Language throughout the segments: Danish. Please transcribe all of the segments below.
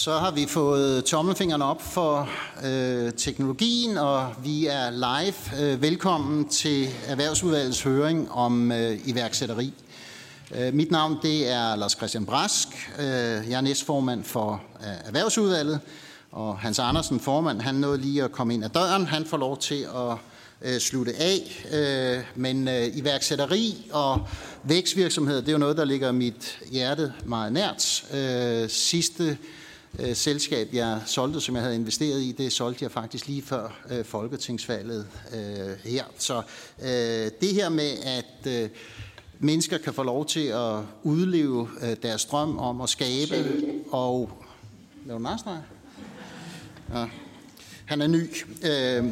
Så har vi fået tommelfingeren op for øh, teknologien, og vi er live. Øh, velkommen til Erhvervsudvalgets høring om øh, iværksætteri. Øh, mit navn det er Lars Christian Brask. Øh, jeg er næstformand for øh, Erhvervsudvalget, og Hans Andersen, formand, han nåede lige at komme ind ad døren. Han får lov til at øh, slutte af. Øh, men øh, iværksætteri og vækstvirksomhed, det er jo noget, der ligger mit hjerte meget nært. Øh, sidste øh, selskab, jeg solgte, som jeg havde investeret i, det solgte jeg faktisk lige før øh, folketingsvalget øh, her. Så øh, det her med, at øh, mennesker kan få lov til at udleve øh, deres drøm om at skabe og... Lav en Ja. Han er ny. Øh,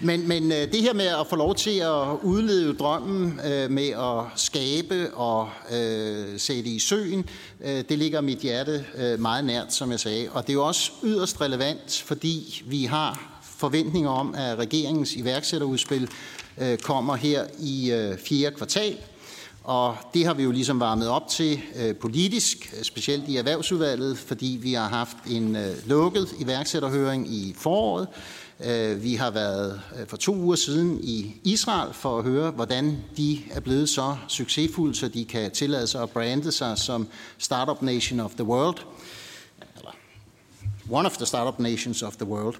men, men øh, det her med at få lov til at udleve drømmen øh, med at skabe og øh, sætte i søen, øh, det ligger mit hjerte øh, meget nært, som jeg sagde. Og det er jo også yderst relevant, fordi vi har forventninger om, at regeringens iværksætterudspil øh, kommer her i øh, fjerde kvartal. Og det har vi jo ligesom varmet op til øh, politisk, øh, specielt i erhvervsudvalget, fordi vi har haft en øh, lukket iværksætterhøring i foråret. Øh, vi har været øh, for to uger siden i Israel for at høre, hvordan de er blevet så succesfulde, så de kan tillade sig at brande sig som Startup Nation of the World. Eller one of the Startup Nations of the World.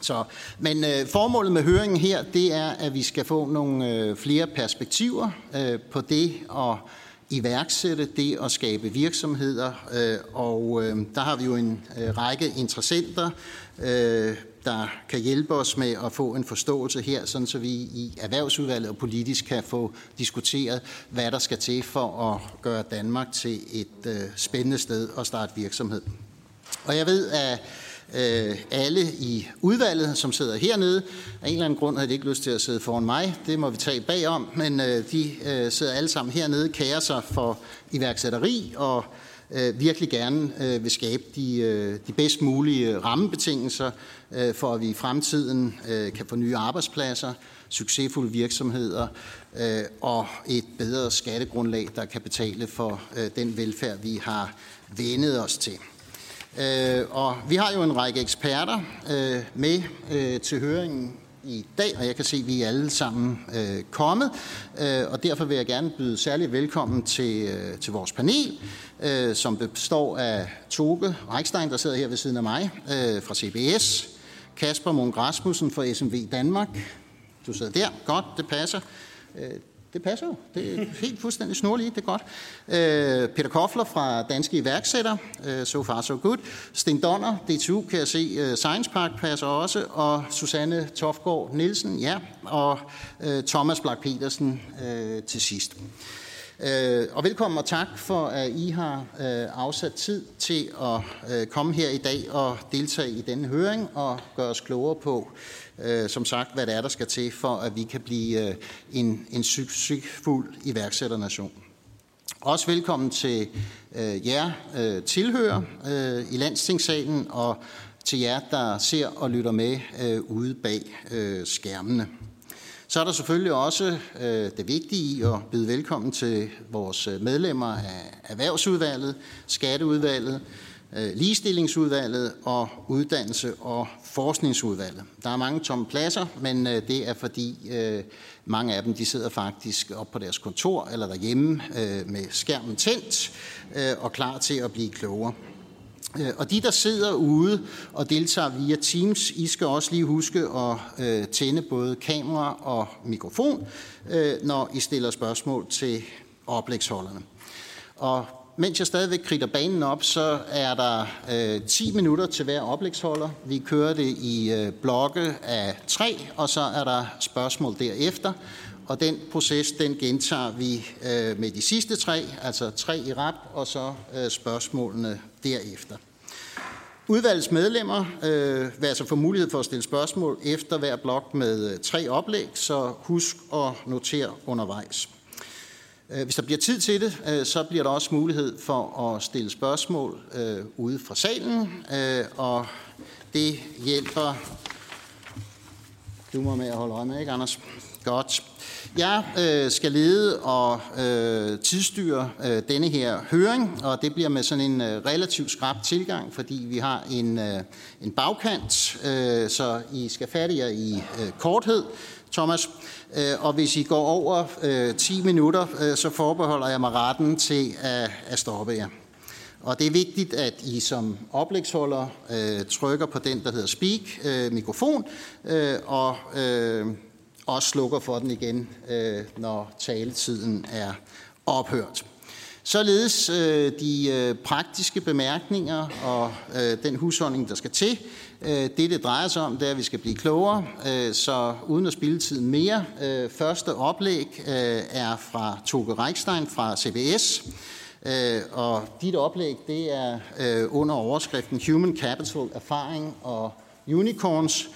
Så, men øh, formålet med høringen her, det er, at vi skal få nogle øh, flere perspektiver øh, på det at iværksætte, det at skabe virksomheder. Øh, og øh, der har vi jo en øh, række interessenter, øh, der kan hjælpe os med at få en forståelse her, sådan så vi i erhvervsudvalget og politisk kan få diskuteret, hvad der skal til for at gøre Danmark til et øh, spændende sted at starte virksomhed. Og jeg ved, at øh, alle i udvalget, som sidder hernede. Af en eller anden grund havde de ikke lyst til at sidde foran mig. Det må vi tage bagom. Men øh, de øh, sidder alle sammen hernede, kærer sig for iværksætteri og øh, virkelig gerne øh, vil skabe de, øh, de bedst mulige rammebetingelser, øh, for at vi i fremtiden øh, kan få nye arbejdspladser, succesfulde virksomheder øh, og et bedre skattegrundlag, der kan betale for øh, den velfærd, vi har vendet os til. Øh, og vi har jo en række eksperter øh, med øh, til høringen i dag, og jeg kan se, at vi er alle sammen øh, kommet, øh, og derfor vil jeg gerne byde særligt velkommen til, øh, til vores panel, øh, som består af Toge Reichstein, der sidder her ved siden af mig, øh, fra CBS, Kasper Munk Rasmussen fra SMV Danmark, du sidder der, godt, det passer, øh, det passer jo. Det er helt fuldstændig snorligt. Det er godt. Øh, Peter Kofler fra Danske Iværksætter. Øh, so far, so good. Sten Donner, DTU, kan jeg se. Øh, Science Park passer også. Og Susanne Tofgaard Nielsen, ja. Og øh, Thomas Blak Petersen øh, til sidst. Øh, og velkommen og tak for, at I har øh, afsat tid til at øh, komme her i dag og deltage i denne høring og gøre os klogere på, øh, som sagt, hvad det er, der skal til, for at vi kan blive øh, en, en succesfuld iværksætternation. Også velkommen til øh, jer øh, tilhører øh, i landstingssalen og til jer, der ser og lytter med øh, ude bag øh, skærmene. Så er der selvfølgelig også øh, det vigtige i at byde velkommen til vores øh, medlemmer af Erhvervsudvalget, Skatteudvalget, Øh, ligestillingsudvalget og Uddannelse- og Forskningsudvalget. Der er mange tomme pladser, men øh, det er fordi øh, mange af dem de sidder faktisk op på deres kontor eller derhjemme med skærmen tændt og klar til at blive klogere. Og de, der sidder ude og deltager via Teams, I skal også lige huske at tænde både kamera og mikrofon, når I stiller spørgsmål til oplægsholderne. Og mens jeg stadigvæk kritter banen op, så er der øh, 10 minutter til hver oplægsholder. Vi kører det i øh, blokke af tre, og så er der spørgsmål derefter. Og den proces, den gentager vi øh, med de sidste tre, altså tre i rap, og så øh, spørgsmålene derefter. Udvalgets medlemmer øh, vil altså få mulighed for at stille spørgsmål efter hver blok med øh, tre oplæg, så husk at notere undervejs. Øh, hvis der bliver tid til det, øh, så bliver der også mulighed for at stille spørgsmål øh, ude fra salen, øh, og det hjælper du må med at holde øje med, ikke Anders? Godt. Jeg øh, skal lede og øh, tidsstyre øh, denne her høring, og det bliver med sådan en øh, relativt skrab tilgang, fordi vi har en, øh, en bagkant, øh, så I skal fatte jer i øh, korthed, Thomas. Øh, og hvis I går over øh, 10 minutter, øh, så forbeholder jeg mig retten til at, at stoppe jer. Og det er vigtigt, at I som oplægsholder øh, trykker på den, der hedder speak, øh, mikrofon, øh, og øh, også slukker for den igen, øh, når taletiden er ophørt. Således øh, de øh, praktiske bemærkninger og øh, den husholdning, der skal til. Øh, det, det drejer sig om, det er, at vi skal blive klogere, øh, så uden at spille tiden mere. Øh, første oplæg er fra Toge Reichstein fra CBS, og dit oplæg, det er under overskriften Human Capital, Erfaring og Unicorns.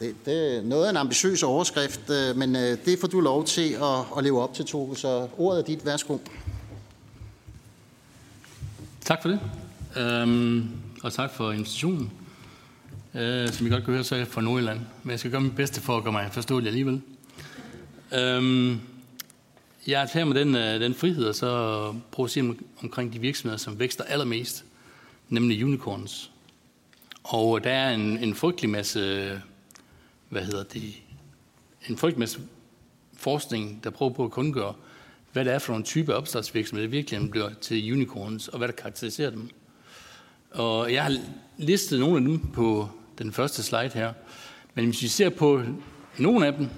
Det, det er noget af en ambitiøs overskrift, men det får du lov til at, at leve op til, Toge, Så ordet er dit. Værsgo. Tak for det. Øhm, og tak for invitationen. Øh, som I godt kan høre, så er jeg fra Nordjylland. Men jeg skal gøre mit bedste for at gøre mig forståelig alligevel. Øhm, jeg tager med den, øh, den frihed, og så prøve at se omkring de virksomheder, som vækster allermest, nemlig unicorns. Og øh, der er en, en frygtelig masse, hvad hedder det, en frygtelig masse forskning, der prøver på at kundgøre, hvad det er for nogle typer opstartsvirksomheder, der virkelig bliver til unicorns, og hvad der karakteriserer dem. Og jeg har listet nogle af dem på den første slide her. Men hvis vi ser på nogle af dem,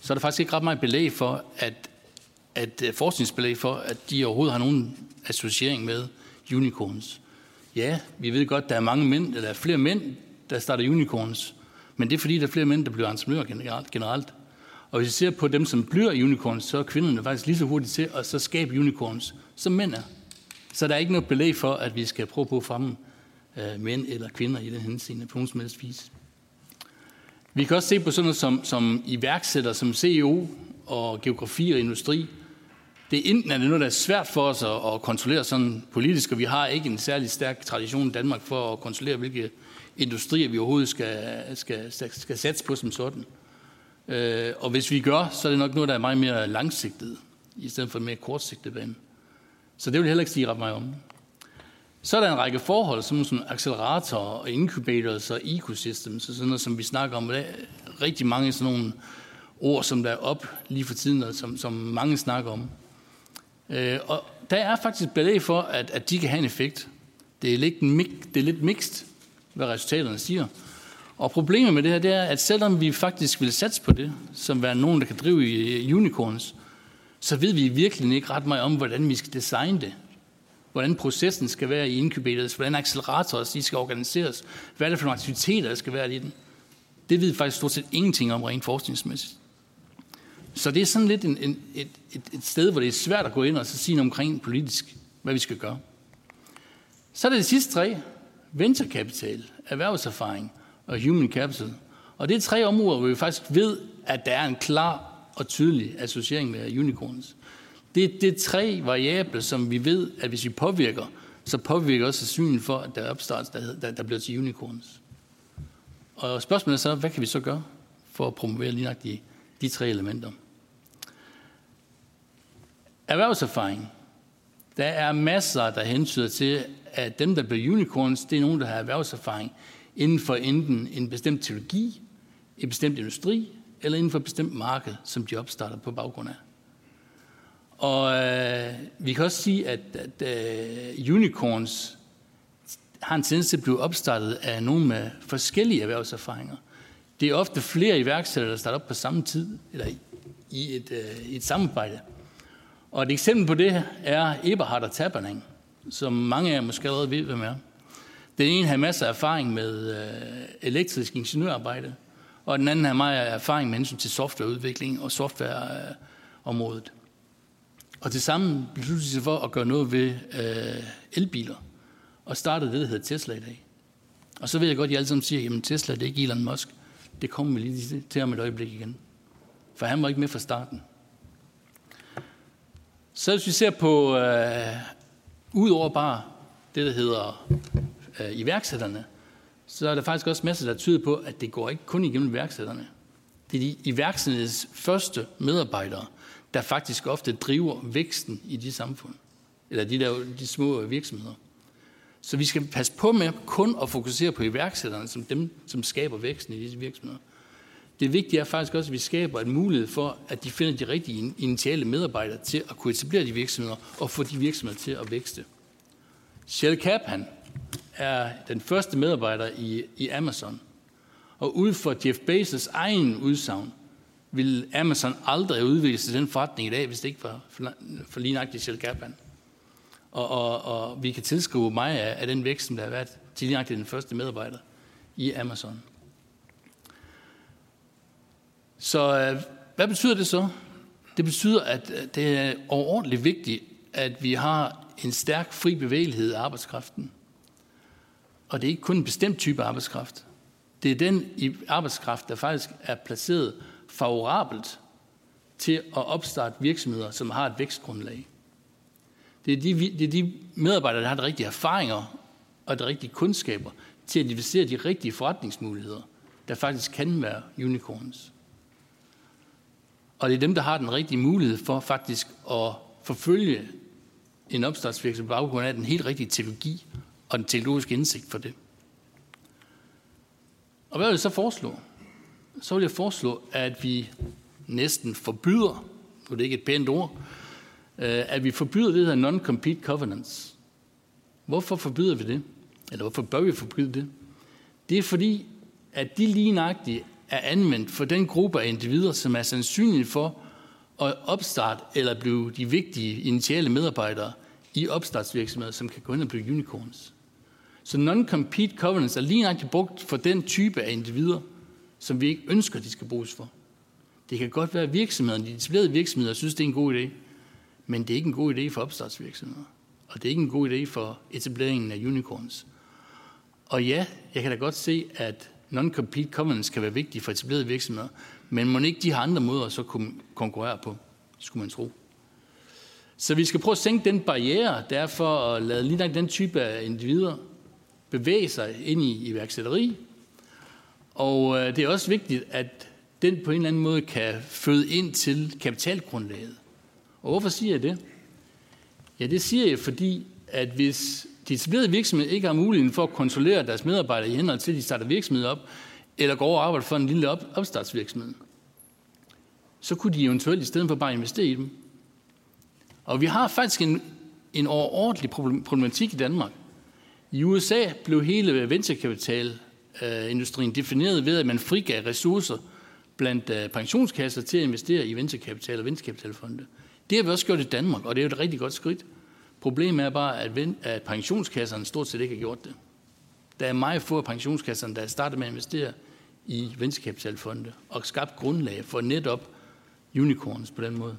så er der faktisk ikke ret meget belæg for, at at øh, forskningsbelæg for, at de overhovedet har nogen associering med unicorns. Ja, vi ved godt, at der er mange mænd, eller flere mænd, der starter unicorns, men det er fordi, der er flere mænd, der bliver entreprenører generelt. Og hvis vi ser på dem, som bliver unicorns, så er kvinderne faktisk lige så hurtigt til at så skabe unicorns, som mænd er. Så der er ikke noget belæg for, at vi skal prøve på at fremme øh, mænd eller kvinder i den henseende på nogen som helst vis. Vi kan også se på sådan noget som, som iværksætter, som CEO og geografi og industri, det er enten er det noget, der er svært for os at, at kontrollere sådan politisk, og vi har ikke en særlig stærk tradition i Danmark for at kontrollere, hvilke industrier vi overhovedet skal, skal, skal, skal satse på som sådan. Øh, og hvis vi gør, så er det nok noget, der er meget mere langsigtet, i stedet for en mere kortsigtet bane. Så det vil jeg heller ikke sige ret meget om. Så er der en række forhold, som, som acceleratorer og incubators og ecosystems, og sådan noget, som vi snakker om. Der er rigtig mange sådan nogle ord, som der er op lige for tiden, og som, som mange snakker om. Øh, og der er faktisk belæg for, at, at de kan have en effekt. Det er, lidt, det er lidt mixed, hvad resultaterne siger. Og problemet med det her, det er, at selvom vi faktisk vil satse på det, som være nogen, der kan drive i unicorns, så ved vi virkelig ikke ret meget om, hvordan vi skal designe det. Hvordan processen skal være i incubators, hvordan acceleratorer de skal organiseres, hvad er det for nogle aktiviteter, der skal være i den. Det ved vi faktisk stort set ingenting om rent forskningsmæssigt. Så det er sådan lidt en, en, et, et, et sted, hvor det er svært at gå ind og så sige noget omkring politisk, hvad vi skal gøre. Så er det de sidste tre. Venturekapital, erhvervserfaring og human capital. Og det er tre områder, hvor vi faktisk ved, at der er en klar og tydelig associering med unicorns. Det, det er tre variable, som vi ved, at hvis vi påvirker, så påvirker også synet for, at der er opstarts, der, der, der bliver til unicorns. Og spørgsmålet er så, hvad kan vi så gøre for at promovere lige nok de, de tre elementer? Erhvervserfaring. Der er masser, der hentyder til, at dem, der bliver unicorns, det er nogen, der har erhvervserfaring inden for enten en bestemt teknologi, en bestemt industri, eller inden for et bestemt marked, som de opstarter på baggrund af. Og øh, vi kan også sige, at, at øh, unicorns har en tendens til at blive opstartet af nogen med forskellige erhvervserfaringer. Det er ofte flere iværksættere, der starter op på samme tid, eller i et, øh, i et samarbejde. Og et eksempel på det er Eberhard og Taberning, som mange af jer måske allerede ved, hvem er. Den ene har masser af erfaring med øh, elektrisk ingeniørarbejde, og den anden har meget erfaring med hensyn til softwareudvikling og softwareområdet. Og til sammen besluttede de sig for at gøre noget ved øh, elbiler, og startede det, der hedder Tesla i dag. Og så ved jeg godt, at I alle sammen siger, at Tesla det er ikke Elon Musk. Det kommer vi lige til om et øjeblik igen. For han var ikke med fra starten. Så hvis vi ser på, øh, ud over bare det, der hedder øh, iværksætterne, så er der faktisk også masser, der tyder på, at det går ikke kun igennem iværksætterne. Det er de iværksætternes første medarbejdere, der faktisk ofte driver væksten i de samfund, eller de, der, de små virksomheder. Så vi skal passe på med kun at fokusere på iværksætterne som dem, som skaber væksten i disse virksomheder. Det vigtige er faktisk også, at vi skaber en mulighed for, at de finder de rigtige initiale medarbejdere til at kunne etablere de virksomheder og få de virksomheder til at vækste. Shell Kaphan er den første medarbejder i, i Amazon. Og ud fra Jeff Bezos' egen udsagn, ville Amazon aldrig udvikle sig den forretning i dag, hvis det ikke var for, for lige nøjagtigt Shell Kaplan. Og, og, og vi kan tilskrive mig af, af den vækst, der har været til lige den første medarbejder i Amazon. Så øh, hvad betyder det så? Det betyder, at øh, det er overordentligt vigtigt, at vi har en stærk fri bevægelighed af arbejdskraften. Og det er ikke kun en bestemt type arbejdskraft. Det er den arbejdskraft, der faktisk er placeret favorabelt til at opstarte virksomheder, som har et vækstgrundlag. Det er de, det er de medarbejdere, der har de rigtige erfaringer og de rigtige kundskaber til at investere de rigtige forretningsmuligheder, der faktisk kan være unicorns. Og det er dem, der har den rigtige mulighed for faktisk at forfølge en opstartsvirksomhed på baggrund af den helt rigtige teknologi og den teologiske indsigt for det. Og hvad vil jeg så foreslå? Så vil jeg foreslå, at vi næsten forbyder, nu er det ikke et pænt ord, øh, at vi forbyder det her non-compete covenants. Hvorfor forbyder vi det? Eller hvorfor bør vi forbyde det? Det er fordi, at de lige nøjagtigt er anvendt for den gruppe af individer, som er sandsynlige for at opstarte eller blive de vigtige initiale medarbejdere i opstartsvirksomheder, som kan gå ind og blive unicorns. Så non-compete covenants er lige nøjagtigt brugt for den type af individer, som vi ikke ønsker, de skal bruges for. Det kan godt være, at virksomheden, de etablerede virksomheder, synes, det er en god idé, men det er ikke en god idé for opstartsvirksomheder. Og det er ikke en god idé for etableringen af unicorns. Og ja, jeg kan da godt se, at non-compete covenants kan være vigtige for etablerede virksomheder, men må ikke de har andre måder så kunne konkurrere på, skulle man tro. Så vi skal prøve at sænke den barriere, der er for at lade lige den type af individer bevæge sig ind i iværksætteri. Og øh, det er også vigtigt, at den på en eller anden måde kan føde ind til kapitalgrundlaget. Og hvorfor siger jeg det? Ja, det siger jeg, fordi at hvis de etablerede virksomheder ikke har muligheden for at kontrollere deres medarbejdere i henhold til, at de starter virksomhed op, eller går over og arbejder for en lille op- opstartsvirksomhed, så kunne de eventuelt i stedet for bare investere i dem. Og vi har faktisk en, en overordentlig problematik i Danmark. I USA blev hele venturekapitalindustrien øh, defineret ved, at man frigav ressourcer blandt øh, pensionskasser til at investere i venturekapital og venturekapitalfonde. Det har vi også gjort i Danmark, og det er jo et rigtig godt skridt. Problemet er bare, at, at pensionskasserne stort set ikke har gjort det. Der er meget få af pensionskasserne, der er startet med at investere i venturekapitalfonde og skabt grundlag for netop unicorns på den måde.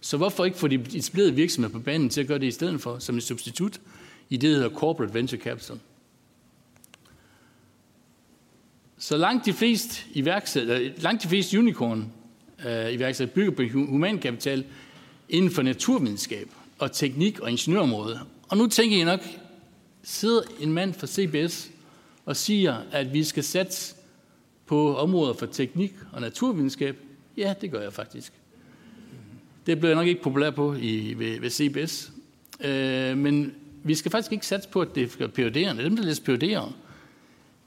Så hvorfor ikke få de etablerede virksomheder på banen til at gøre det i stedet for, som et substitut i det, der hedder Corporate Venture Capital? Så langt de fleste, iværksætter, langt de fleste unicorn øh, iværksætter bygger på humankapital inden for naturvidenskab og teknik og ingeniørområdet. Og nu tænker I nok, sidder en mand fra CBS og siger, at vi skal satse på områder for teknik og naturvidenskab. Ja, det gør jeg faktisk. Det blev jeg nok ikke populær på i, ved, ved CBS. Øh, men vi skal faktisk ikke satse på, at det er PUD'erne. Dem, der læser PUD'er,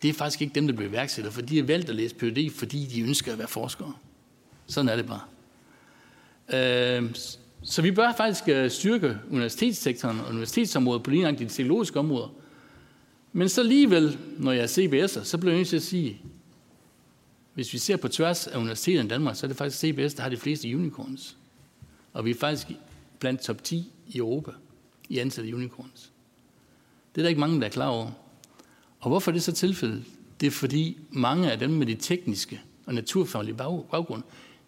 det er faktisk ikke dem, der bliver iværksættere, for de har valgt at læse PUD, fordi de ønsker at være forskere. Sådan er det bare. Øh, så vi bør faktisk øh, styrke universitetssektoren og universitetsområdet på lige de teknologiske områder. Men så alligevel, når jeg er CBS'er, så bliver jeg nødt til at sige, hvis vi ser på tværs af universiteterne i Danmark, så er det faktisk CBS, der har de fleste unicorns. Og vi er faktisk blandt top 10 i Europa i antallet af unicorns. Det er der ikke mange, der er klar over. Og hvorfor er det så tilfældet? Det er fordi mange af dem med de tekniske og naturfaglige baggrund,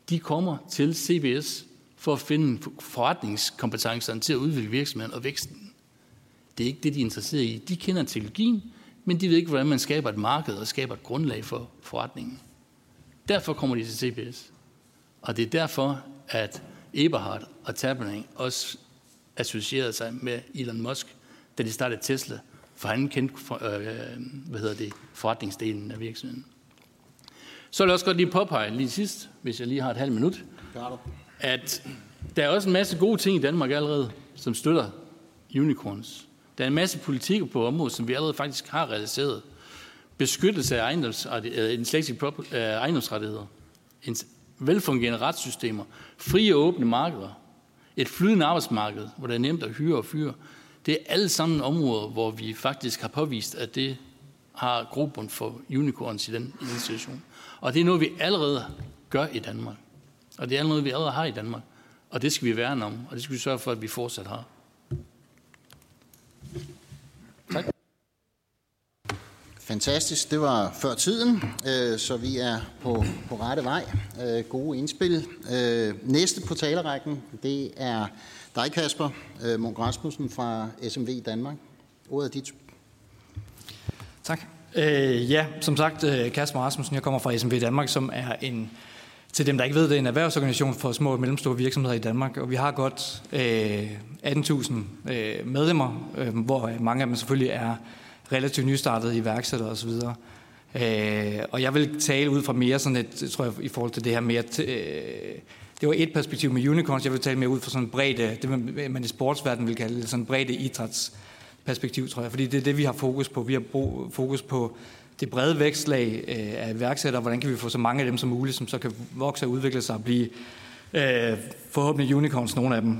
de kommer til CBS for at finde forretningskompetencerne til at udvikle virksomheden og væksten. Det er ikke det, de er interesseret i. De kender teknologien, men de ved ikke, hvordan man skaber et marked og skaber et grundlag for forretningen. Derfor kommer de til CBS. Og det er derfor, at Eberhard og Taberning også associerede sig med Elon Musk, da de startede Tesla for han kendte for, øh, hvad hedder det, forretningsdelen af virksomheden. Så vil jeg også godt lige påpege lige sidst, hvis jeg lige har et halvt minut, at der er også en masse gode ting i Danmark allerede, som støtter unicorns. Der er en masse politikker på området, som vi allerede faktisk har realiseret. Beskyttelse af ejendomsrettigheder, en velfungerende retssystemer, frie og åbne markeder, et flydende arbejdsmarked, hvor det er nemt at hyre og fyre. Det er alle sammen områder, hvor vi faktisk har påvist, at det har grobund for unicorns i den, i den situation. Og det er noget, vi allerede gør i Danmark. Og det er noget, vi allerede har i Danmark. Og det skal vi værne om, og det skal vi sørge for, at vi fortsat har. Tak. Fantastisk. Det var før tiden, øh, så vi er på, på rette vej. Øh, gode indspil. Øh, næste på talerækken, det er dig, Kasper øh, Munk Rasmussen fra SMV Danmark. Ordet er dit. Tak. Øh, ja, som sagt, øh, Kasper Rasmussen, jeg kommer fra SMV Danmark, som er en, til dem, der ikke ved det, en erhvervsorganisation for små og mellemstore virksomheder i Danmark. Og vi har godt øh, 18.000 øh, medlemmer, øh, hvor mange af dem selvfølgelig er relativt nystartede iværksættere osv. Øh, og jeg vil tale ud fra mere sådan et, tror jeg, i forhold til det her mere... T- øh, det var et perspektiv med unicorns. Jeg vil tale mere ud fra sådan en bredde, det man i sportsverdenen vil kalde det, sådan en bredde idrætsperspektiv, tror jeg. Fordi det er det, vi har fokus på. Vi har fokus på det brede vækstlag øh, af iværksættere. Hvordan kan vi få så mange af dem som muligt, som så kan vokse og udvikle sig og blive øh, forhåbentlig unicorns, nogle af dem.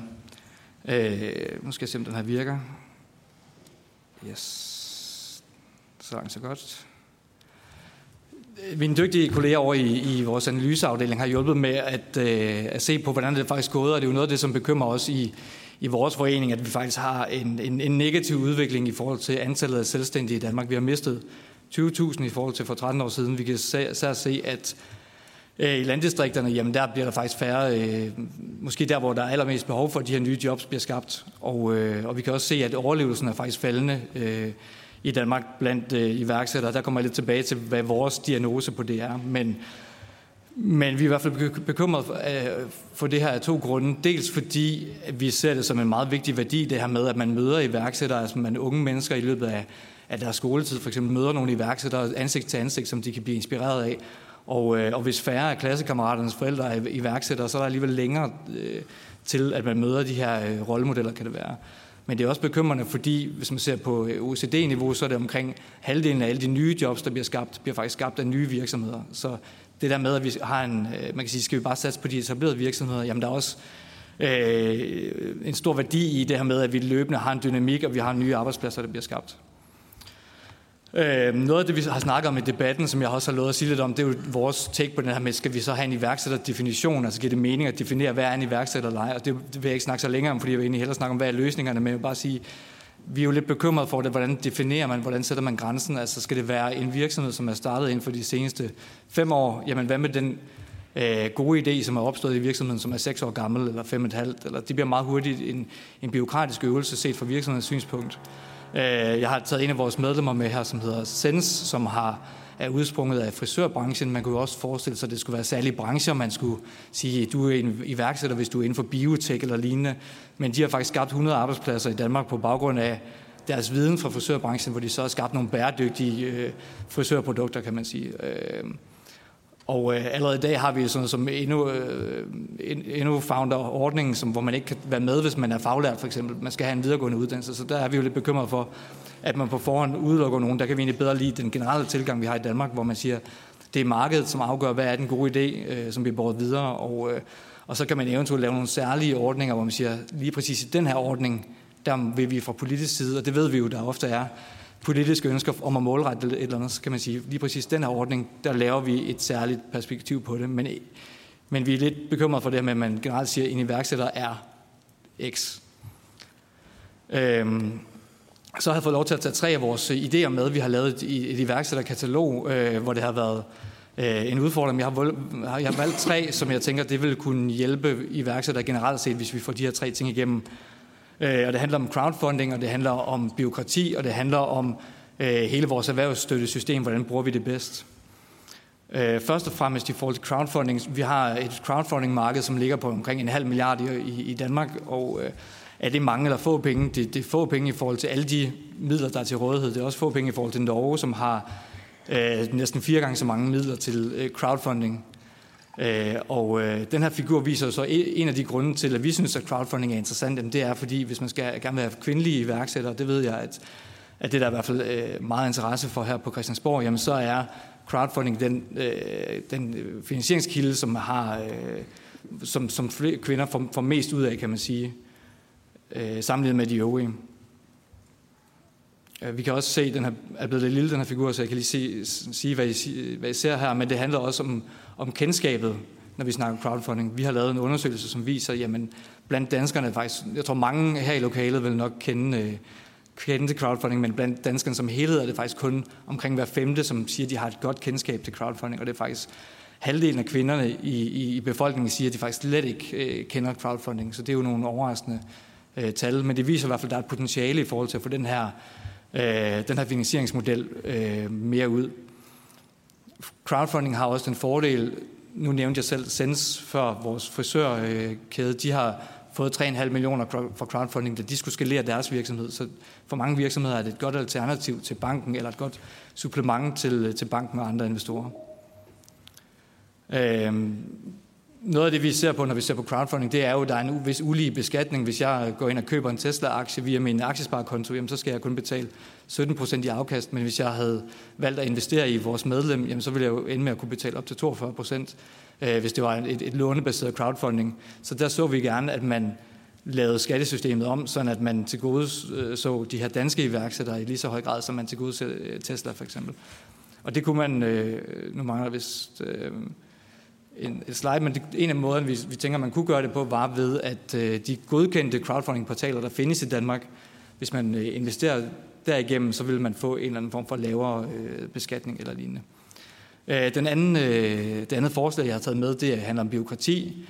Øh, nu skal jeg se, om den her virker. Yes. Så langt, så godt. Øh, mine dygtige kolleger over i, i vores analyseafdeling har hjulpet med at, øh, at se på, hvordan det faktisk gået, og det er jo noget af det, som bekymrer os i, i vores forening, at vi faktisk har en, en, en negativ udvikling i forhold til antallet af selvstændige i Danmark. Vi har mistet 20.000 i forhold til for 13 år siden. Vi kan særligt se, at øh, i landdistrikterne, jamen der bliver der faktisk færre, øh, måske der, hvor der er allermest behov for, at de her nye jobs bliver skabt. Og, øh, og vi kan også se, at overlevelsen er faktisk faldende øh, i Danmark blandt øh, iværksættere. Der kommer jeg lidt tilbage til, hvad vores diagnose på det er. Men, men vi er i hvert fald bekymret for, øh, for det her af to grunde. Dels fordi vi ser det som en meget vigtig værdi, det her med, at man møder iværksættere, altså man unge mennesker i løbet af, af deres skoletid, for eksempel møder nogle iværksættere ansigt til ansigt, som de kan blive inspireret af. Og, øh, og hvis færre af klassekammeraternes forældre er iværksættere, så er der alligevel længere øh, til, at man møder de her øh, rollemodeller, kan det være. Men det er også bekymrende, fordi hvis man ser på øh, OECD-niveau, så er det omkring halvdelen af alle de nye jobs, der bliver skabt, bliver faktisk skabt af nye virksomheder. Så det der med, at vi har en, øh, man kan sige, skal vi bare satse på de etablerede virksomheder, jamen der er også øh, en stor værdi i det her med, at vi løbende har en dynamik, og vi har nye arbejdspladser, der bliver skabt. Øh, noget af det, vi har snakket om i debatten, som jeg også har lovet at sige lidt om, det er jo vores take på den her med, skal vi så have en iværksætterdefinition, altså giver det mening at definere, hvad er en iværksætter eller ej, og det, det vil jeg ikke snakke så længere om, fordi jeg vil egentlig hellere snakke om, hvad er løsningerne, men jeg vil bare sige, vi er jo lidt bekymrede for det, hvordan definerer man, hvordan sætter man grænsen, altså skal det være en virksomhed, som er startet inden for de seneste fem år, jamen hvad med den øh, gode idé, som er opstået i virksomheden, som er seks år gammel, eller fem og et halvt, eller det bliver meget hurtigt en, en byråkratisk øvelse set fra virksomhedens synspunkt. Øh, jeg har taget en af vores medlemmer med her, som hedder Sens, som har er udsprunget af frisørbranchen. Man kunne jo også forestille sig, at det skulle være særlige brancher, man skulle sige, at du er en iværksætter, hvis du er inden for biotek eller lignende. Men de har faktisk skabt 100 arbejdspladser i Danmark på baggrund af deres viden fra frisørbranchen, hvor de så har skabt nogle bæredygtige øh, frisørprodukter, kan man sige. Øh, og øh, allerede i dag har vi sådan som endnu, øh, endnu founder-ordningen, som, hvor man ikke kan være med, hvis man er faglært for eksempel. Man skal have en videregående uddannelse, så der er vi jo lidt bekymret for, at man på forhånd udelukker nogen. Der kan vi egentlig bedre lide den generelle tilgang, vi har i Danmark, hvor man siger, det er markedet, som afgør, hvad er den gode idé, øh, som bliver båret videre. Og, øh, og så kan man eventuelt lave nogle særlige ordninger, hvor man siger, lige præcis i den her ordning, der vil vi fra politisk side, og det ved vi jo, der ofte er, politiske ønsker om at målrette et eller andet, så kan man sige, lige præcis den her ordning, der laver vi et særligt perspektiv på det. Men, men vi er lidt bekymrede for det her med, at man generelt siger, at en iværksætter er X. Øhm, så har jeg fået lov til at tage tre af vores idéer med. Vi har lavet et, et iværksætterkatalog, øh, hvor det har været øh, en udfordring. Jeg har, jeg har valgt tre, som jeg tænker, det vil kunne hjælpe iværksættere generelt set, hvis vi får de her tre ting igennem. Øh, og det handler om crowdfunding, og det handler om byråkrati, og det handler om øh, hele vores erhvervsstøttesystem, hvordan bruger vi det bedst. Øh, først og fremmest i forhold til crowdfunding. Vi har et crowdfunding-marked, som ligger på omkring en halv milliard i, i Danmark, og øh, er det mange eller få penge? Det, det er få penge i forhold til alle de midler, der er til rådighed. Det er også få penge i forhold til Norge, som har øh, næsten fire gange så mange midler til øh, crowdfunding. Øh, og øh, den her figur viser så en af de grunde til, at vi synes, at crowdfunding er interessant, jamen, det er fordi, hvis man skal gerne vil have kvindelige iværksættere, det ved jeg, at, at det der er i hvert fald øh, meget interesse for her på Christiansborg, jamen så er crowdfunding den, øh, den øh, finansieringskilde, som har øh, som, som kvinder får, får mest ud af, kan man sige, øh, sammenlignet med de øvrige. Vi kan også se, at den her, er blevet lidt lille, den her figur, så jeg kan lige se, sige, hvad I, hvad I ser her, men det handler også om, om kendskabet, når vi snakker crowdfunding. Vi har lavet en undersøgelse, som viser, jamen blandt danskerne faktisk, jeg tror mange her i lokalet vil nok kende, øh, kende til crowdfunding, men blandt danskerne som helhed er det faktisk kun omkring hver femte, som siger, at de har et godt kendskab til crowdfunding, og det er faktisk halvdelen af kvinderne i, i, i befolkningen siger, at de faktisk slet ikke øh, kender crowdfunding, så det er jo nogle overraskende øh, tal, men det viser i hvert fald, at der er et potentiale i forhold til at få den her, øh, den her finansieringsmodel øh, mere ud. Crowdfunding har også den fordel, nu nævnte jeg selv Sens før vores frisørkæde, de har fået 3,5 millioner for crowdfunding, da de skulle skalere deres virksomhed. Så for mange virksomheder er det et godt alternativ til banken, eller et godt supplement til, til banken og andre investorer. Øhm, noget af det, vi ser på, når vi ser på crowdfunding, det er jo, at der er en vis ulige beskatning. Hvis jeg går ind og køber en Tesla-aktie via min aktiesparekonto, jamen, så skal jeg kun betale 17 procent i afkast. Men hvis jeg havde valgt at investere i vores medlem, jamen, så ville jeg jo ende med at kunne betale op til 42 procent, øh, hvis det var et, et lånebaseret crowdfunding. Så der så vi gerne, at man lavede skattesystemet om, sådan at man til gode øh, så de her danske iværksættere i lige så høj grad, som man til gode øh, Tesla for eksempel. Og det kunne man, øh, nu mangler vist... Øh, en, et slide, men det, en af måderne, vi, vi tænker, man kunne gøre det på, var ved, at øh, de godkendte crowdfunding-portaler, der findes i Danmark, hvis man øh, investerer derigennem, så vil man få en eller anden form for lavere øh, beskatning eller lignende. Øh, den anden, øh, det andet forslag, jeg har taget med, det handler om byråkrati.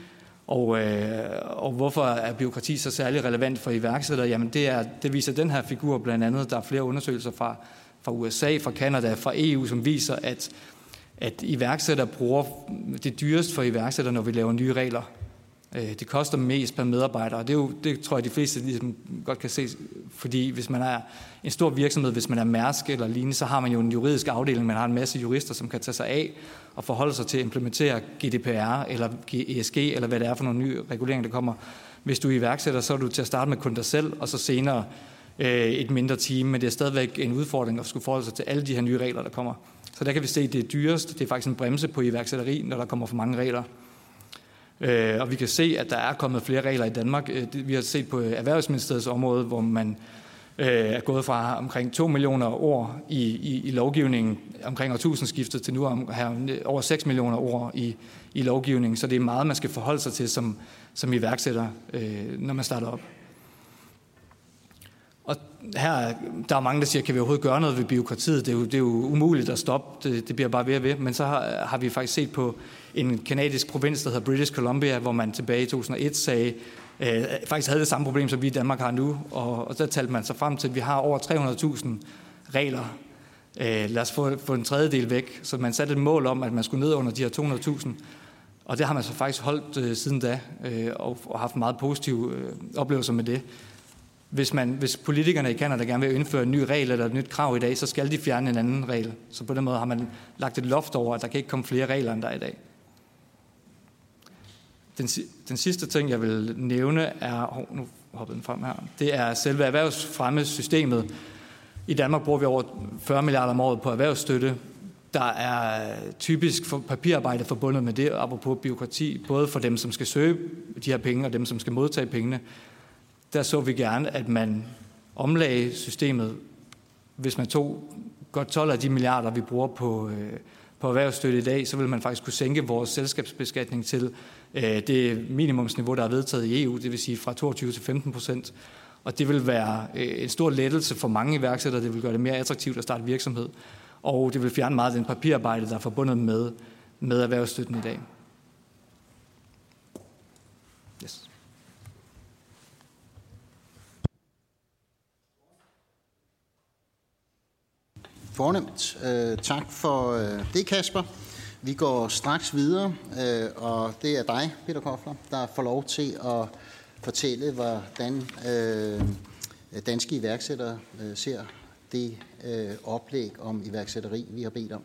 Og, øh, og hvorfor er byråkrati så særlig relevant for iværksættere? Jamen det, er, det viser den her figur blandt andet. Der er flere undersøgelser fra, fra USA, fra Kanada, fra EU, som viser, at at iværksætter bruger det dyrest for iværksætter, når vi laver nye regler. Øh, det koster mest per medarbejder, og det, er jo, det tror jeg, de fleste ligesom godt kan se, fordi hvis man er en stor virksomhed, hvis man er Mærsk eller lignende, så har man jo en juridisk afdeling, man har en masse jurister, som kan tage sig af og forholde sig til at implementere GDPR eller ESG, eller hvad det er for nogle nye reguleringer, der kommer. Hvis du er iværksætter, så er du til at starte med kun dig selv, og så senere øh, et mindre team, men det er stadigvæk en udfordring at skulle forholde sig til alle de her nye regler, der kommer. Så der kan vi se, at det er dyrest. Det er faktisk en bremse på iværksætteri, når der kommer for mange regler. Øh, og vi kan se, at der er kommet flere regler i Danmark. Øh, vi har set på Erhvervsministeriets område, hvor man øh, er gået fra omkring 2 millioner ord i, i, i lovgivningen omkring årtusindskiftet til nu om, her, over 6 millioner ord i, i lovgivningen. Så det er meget, man skal forholde sig til som, som iværksætter, når man starter op. Og her, der er mange, der siger, kan vi overhovedet gøre noget ved byråkratiet? Det er jo, det er jo umuligt at stoppe, det, det bliver bare ved og ved. Men så har, har vi faktisk set på en kanadisk provins, der hedder British Columbia, hvor man tilbage i 2001 sagde, øh, faktisk havde det samme problem, som vi i Danmark har nu. Og, og der talte man sig frem til, at vi har over 300.000 regler. Øh, lad os få, få en tredjedel væk. Så man satte et mål om, at man skulle ned under de her 200.000. Og det har man så faktisk holdt øh, siden da, øh, og, og haft meget positive øh, oplevelser med det hvis, man, hvis politikerne i Canada gerne vil indføre en ny regel eller et nyt krav i dag, så skal de fjerne en anden regel. Så på den måde har man lagt et loft over, at der kan ikke komme flere regler, end der er i dag. Den, den sidste ting, jeg vil nævne, er, oh, nu hoppede den frem her, det er selve erhvervsfremmesystemet. I Danmark bruger vi over 40 milliarder om året på erhvervsstøtte. Der er typisk for papirarbejde forbundet med det, apropos byråkrati, både for dem, som skal søge de her penge, og dem, som skal modtage pengene der så vi gerne, at man omlagde systemet, hvis man tog godt 12 af de milliarder, vi bruger på, øh, på erhvervsstøtte i dag, så vil man faktisk kunne sænke vores selskabsbeskatning til øh, det minimumsniveau, der er vedtaget i EU, det vil sige fra 22 til 15 procent. Og det vil være øh, en stor lettelse for mange iværksættere, det vil gøre det mere attraktivt at starte virksomhed, og det vil fjerne meget af den papirarbejde, der er forbundet med, med erhvervsstøtten i dag. Fornemt. Øh, tak for øh, det, Kasper. Vi går straks videre, øh, og det er dig, Peter Kofler, der får lov til at fortælle, hvordan øh, danske iværksættere øh, ser det øh, oplæg om iværksætteri, vi har bedt om.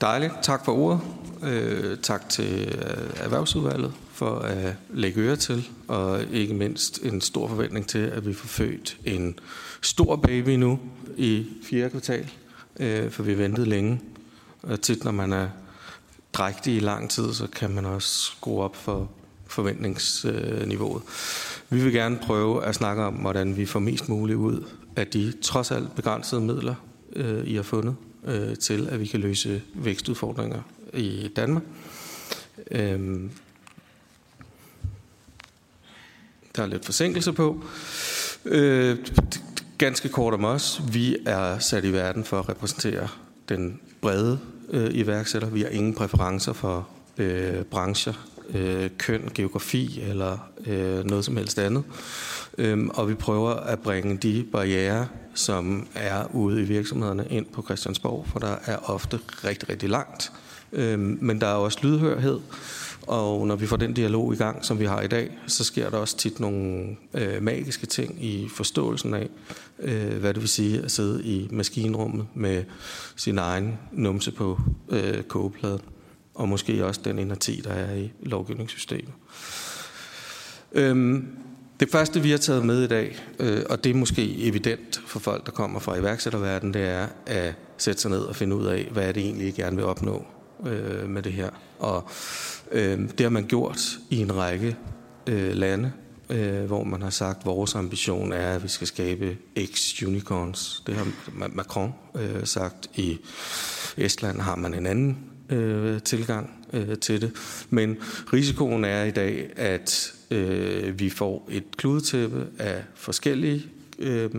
Dejligt. Tak for ordet. Øh, tak til øh, Erhvervsudvalget for at lægge øre til, og ikke mindst en stor forventning til, at vi får født en stor baby nu i fjerde kvartal, øh, for vi ventede længe. Og tit, når man er drægtig i lang tid, så kan man også skrue op for forventningsniveauet. Vi vil gerne prøve at snakke om, hvordan vi får mest muligt ud af de trods alt begrænsede midler, øh, I har fundet, øh, til at vi kan løse vækstudfordringer i Danmark. Øhm, der er lidt forsinkelse på. Øh, ganske kort om os. Vi er sat i verden for at repræsentere den brede øh, iværksætter. Vi har ingen præferencer for øh, brancher, øh, køn, geografi eller øh, noget som helst andet. Øhm, og vi prøver at bringe de barriere, som er ude i virksomhederne, ind på Christiansborg, for der er ofte rigtig, rigtig langt. Øh, men der er også lydhørhed, og når vi får den dialog i gang, som vi har i dag, så sker der også tit nogle øh, magiske ting i forståelsen af, øh, hvad det vil sige at sidde i maskinrummet med sin egen numse på øh, kogepladen, og måske også den energi, der er i lovgivningssystemet. Øhm, det første, vi har taget med i dag, øh, og det er måske evident for folk, der kommer fra iværksætterverdenen, det er at sætte sig ned og finde ud af, hvad er det egentlig, I gerne vil opnå øh, med det her. Og øh, det har man gjort i en række øh, lande, øh, hvor man har sagt, at vores ambition er, at vi skal skabe X-unicorns. Det har Macron øh, sagt. I Estland har man en anden øh, tilgang øh, til det. Men risikoen er i dag, at øh, vi får et kludetæppe af forskellige øh,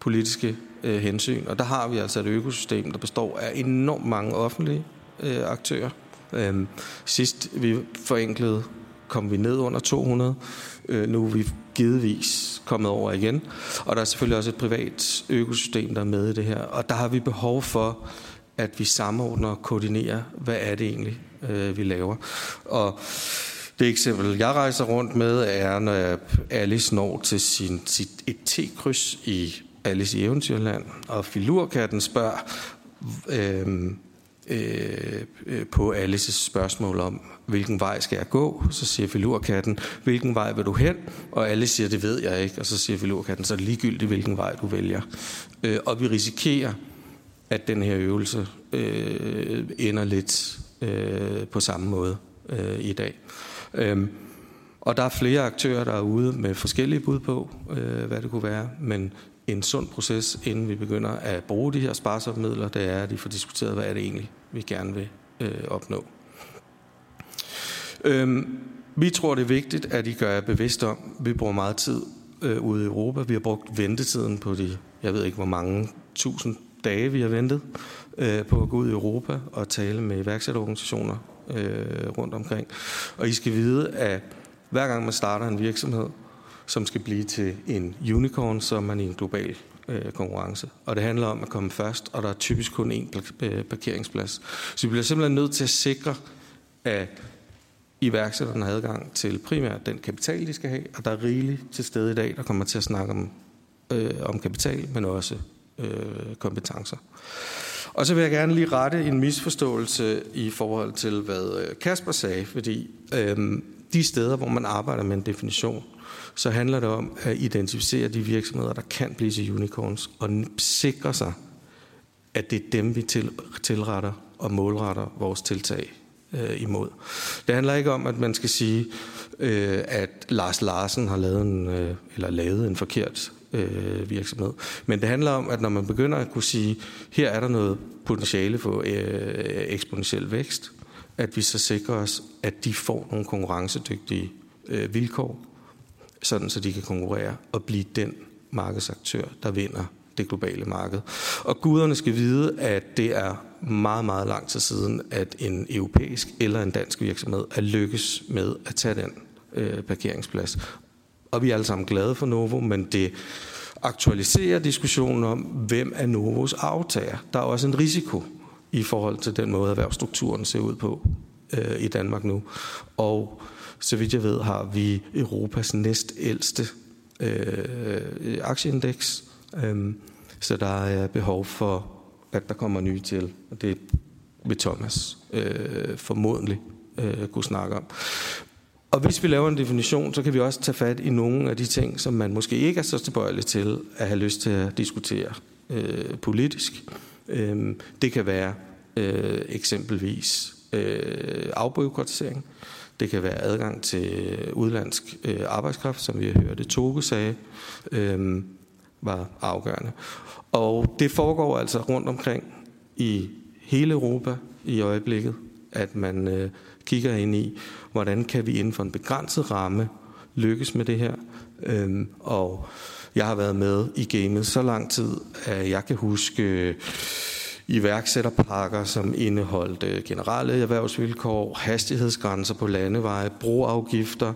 politiske øh, hensyn. Og der har vi altså et økosystem, der består af enormt mange offentlige øh, aktører. Øh, sidst vi forenklede, kom vi ned under 200. Øh, nu er vi givetvis kommet over igen. Og der er selvfølgelig også et privat økosystem, der er med i det her. Og der har vi behov for, at vi samordner og koordinerer, hvad er det egentlig, øh, vi laver. Og det eksempel, jeg rejser rundt med, er, når Alice når til sin, sit, et T-kryds i Alice i Eventyrland, og filurkatten spørger øh, Øh, øh, på Alices spørgsmål om, hvilken vej skal jeg gå? Så siger filurkatten, hvilken vej vil du hen? Og alle siger, det ved jeg ikke. Og så siger filurkatten, så er det ligegyldigt, hvilken vej du vælger. Øh, og vi risikerer, at den her øvelse øh, ender lidt øh, på samme måde øh, i dag. Øh, og der er flere aktører, der er ude med forskellige bud på, øh, hvad det kunne være, men en sund proces, inden vi begynder at bruge de her sparsomme midler, det er, at de får diskuteret, hvad er det egentlig, vi gerne vil øh, opnå. Øhm, vi tror, det er vigtigt, at I gør jer bevidst om, vi bruger meget tid øh, ude i Europa. Vi har brugt ventetiden på de, jeg ved ikke hvor mange tusind dage, vi har ventet øh, på at gå ud i Europa og tale med iværksætterorganisationer øh, rundt omkring. Og I skal vide, at hver gang man starter en virksomhed, som skal blive til en unicorn, så er man i en global øh, konkurrence. Og det handler om at komme først, og der er typisk kun én øh, parkeringsplads. Så vi bliver simpelthen nødt til at sikre, at iværksætterne har adgang til primært den kapital, de skal have, og der er rigeligt til stede i dag, der kommer til at snakke om, øh, om kapital, men også øh, kompetencer. Og så vil jeg gerne lige rette en misforståelse i forhold til, hvad øh, Kasper sagde, fordi øh, de steder, hvor man arbejder med en definition, så handler det om at identificere de virksomheder, der kan blive til unicorns, og sikre sig, at det er dem, vi til, tilretter og målretter vores tiltag øh, imod. Det handler ikke om, at man skal sige, øh, at Lars Larsen har lavet en, øh, eller lavet en forkert øh, virksomhed. Men det handler om, at når man begynder at kunne sige, her er der noget potentiale for øh, eksponentiel vækst, at vi så sikrer os, at de får nogle konkurrencedygtige øh, vilkår, sådan så de kan konkurrere og blive den markedsaktør, der vinder det globale marked. Og guderne skal vide, at det er meget, meget lang tid siden, at en europæisk eller en dansk virksomhed er lykkes med at tage den øh, parkeringsplads. Og vi er alle sammen glade for Novo, men det aktualiserer diskussionen om, hvem er Novos aftager. Der er også en risiko i forhold til den måde, erhvervsstrukturen ser ud på øh, i Danmark nu. Og så vidt jeg ved, har vi Europas næstældste øh, aktieindeks. Øh, så der er behov for, at der kommer nye til. Og det vil Thomas øh, formodentlig øh, kunne snakke om. Og hvis vi laver en definition, så kan vi også tage fat i nogle af de ting, som man måske ikke er så tilbøjelig til at have lyst til at diskutere øh, politisk. Øh, det kan være øh, eksempelvis øh, afbyråkratisering. Det kan være adgang til øh, udlandsk øh, arbejdskraft, som vi har hørt det Toge sagde, øh, var afgørende. Og det foregår altså rundt omkring i hele Europa i øjeblikket, at man øh, kigger ind i, hvordan kan vi inden for en begrænset ramme lykkes med det her. Øhm, og jeg har været med i gamet så lang tid, at jeg kan huske øh, iværksætterpakker, som indeholdt generelle erhvervsvilkår, hastighedsgrænser på landeveje, broafgifter,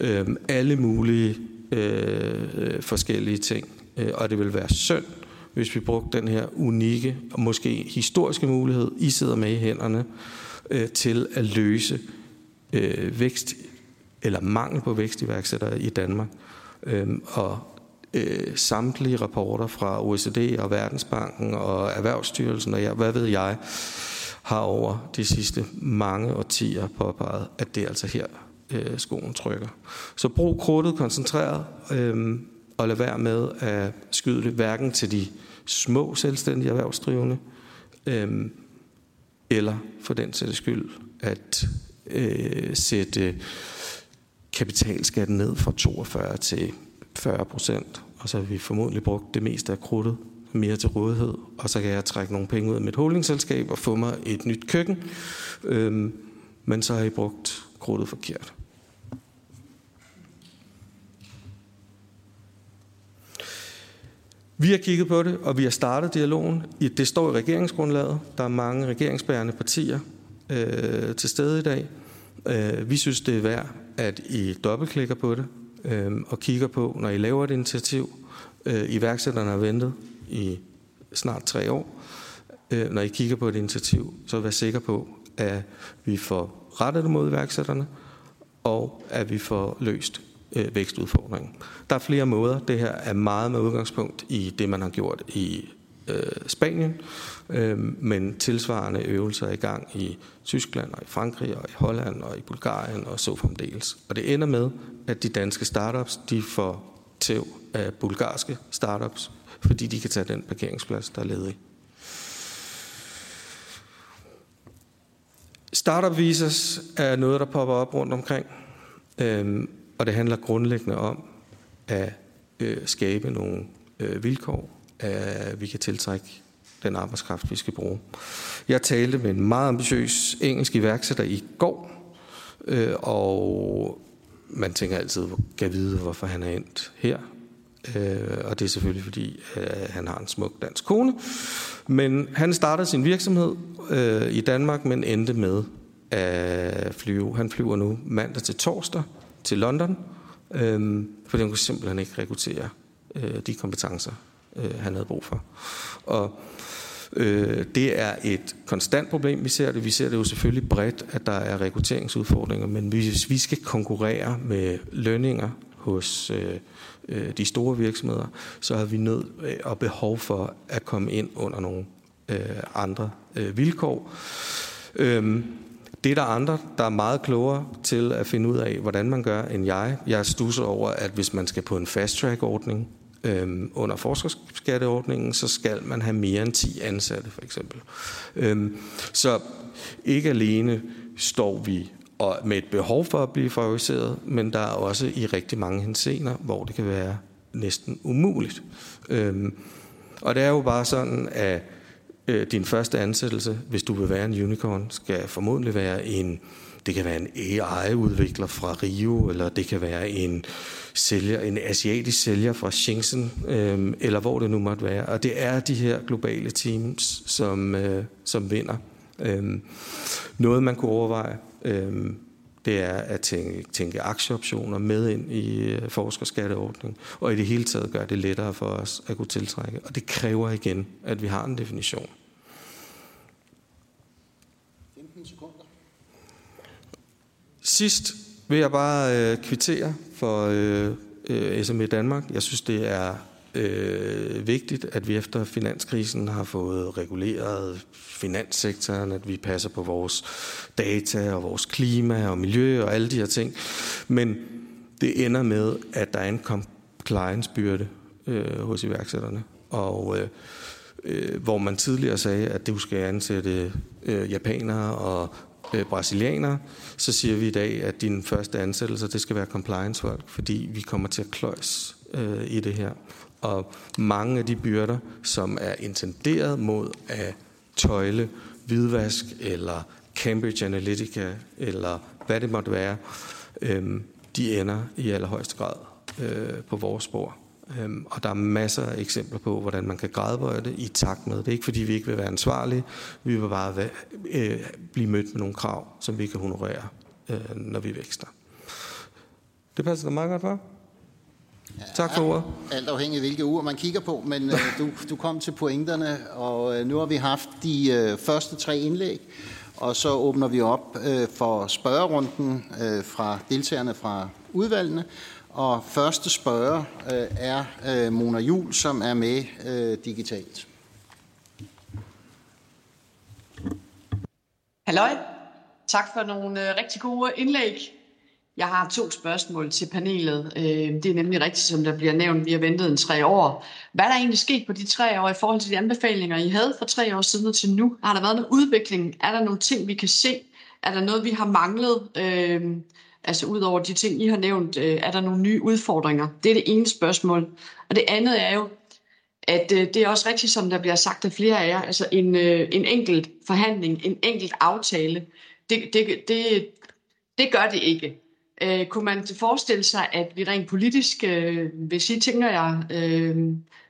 øh, alle mulige øh, forskellige ting. Øh, og det vil være synd, hvis vi brugte den her unikke og måske historiske mulighed, I sidder med i hænderne, øh, til at løse øh, vækst eller mangel på vækstiværksættere i Danmark. Øh, og øh, samtlige rapporter fra OECD og Verdensbanken og Erhvervsstyrelsen og jeg, hvad ved jeg, har over de sidste mange årtier påpeget, at det er altså her, øh, skoen trykker. Så brug krudtet koncentreret, øh, og lad være med at skyde det hverken til de små selvstændige erhvervsdrivende, øh, eller for den sags skyld at øh, sætte kapitalskatten ned fra 42 til 40 procent. Og så har vi formodentlig brugt det meste af krudtet mere til rådighed, og så kan jeg trække nogle penge ud af mit holdingselskab og få mig et nyt køkken. Øhm, men så har I brugt krudtet forkert. Vi har kigget på det, og vi har startet dialogen. Det står i regeringsgrundlaget. Der er mange regeringsbærende partier øh, til stede i dag. Øh, vi synes, det er værd, at I dobbeltklikker på det øh, og kigger på, når I laver et initiativ. Øh, iværksætterne har ventet i snart tre år. Øh, når I kigger på et initiativ, så vær sikker på, at vi får rettet det mod iværksætterne, og at vi får løst øh, vækstudfordringen. Der er flere måder. Det her er meget med udgangspunkt i det, man har gjort i øh, Spanien, øh, men tilsvarende øvelser er i gang i Tyskland og i Frankrig og i Holland og i Bulgarien og så fremdeles. Og det ender med, at de danske startups de får tæv af bulgarske startups, fordi de kan tage den parkeringsplads, der er ledig. Startup visas er noget, der popper op rundt omkring. Øhm, og det handler grundlæggende om at øh, skabe nogle øh, vilkår, at vi kan tiltrække den arbejdskraft, vi skal bruge. Jeg talte med en meget ambitiøs engelsk iværksætter i går, øh, og man tænker altid, kan vide, hvorfor han er endt her. Øh, og det er selvfølgelig fordi, øh, han har en smuk dansk kone. Men han startede sin virksomhed øh, i Danmark, men endte med at flyve. Han flyver nu mandag til torsdag til London, øh, fordi han kunne simpelthen ikke rekruttere øh, de kompetencer, øh, han havde brug for. Og øh, det er et konstant problem, vi ser det. Vi ser det jo selvfølgelig bredt, at der er rekrutteringsudfordringer, men hvis vi skal konkurrere med lønninger hos øh, øh, de store virksomheder, så har vi nødt øh, og behov for at komme ind under nogle øh, andre øh, vilkår. Øh, det er der andre, der er meget klogere til at finde ud af, hvordan man gør, end jeg. Jeg stusser over, at hvis man skal på en fast-track-ordning øhm, under forskerskatteordningen, så skal man have mere end 10 ansatte, for eksempel. Øhm, så ikke alene står vi og med et behov for at blive favoriseret, men der er også i rigtig mange hensener, hvor det kan være næsten umuligt. Øhm, og det er jo bare sådan, at øh, din første ansættelse, hvis du vil være en unicorn, skal formodentlig være en, det kan være en AI-udvikler fra Rio, eller det kan være en sælger, en asiatisk sælger fra Shenzhen, øh, eller hvor det nu måtte være. Og det er de her globale teams, som, øh, som vinder. Øh, noget man kunne overveje, øh, det er at tænke, tænke aktieoptioner med ind i øh, forskerskatteordningen, og i det hele taget gøre det lettere for os at kunne tiltrække. Og det kræver igen, at vi har en definition. 15 sekunder. Sidst vil jeg bare øh, kvittere for øh, øh, SME Danmark. Jeg synes, det er øh, vigtigt, at vi efter finanskrisen har fået reguleret finanssektoren, at vi passer på vores data og vores klima og miljø og alle de her ting. Men det ender med, at der er en compliance-byrde øh, hos iværksætterne. Og øh, øh, hvor man tidligere sagde, at du skal ansætte øh, japanere og øh, brasilianere, så siger vi i dag, at din første ansættelse, det skal være compliance-folk, fordi vi kommer til at kløjs øh, i det her. Og mange af de byrder, som er intenderet mod at tøjle hvidvask eller Cambridge Analytica eller hvad det måtte være, øh, de ender i allerhøjeste grad øh, på vores spor. Øhm, og der er masser af eksempler på, hvordan man kan gradbøje det i takt med. Det er ikke fordi, vi ikke vil være ansvarlige. Vi vil bare være, øh, blive mødt med nogle krav, som vi kan honorere, øh, når vi vækster. Det passer da meget godt for. Ja, tak for ordet. Alt afhængig af hvilke uger man kigger på, men øh, du, du kom til pointerne, og øh, nu har vi haft de øh, første tre indlæg, og så åbner vi op øh, for spørgerunden øh, fra deltagerne fra udvalgene. Og første spørger øh, er øh, Mona Jul, som er med øh, digitalt. Halløj. Tak for nogle øh, rigtig gode indlæg. Jeg har to spørgsmål til panelet. Øh, det er nemlig rigtigt, som der bliver nævnt, vi har ventet en tre år. Hvad er der egentlig sket på de tre år i forhold til de anbefalinger, I havde for tre år siden til nu? Har der været noget udvikling? Er der nogle ting, vi kan se? Er der noget, vi har manglet? Øh, Altså ud over de ting, I har nævnt, øh, er der nogle nye udfordringer? Det er det ene spørgsmål. Og det andet er jo, at øh, det er også rigtigt, som der bliver sagt af flere af jer, altså en, øh, en enkelt forhandling, en enkelt aftale, det, det, det, det gør det ikke. Øh, kunne man forestille sig, at vi rent politisk, øh, hvis I tænker jer, øh,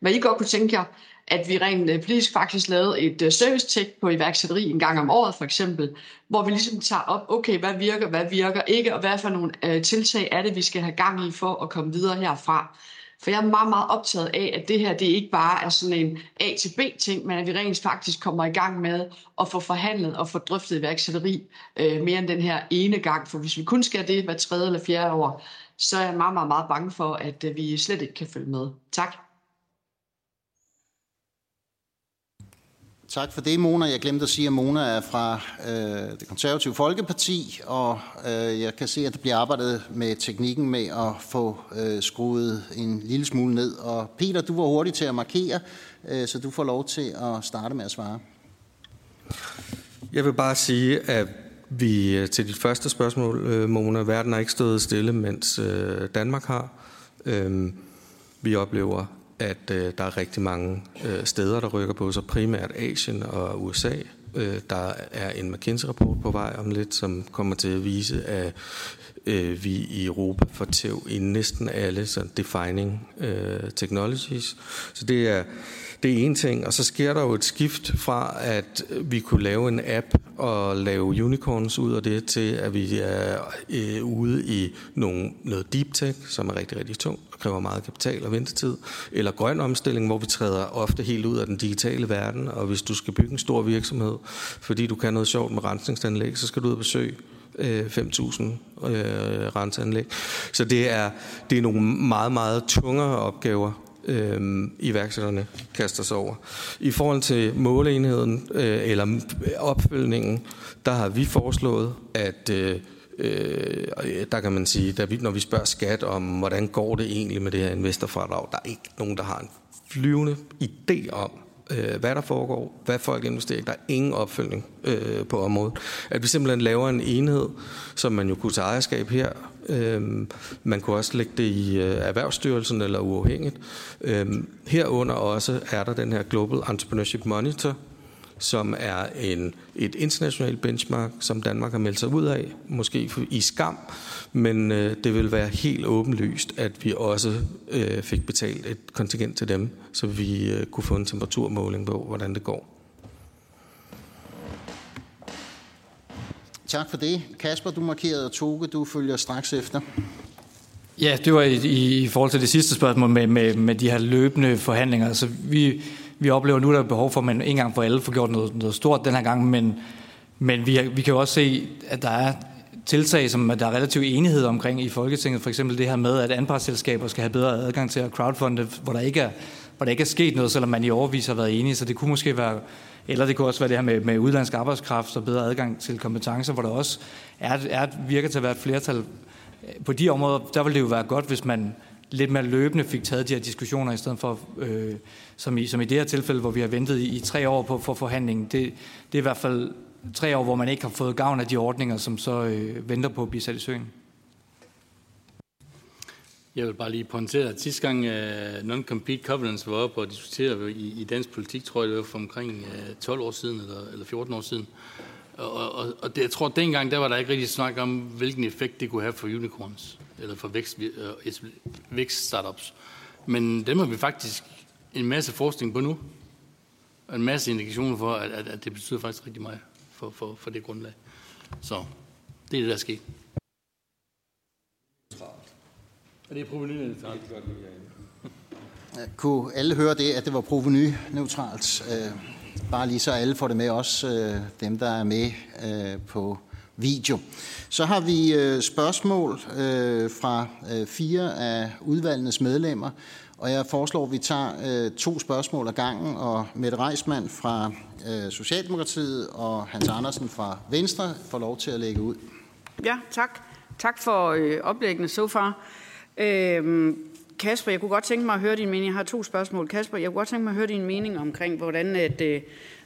hvad I godt kunne tænke jer, at vi rent øh, politisk faktisk lavede et øh, servicetjek tjek på iværksætteri en gang om året for eksempel, hvor vi ligesom tager op, okay, hvad virker, hvad virker ikke, og hvad for nogle øh, tiltag er det, vi skal have gang i for at komme videre herfra. For jeg er meget, meget optaget af, at det her det ikke bare er sådan en A til B ting, men at vi rent faktisk kommer i gang med at få forhandlet og få drøftet iværksætteri øh, mere end den her ene gang. For hvis vi kun skal det hver tredje eller fjerde år, så er jeg meget, meget, meget bange for, at øh, vi slet ikke kan følge med. Tak. Tak for det, Mona. Jeg glemte at sige, at Mona er fra øh, det konservative Folkeparti, og øh, jeg kan se, at der bliver arbejdet med teknikken med at få øh, skruet en lille smule ned. Og Peter, du var hurtig til at markere, øh, så du får lov til at starte med at svare. Jeg vil bare sige, at vi øh, til dit første spørgsmål, øh, Mona, verden har ikke stået stille, mens øh, Danmark har. Øh, vi oplever at øh, der er rigtig mange øh, steder, der rykker på sig, primært Asien og USA. Øh, der er en McKinsey-rapport på vej om lidt, som kommer til at vise, at øh, vi i Europa får tæv i næsten alle så defining øh, technologies. Så det er det er en ting, og så sker der jo et skift fra, at vi kunne lave en app og lave unicorns ud af det, til at vi er øh, ude i nogle, noget deep tech, som er rigtig, rigtig tungt kræver meget kapital og ventetid, eller grøn omstilling, hvor vi træder ofte helt ud af den digitale verden, og hvis du skal bygge en stor virksomhed, fordi du kan noget sjovt med rensningsanlæg, så skal du ud og besøge øh, 5.000 øh, renseanlæg. Så det er, det er nogle meget, meget tungere opgaver, øh, iværksætterne kaster sig over. I forhold til måleenheden øh, eller opfølgningen, der har vi foreslået, at øh, Øh, øh, der kan man sige, da vi, når vi spørger skat om, hvordan går det egentlig med det her investorfradrag, der er ikke nogen, der har en flyvende idé om, øh, hvad der foregår, hvad folk investerer Der er ingen opfølgning øh, på området. At vi simpelthen laver en enhed, som man jo kunne tage ejerskab her. Øh, man kunne også lægge det i øh, Erhvervsstyrelsen eller uafhængigt. Øh, herunder også er der den her Global Entrepreneurship Monitor, som er en, et internationalt benchmark, som Danmark har meldt sig ud af, måske i skam, men øh, det vil være helt åbenlyst, at vi også øh, fik betalt et kontingent til dem, så vi øh, kunne få en temperaturmåling på, hvordan det går. Tak for det. Kasper, du markerede, og Toge, du følger straks efter. Ja, det var i, i forhold til det sidste spørgsmål med, med, med de her løbende forhandlinger. Altså, vi, vi oplever nu, der er behov for, at man en gang for alle får gjort noget, noget stort den her gang, men, men vi, vi kan jo også se, at der er tiltag, som der er relativ enighed omkring i Folketinget. For eksempel det her med, at anpartsselskaber skal have bedre adgang til at crowdfunde, hvor der ikke er, hvor der ikke er sket noget, selvom man i overvis har været enige. Så det kunne måske være, eller det kunne også være det her med, med udlandsk arbejdskraft og bedre adgang til kompetencer, hvor der også er, er, virker til at være et flertal. På de områder, der ville det jo være godt, hvis man lidt mere løbende fik taget de her diskussioner, i stedet for, øh, som, i, som i det her tilfælde, hvor vi har ventet i, i tre år på for forhandlingen. Det, det er i hvert fald tre år, hvor man ikke har fået gavn af de ordninger, som så øh, venter på at blive sat i søen. Jeg vil bare lige pointere, at sidste gang uh, non-compete covenants var op og diskuterede i, i dansk politik, tror jeg det var for omkring øh, uh, 12 år siden, eller, eller 14 år siden. Og, og, og det, jeg tror, at dengang, der var der ikke rigtig snak om, hvilken effekt det kunne have for unicorns, eller for vækst, uh, vækst startups. Men dem har vi faktisk en masse forskning på nu. En masse indikationer for, at, at, at det betyder faktisk rigtig meget for, for, for det grundlag. Så det er det, der er sket. Er det proveny-neutralt? Kunne alle høre det, at det var proveny-neutralt? Øh, bare lige så alle får det med, også øh, dem, der er med øh, på video. Så har vi spørgsmål fra fire af udvalgenes medlemmer, og jeg foreslår, at vi tager øh, to spørgsmål ad gangen, og Mette Reismann fra øh, Socialdemokratiet og Hans Andersen fra Venstre får lov til at lægge ud. Ja, tak. Tak for øh, oplæggene so far. Øh, Kasper, jeg kunne godt tænke mig at høre din mening. Jeg har to spørgsmål. Kasper, jeg kunne godt tænke mig at høre din mening omkring, hvordan at, øh,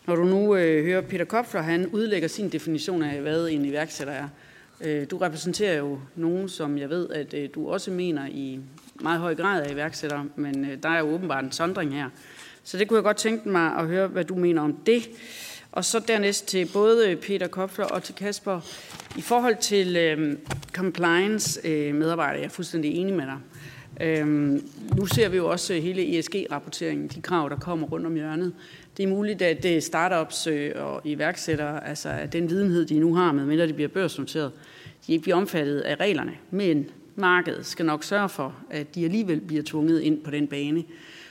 når du nu øh, hører Peter Kopfler, han udlægger sin definition af, hvad en iværksætter er. Øh, du repræsenterer jo nogen, som jeg ved, at øh, du også mener i meget høj grad af iværksætter, men øh, der er jo åbenbart en sondring her. Så det kunne jeg godt tænke mig at høre, hvad du mener om det. Og så dernæst til både øh, Peter Kopfler og til Kasper. I forhold til øh, compliance-medarbejdere, øh, jeg er fuldstændig enig med dig. Øhm, nu ser vi jo også øh, hele ESG-rapporteringen, de krav, der kommer rundt om hjørnet. Det er muligt, at det startups og iværksættere, altså at den videnhed, de nu har, med mindre de bliver børsnoteret, de ikke bliver omfattet af reglerne. Men markedet skal nok sørge for, at de alligevel bliver tvunget ind på den bane.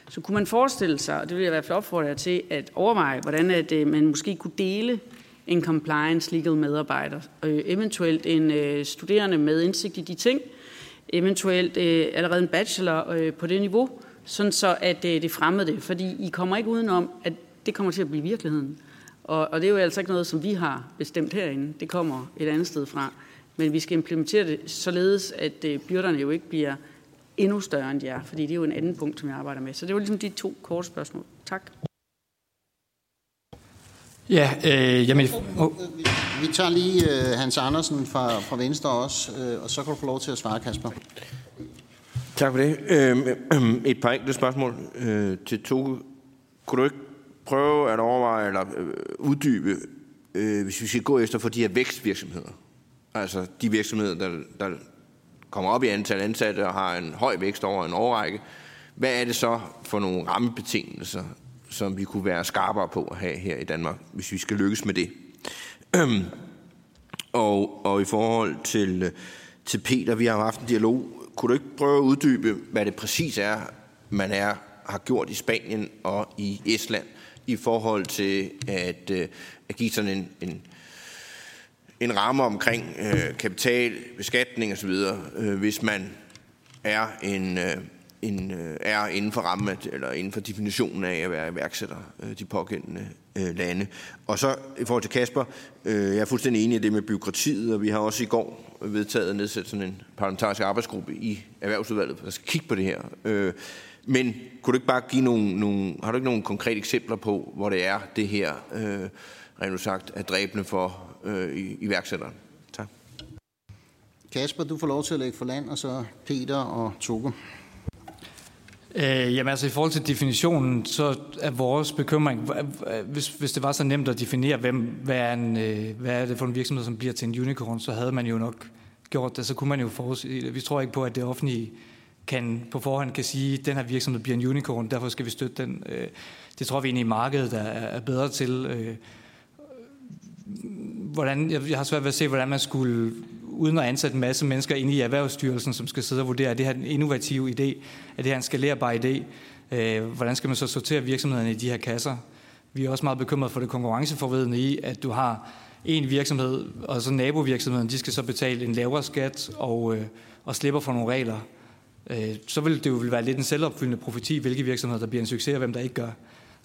Så kunne man forestille sig, og det vil jeg i hvert fald opfordre jer til, at overveje, hvordan at, øh, man måske kunne dele en compliance legal medarbejder, øh, eventuelt en øh, studerende med indsigt i de ting, eventuelt øh, allerede en bachelor øh, på det niveau, sådan så at øh, det fremmede det, fordi I kommer ikke udenom, at det kommer til at blive virkeligheden. Og, og det er jo altså ikke noget, som vi har bestemt herinde. Det kommer et andet sted fra. Men vi skal implementere det således, at øh, byrderne jo ikke bliver endnu større end de er, fordi det er jo en anden punkt, som jeg arbejder med. Så det var ligesom de to korte spørgsmål. Tak. Ja, øh, jamen... Oh. Vi tager lige øh, Hans Andersen fra, fra Venstre også, øh, og så kan du få lov til at svare, Kasper. Tak for det. Øh, øh, et par enkelte spørgsmål øh, til to. Kunne du ikke prøve at overveje eller øh, uddybe, øh, hvis vi skal gå efter for de her vækstvirksomheder? Altså de virksomheder, der, der kommer op i antal ansatte og har en høj vækst over en årrække. Hvad er det så for nogle rammebetingelser, som vi kunne være skarpere på at have her i Danmark, hvis vi skal lykkes med det. Og, og i forhold til, til Peter, vi har haft en dialog. Kunne du ikke prøve at uddybe, hvad det præcis er, man er, har gjort i Spanien og i Estland, i forhold til at, øh, at give sådan en, en, en ramme omkring øh, kapital, beskatning osv., øh, hvis man er en, øh, en, øh, er inden for ramme, eller inden for definitionen af at være iværksætter, øh, de pågældende øh, lande. Og så i forhold til Kasper, øh, jeg er fuldstændig enig i det med byråkratiet, og vi har også i går vedtaget at nedsætte sådan en parlamentarisk arbejdsgruppe i Erhvervsudvalget, der skal kigge på det her. Øh, men kunne du ikke bare give nogle, nogle, har du ikke nogle konkrete eksempler på, hvor det er det her, øh, rent sagt, er dræbende for øh, iværksætteren? Tak. Kasper, du får lov til at lægge for land, og så Peter og Togo. Øh, jamen altså i forhold til definitionen, så er vores bekymring, hvis, hvis det var så nemt at definere, hvem, hvad, er en, øh, hvad er det for en virksomhed, som bliver til en unicorn, så havde man jo nok gjort det. Så kunne man jo forudsige det. Vi tror ikke på, at det offentlige kan på forhånd kan sige, at den her virksomhed bliver en unicorn, derfor skal vi støtte den. Øh, det tror vi egentlig, markedet er, er bedre til. Hvordan, jeg har svært ved at se, hvordan man skulle uden at ansætte en masse mennesker ind i Erhvervsstyrelsen, som skal sidde og vurdere, er det her en innovativ idé, er det her en skalerbar idé, øh, hvordan skal man så sortere virksomhederne i de her kasser? Vi er også meget bekymrede for det konkurrenceforvedende i, at du har en virksomhed, og så nabovirksomheden, de skal så betale en lavere skat og, øh, og slipper for nogle regler. Øh, så vil det jo være lidt en selvopfyldende profeti, hvilke virksomheder, der bliver en succes, og hvem der ikke gør.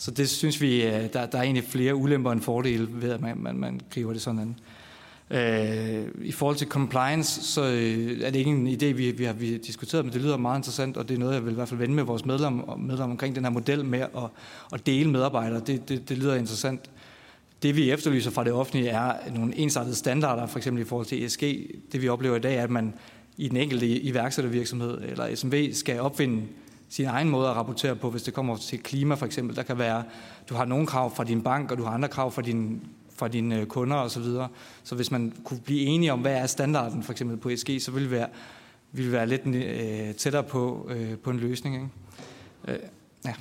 Så det synes vi, øh, der, der er egentlig flere ulemper end fordele ved, at man, man, man griber det sådan an. Øh, I forhold til compliance, så øh, er det ikke en idé, vi, vi har vi diskuteret, men det lyder meget interessant, og det er noget, jeg vil i hvert fald vende med vores medlemmer medlem omkring den her model med at, at dele medarbejdere. Det, det, det lyder interessant. Det vi efterlyser fra det offentlige er nogle ensartede standarder, for eksempel i forhold til ESG. Det vi oplever i dag er, at man i den enkelte iværksættervirksomhed eller SMV skal opfinde sin egen måde at rapportere på, hvis det kommer til klima for eksempel. Der kan være, du har nogle krav fra din bank, og du har andre krav fra din fra dine øh, kunder osv. Så, så hvis man kunne blive enige om, hvad er standarden for eksempel på ESG, så ville vi være, ville være lidt øh, tættere på, øh, på en løsning. Ikke? Øh, ja.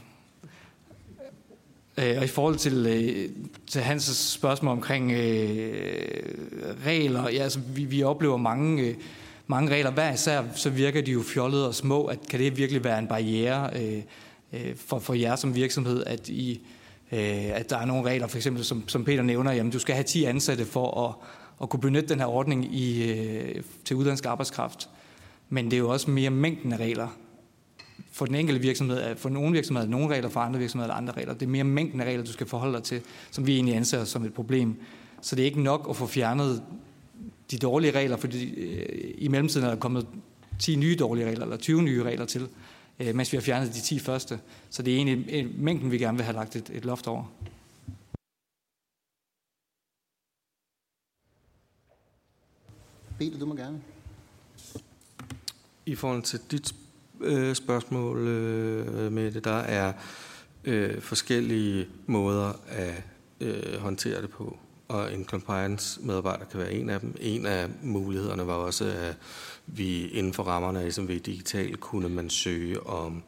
Øh, og i forhold til, øh, til Hans spørgsmål omkring øh, regler, ja, altså, vi, vi oplever mange, øh, mange regler. Hver især så virker de jo fjollede og små. At, kan det virkelig være en barriere øh, øh, for, for jer som virksomhed, at I øh, at der er nogle regler, for eksempel som, som Peter nævner, jamen du skal have 10 ansatte for at, at kunne benytte den her ordning i, øh, til udlandsk arbejdskraft. Men det er jo også mere mængden af regler. For den enkelte virksomhed, for nogle virksomheder er nogle regler, for andre virksomheder er andre regler. Det er mere mængden af regler, du skal forholde dig til, som vi egentlig anser som et problem. Så det er ikke nok at få fjernet de dårlige regler, fordi øh, i mellemtiden er der kommet 10 nye dårlige regler, eller 20 nye regler til øh, mens vi har fjernet de 10 første. Så det er egentlig en, mængden, vi gerne vil have lagt et, et loft over. Peter, du må gerne. I forhold til dit øh, spørgsmål øh, med det, der er øh, forskellige måder at øh, håndtere det på, og en compliance-medarbejder kan være en af dem. En af mulighederne var også, at vi inden for rammerne af SMV Digital kunne man søge om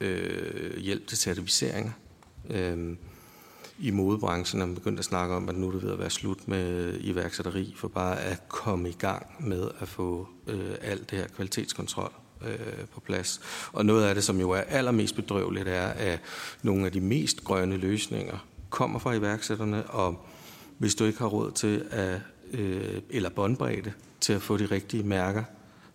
øh, hjælp til certificeringer. Øh, I modebranchen er man begyndt at snakke om, at nu er det ved at være slut med iværksætteri, for bare at komme i gang med at få øh, alt det her kvalitetskontrol øh, på plads. Og noget af det, som jo er allermest bedrøveligt, er, at nogle af de mest grønne løsninger kommer fra iværksætterne, og hvis du ikke har råd til at, øh, eller båndbredde til at få de rigtige mærker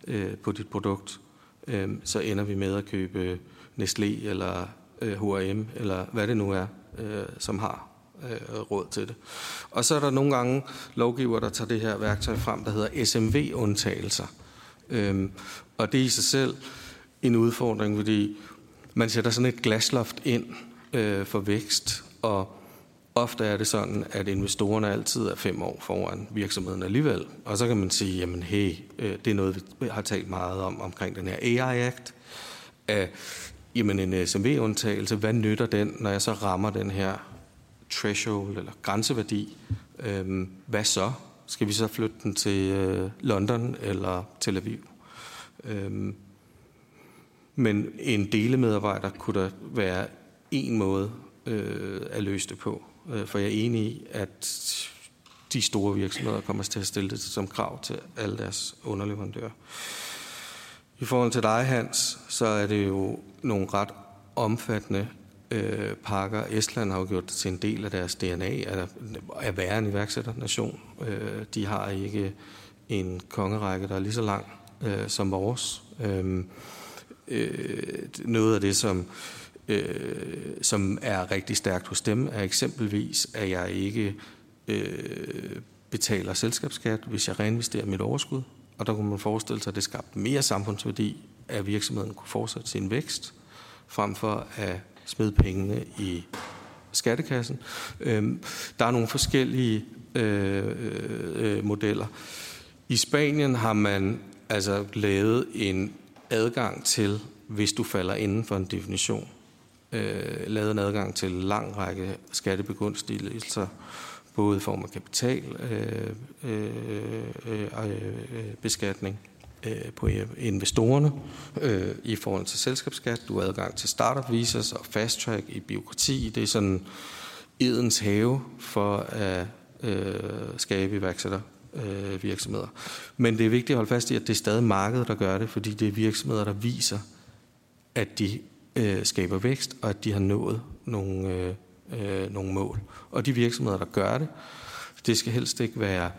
øh, på dit produkt, øh, så ender vi med at købe Nestlé eller øh, H&M eller hvad det nu er, øh, som har øh, råd til det. Og så er der nogle gange lovgiver, der tager det her værktøj frem, der hedder SMV-undtagelser. Øhm, og det er i sig selv en udfordring, fordi man sætter sådan et glasloft ind øh, for vækst, og Ofte er det sådan, at investorerne altid er fem år foran virksomheden alligevel. Og så kan man sige, jamen hey, øh, det er noget, vi har talt meget om omkring den her AI Act. At, jamen en SMV-undtagelse, hvad nytter den, når jeg så rammer den her threshold eller grænseværdi? Øhm, hvad så? Skal vi så flytte den til øh, London eller Tel Aviv? Øhm, men en delemedarbejder kunne der være en måde øh, at løse det på. Øh, for jeg er enig i, at de store virksomheder kommer til at stille det som krav til alle deres underleverandører. I forhold til dig, Hans, så er det jo nogle ret omfattende øh, pakker. Estland har jo gjort det til en del af deres DNA at, at være en iværksætternation. Øh, de har ikke en kongerække, der er lige så lang øh, som vores. Øh, øh, noget af det, som øh, som er rigtig stærkt hos dem, er eksempelvis, at jeg ikke øh, betaler selskabsskat, hvis jeg reinvesterer mit overskud. Og der kunne man forestille sig, at det skabte mere samfundsværdi, at virksomheden kunne fortsætte sin vækst, frem for at smide pengene i skattekassen. Øh, der er nogle forskellige øh, øh, øh, modeller. I Spanien har man altså lavet en adgang til, hvis du falder inden for en definition øh, lavet en adgang til en lang række skattebegunstigelser, både i form af kapital, øh øh, øh, øh, øh, beskatning øh, på investorerne øh, i forhold til selskabsskat. Du har adgang til startup visas og fast track i byråkrati. Det er sådan edens have for at øh, skabe iværksætter øh, virksomheder. Men det er vigtigt at holde fast i, at det er stadig markedet, der gør det, fordi det er virksomheder, der viser, at de øh, skaber vækst, og at de har nået nogle, øh, øh, nogle mål. Og de virksomheder, der gør det, Det skal helst ikke være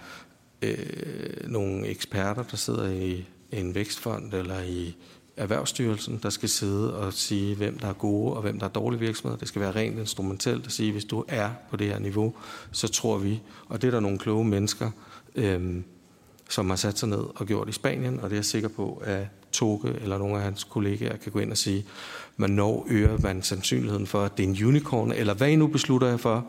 øh, nogle eksperter, der sidder i en vækstfond eller i Erhvervsstyrelsen, der skal sidde og sige, hvem der er gode og hvem der er dårlige virksomheder. Det skal være rent instrumentelt at sige, hvis du er på det her niveau, så tror vi, og det er der nogle kloge mennesker, øh, som har sat sig ned og gjort i Spanien, og det er jeg sikker på, at Toge eller nogle af hans kollegaer kan gå ind og sige, hvornår øger man sandsynligheden for, at det er en unicorn, eller hvad I nu beslutter jer for,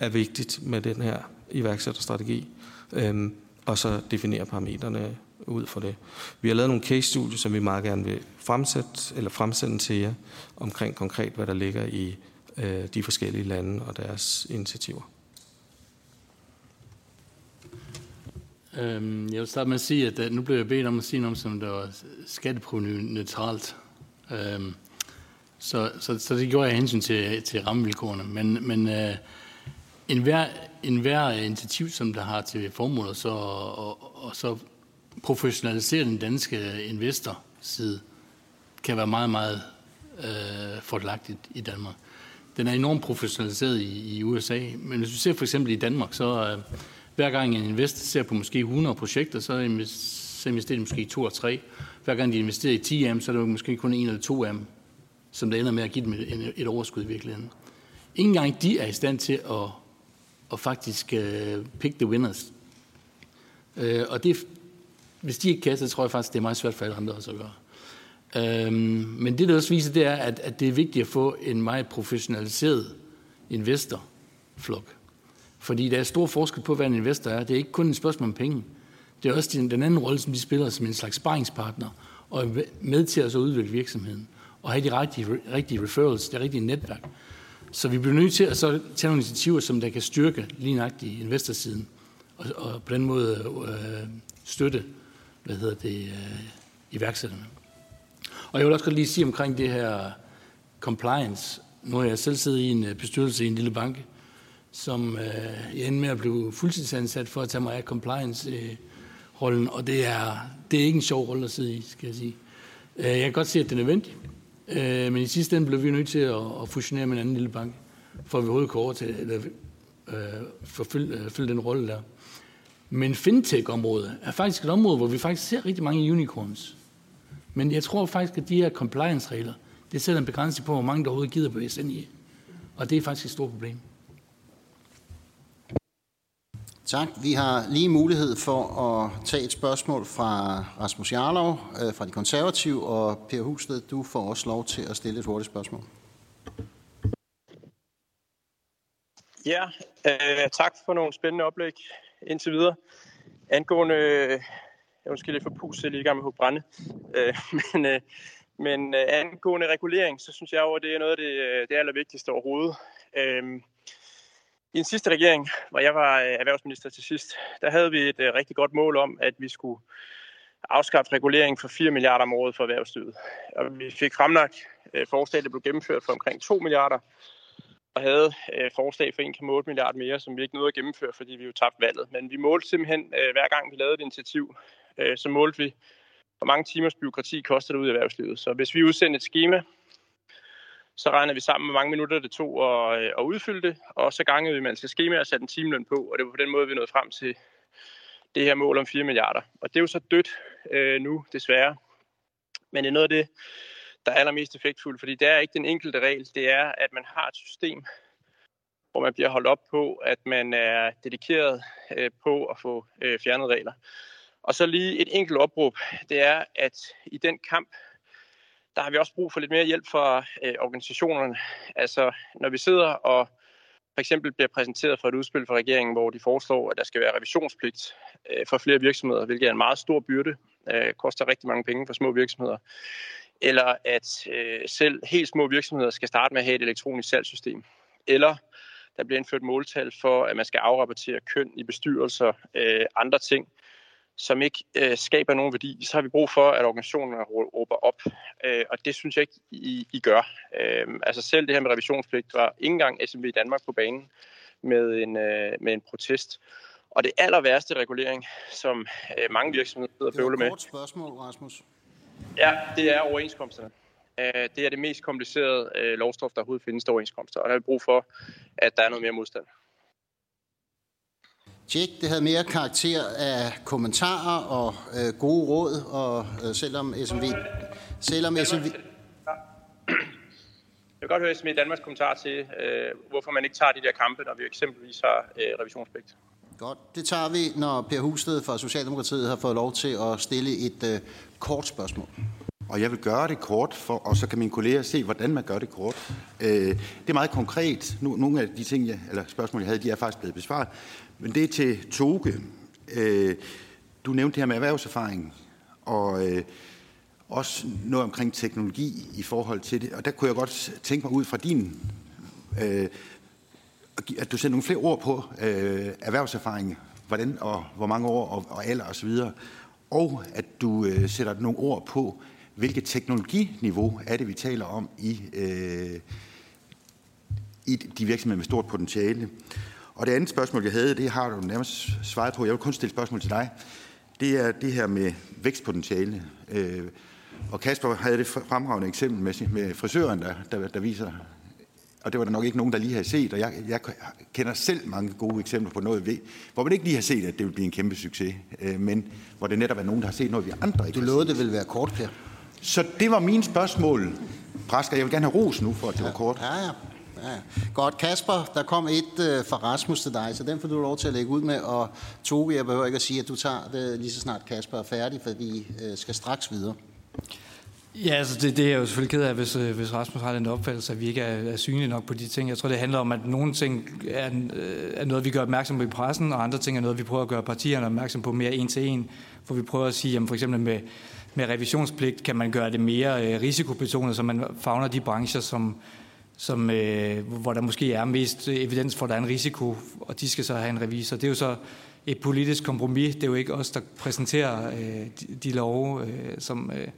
er vigtigt med den her iværksætterstrategi, øhm, og så definere parametrene ud fra det. Vi har lavet nogle case-studier, som vi meget gerne vil fremsætte, eller fremsende til jer, omkring konkret, hvad der ligger i øh, de forskellige lande og deres initiativer. Øhm, jeg vil starte med at sige, at øh, nu blev jeg bedt om at sige noget, som der var skatteproveny-neutralt. Øhm, så, så, så det gjorde jeg hensyn til, til rammevilkårene. Men, men øh, en, hver, en hver initiativ, som der har til formål, så, og, og så professionalisere den danske investor side, kan være meget, meget øh, fordelagtigt i Danmark. Den er enormt professionaliseret i, i USA, men hvis vi ser for eksempel i Danmark, så øh, hver gang en investor ser på måske 100 projekter, så investerer de måske i to og tre. Hver gang de investerer i 10 af dem, så er det måske kun en eller to af dem, som der ender med at give dem et, et overskud i virkeligheden. Ingen gang de er i stand til at, at faktisk uh, pick the winners. Uh, og det, hvis de ikke kan, så tror jeg faktisk, det er meget svært for alle andre også at gøre. Øhm, men det, der også viser, det er, at, at det er vigtigt at få en meget professionaliseret investorflok. Fordi der er stor forskel på, hvad en investor er. Det er ikke kun et spørgsmål om penge. Det er også den, den anden rolle, som de spiller som en slags sparringspartner, og er med til at så udvikle virksomheden, og have de rigtige, rigtige referrals, det rigtige netværk. Så vi bliver nødt til at så tage nogle initiativer, som der kan styrke lige nøjagtigt investorsiden, og, og på den måde øh, støtte hvad hedder det, øh, iværksætterne. Og jeg vil også godt lige sige omkring det her compliance. Nu har jeg selv siddet i en øh, bestyrelse i en lille bank, som øh, jeg endte med at blive fuldtidsansat for at tage mig af compliance-rollen, øh, og det er, det er ikke en sjov rolle at sidde i, skal jeg sige. Øh, jeg kan godt se, at det er nødvendigt, øh, men i sidste ende blev vi nødt til at, at fusionere med en anden lille bank, for at vi overhovedet kunne overtage, eller øh, forfølge øh, den rolle der. Men fintech-området er faktisk et område, hvor vi faktisk ser rigtig mange unicorns. Men jeg tror faktisk, at de her compliance-regler, det sætter en begrænsning på, hvor mange der overhovedet gider på SNI. Og det er faktisk et stort problem. Tak. Vi har lige mulighed for at tage et spørgsmål fra Rasmus Jarlov øh, fra De Konservative, og Per Husted, du får også lov til at stille et hurtigt spørgsmål. Ja, øh, tak for nogle spændende oplæg indtil videre. Angående, jeg måske lidt for pus, lige i gang med at brænde, øh, men, øh, men øh, angående regulering, så synes jeg jo, at det er noget af det, øh, det allervigtigste overhovedet. Øh, i den sidste regering, hvor jeg var øh, erhvervsminister til sidst, der havde vi et øh, rigtig godt mål om, at vi skulle afskaffe regulering for 4 milliarder om året for erhvervslivet. Og vi fik fremlagt øh, forslag, der blev gennemført for omkring 2 milliarder, og havde øh, forslag for 1,8 milliarder mere, som vi ikke nåede at gennemføre, fordi vi jo tabte valget. Men vi målte simpelthen, øh, hver gang vi lavede et initiativ, øh, så målte vi, hvor mange timers byråkrati koster det ud i erhvervslivet. Så hvis vi udsendte et schema, så regnede vi sammen, hvor mange minutter det tog at, øh, at udfylde det, og så gangede vi med altså skema og satte en timeløn på, og det var på den måde, vi nåede frem til det her mål om 4 milliarder. Og det er jo så dødt øh, nu, desværre. Men det er noget af det, der er allermest effektfuldt, fordi det er ikke den enkelte regel, det er, at man har et system, hvor man bliver holdt op på, at man er dedikeret øh, på at få øh, fjernet regler. Og så lige et enkelt opråb, det er, at i den kamp, der har vi også brug for lidt mere hjælp fra øh, organisationerne. Altså, når vi sidder og for eksempel bliver præsenteret for et udspil fra regeringen, hvor de foreslår, at der skal være revisionspligt øh, for flere virksomheder, hvilket er en meget stor byrde, øh, koster rigtig mange penge for små virksomheder eller at øh, selv helt små virksomheder skal starte med at have et elektronisk salgssystem, eller der bliver indført måltal for, at man skal afrapportere køn i bestyrelser, øh, andre ting, som ikke øh, skaber nogen værdi, så har vi brug for, at organisationerne råber op. Øh, og det synes jeg ikke, I, I gør. Øh, altså selv det her med revisionspligt var ikke engang SMV i Danmark på banen med en, øh, med en protest. Og det aller værste regulering, som øh, mange virksomheder bøvler med. Det er et kort spørgsmål, Rasmus. Ja, det er overenskomsterne. Øh, det er det mest komplicerede øh, lovstof, der overhovedet findes til overenskomster, og der er brug for, at der er noget mere modstand. Tjek, det havde mere karakter af kommentarer og øh, gode råd, og øh, selvom SMV... Selvom SMV jeg vil godt høre SMV Danmarks kommentar til, øh, hvorfor man ikke tager de der kampe, når vi eksempelvis har øh, revisionspligt. Godt, det tager vi, når Per Husted fra Socialdemokratiet har fået lov til at stille et øh, kort spørgsmål. Og jeg vil gøre det kort, for, og så kan mine kolleger se, hvordan man gør det kort. Øh, det er meget konkret. Nu, nogle af de ting, jeg, eller spørgsmål, jeg havde, de er faktisk blevet besvaret. Men det er til Toge. Øh, du nævnte det her med erhvervserfaring, og øh, også noget omkring teknologi i forhold til det. Og der kunne jeg godt tænke mig ud fra din, øh, at du sætter nogle flere ord på øh, erhvervserfaring, hvordan og hvor mange år og, og alder osv., og, og at du øh, sætter nogle ord på, hvilket teknologiniveau er det, vi taler om i, øh, i de virksomheder med stort potentiale. Og det andet spørgsmål, jeg havde, det har du nærmest svaret på. Jeg vil kun stille spørgsmål til dig. Det er det her med vækstpotentiale. Øh, og Kasper havde det fremragende eksempel med, med frisøren, der, der, der viser, og det var der nok ikke nogen, der lige havde set, og jeg, jeg kender selv mange gode eksempler på noget, hvor man ikke lige har set, at det vil blive en kæmpe succes, øh, men hvor det netop er nogen, der har set noget, vi andre ikke Du lovede, det ville være kort, Per. Så det var mine spørgsmål. Brasker, jeg vil gerne have ros nu, for at det var kort. Ja, ja. Ja. Godt, Kasper, der kom et øh, fra Rasmus til dig, så den får du lov til at lægge ud med. Og Tove, jeg behøver ikke at sige, at du tager det lige så snart Kasper er færdig, for vi øh, skal straks videre. Ja, altså det, det er jeg jo selvfølgelig ked af, hvis, øh, hvis Rasmus har den opfattelse, at vi ikke er, er synlige nok på de ting. Jeg tror, det handler om, at nogle ting er, øh, er noget, vi gør opmærksom på i pressen, og andre ting er noget, vi prøver at gøre partierne opmærksom på mere en til en. For vi prøver at sige, jamen for eksempel med, med revisionspligt kan man gøre det mere øh, risikobetonet, så man fagner de brancher, som, som, øh, hvor der måske er mest evidens for, at der er en risiko, og de skal så have en revisor. Det er jo så et politisk kompromis. Det er jo ikke os, der præsenterer øh, de, de love, øh, som, øh,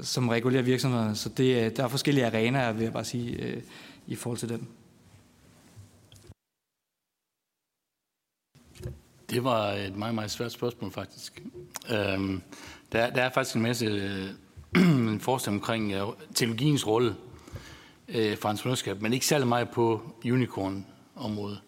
som regulerer virksomhederne. Så det, øh, der er forskellige arenaer, vil jeg bare sige, øh, i forhold til den. Det var et meget, meget svært spørgsmål, faktisk. Øhm, der, der er faktisk en masse øh, forestilling omkring øh, teknologiens rolle øh, for entreprenørskab, men ikke særlig meget på unicorn-området.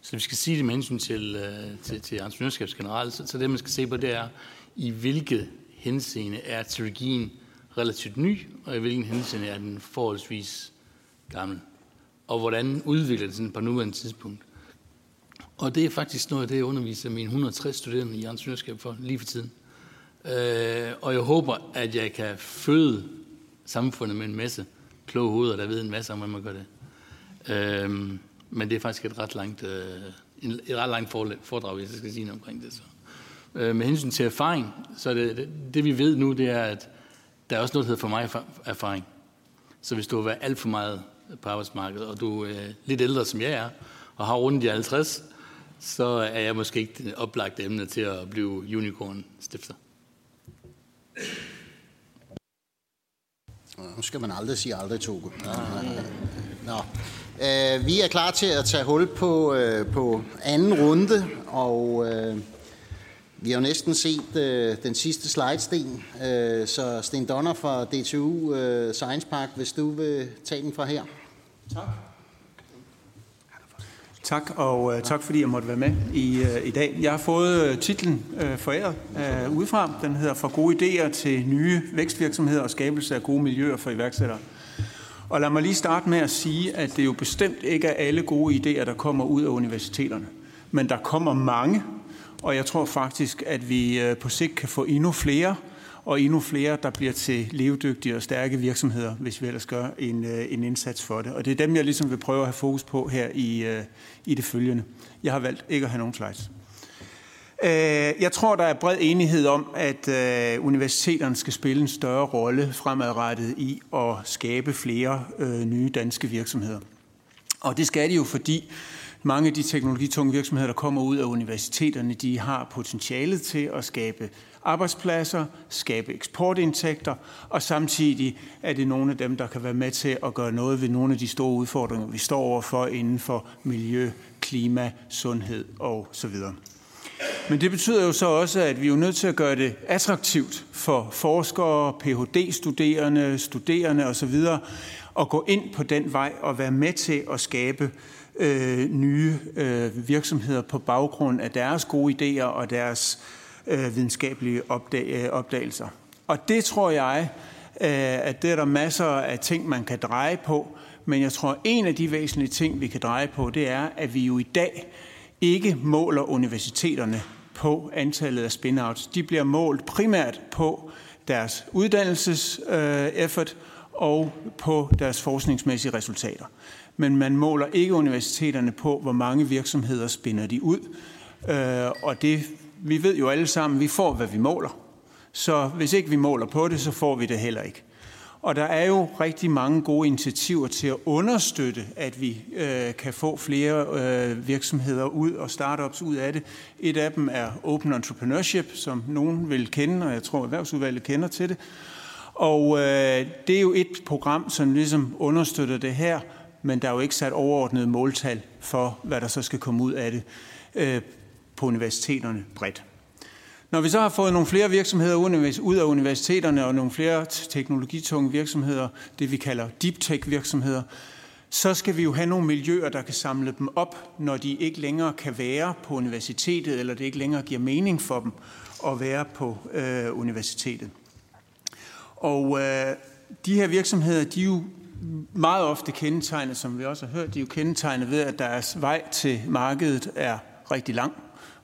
Så vi skal sige det med hensyn til, øh, til, til entreprenørskab generelt. Så, så det, man skal se på, det er, i hvilket henseende er teologien relativt ny, og i hvilken henseende er den forholdsvis gammel. Og hvordan udvikler den på nuværende tidspunkt. Og det er faktisk noget af det, jeg underviser mine 160 studerende i entreprenørskab for lige for tiden. Øh, og jeg håber, at jeg kan føde samfundet med en masse kloge hoveder, der ved en masse om, hvordan man gør det. Øhm, men det er faktisk et ret langt, øh, et ret langt foredrag, hvis jeg skal sige noget omkring det. Så. Øh, med hensyn til erfaring, så er det, det, det vi ved nu, det er, at der er også noget, der hedder for mig erfaring. Så hvis du har været alt for meget på arbejdsmarkedet, og du er lidt ældre, som jeg er, og har rundt i 50, så er jeg måske ikke oplagt emne til at blive unicorn-stifter. Nu skal man aldrig sige aldrig, Toge. Nå. Øh, vi er klar til at tage hul på, øh, på anden runde, og øh, vi har jo næsten set øh, den sidste slidesten. Øh, så Sten Donner fra DTU øh, Science Park, hvis du vil tage den fra her. Tak. Tak, og uh, tak fordi jeg måtte være med i, uh, i dag. Jeg har fået uh, titlen uh, foræret uh, udefra. Den hedder For gode idéer til nye vækstvirksomheder og skabelse af gode miljøer for iværksættere. Og lad mig lige starte med at sige, at det jo bestemt ikke er alle gode idéer, der kommer ud af universiteterne. Men der kommer mange, og jeg tror faktisk, at vi uh, på sigt kan få endnu flere, og endnu flere, der bliver til levedygtige og stærke virksomheder, hvis vi ellers gør en, øh, en indsats for det. Og det er dem, jeg ligesom vil prøve at have fokus på her i, øh, i det følgende. Jeg har valgt ikke at have nogen slides. Øh, jeg tror, der er bred enighed om, at universiteterne skal spille en større rolle fremadrettet i at skabe flere nye danske virksomheder. Og det skal de jo, fordi mange af de teknologitunge virksomheder, der kommer ud af universiteterne, de har potentialet til at skabe arbejdspladser, skabe eksportindtægter, og samtidig er det nogle af dem, der kan være med til at gøre noget ved nogle af de store udfordringer, vi står overfor inden for miljø, klima, sundhed og så videre. Men det betyder jo så også, at vi er nødt til at gøre det attraktivt for forskere, Ph.D.-studerende, studerende osv. at gå ind på den vej og være med til at skabe øh, nye øh, virksomheder på baggrund af deres gode idéer og deres øh, videnskabelige opdag, øh, opdagelser. Og det tror jeg, øh, at det er der masser af ting, man kan dreje på. Men jeg tror, en af de væsentlige ting, vi kan dreje på, det er, at vi jo i dag ikke måler universiteterne på antallet af spin-outs. De bliver målt primært på deres uddannelseseffort øh, og på deres forskningsmæssige resultater. Men man måler ikke universiteterne på, hvor mange virksomheder spinder de ud. Øh, og det, vi ved jo alle sammen, vi får, hvad vi måler. Så hvis ikke vi måler på det, så får vi det heller ikke. Og der er jo rigtig mange gode initiativer til at understøtte, at vi øh, kan få flere øh, virksomheder ud og startups ud af det. Et af dem er Open Entrepreneurship, som nogen vil kende, og jeg tror erhvervsudvalget kender til det. Og øh, det er jo et program, som ligesom understøtter det her, men der er jo ikke sat overordnet måltal for, hvad der så skal komme ud af det øh, på universiteterne bredt. Når vi så har fået nogle flere virksomheder ud af universiteterne og nogle flere teknologitunge virksomheder, det vi kalder deep tech virksomheder, så skal vi jo have nogle miljøer, der kan samle dem op, når de ikke længere kan være på universitetet, eller det ikke længere giver mening for dem at være på øh, universitetet. Og øh, de her virksomheder, de er jo meget ofte kendetegnet, som vi også har hørt, de er jo kendetegnet ved, at deres vej til markedet er rigtig lang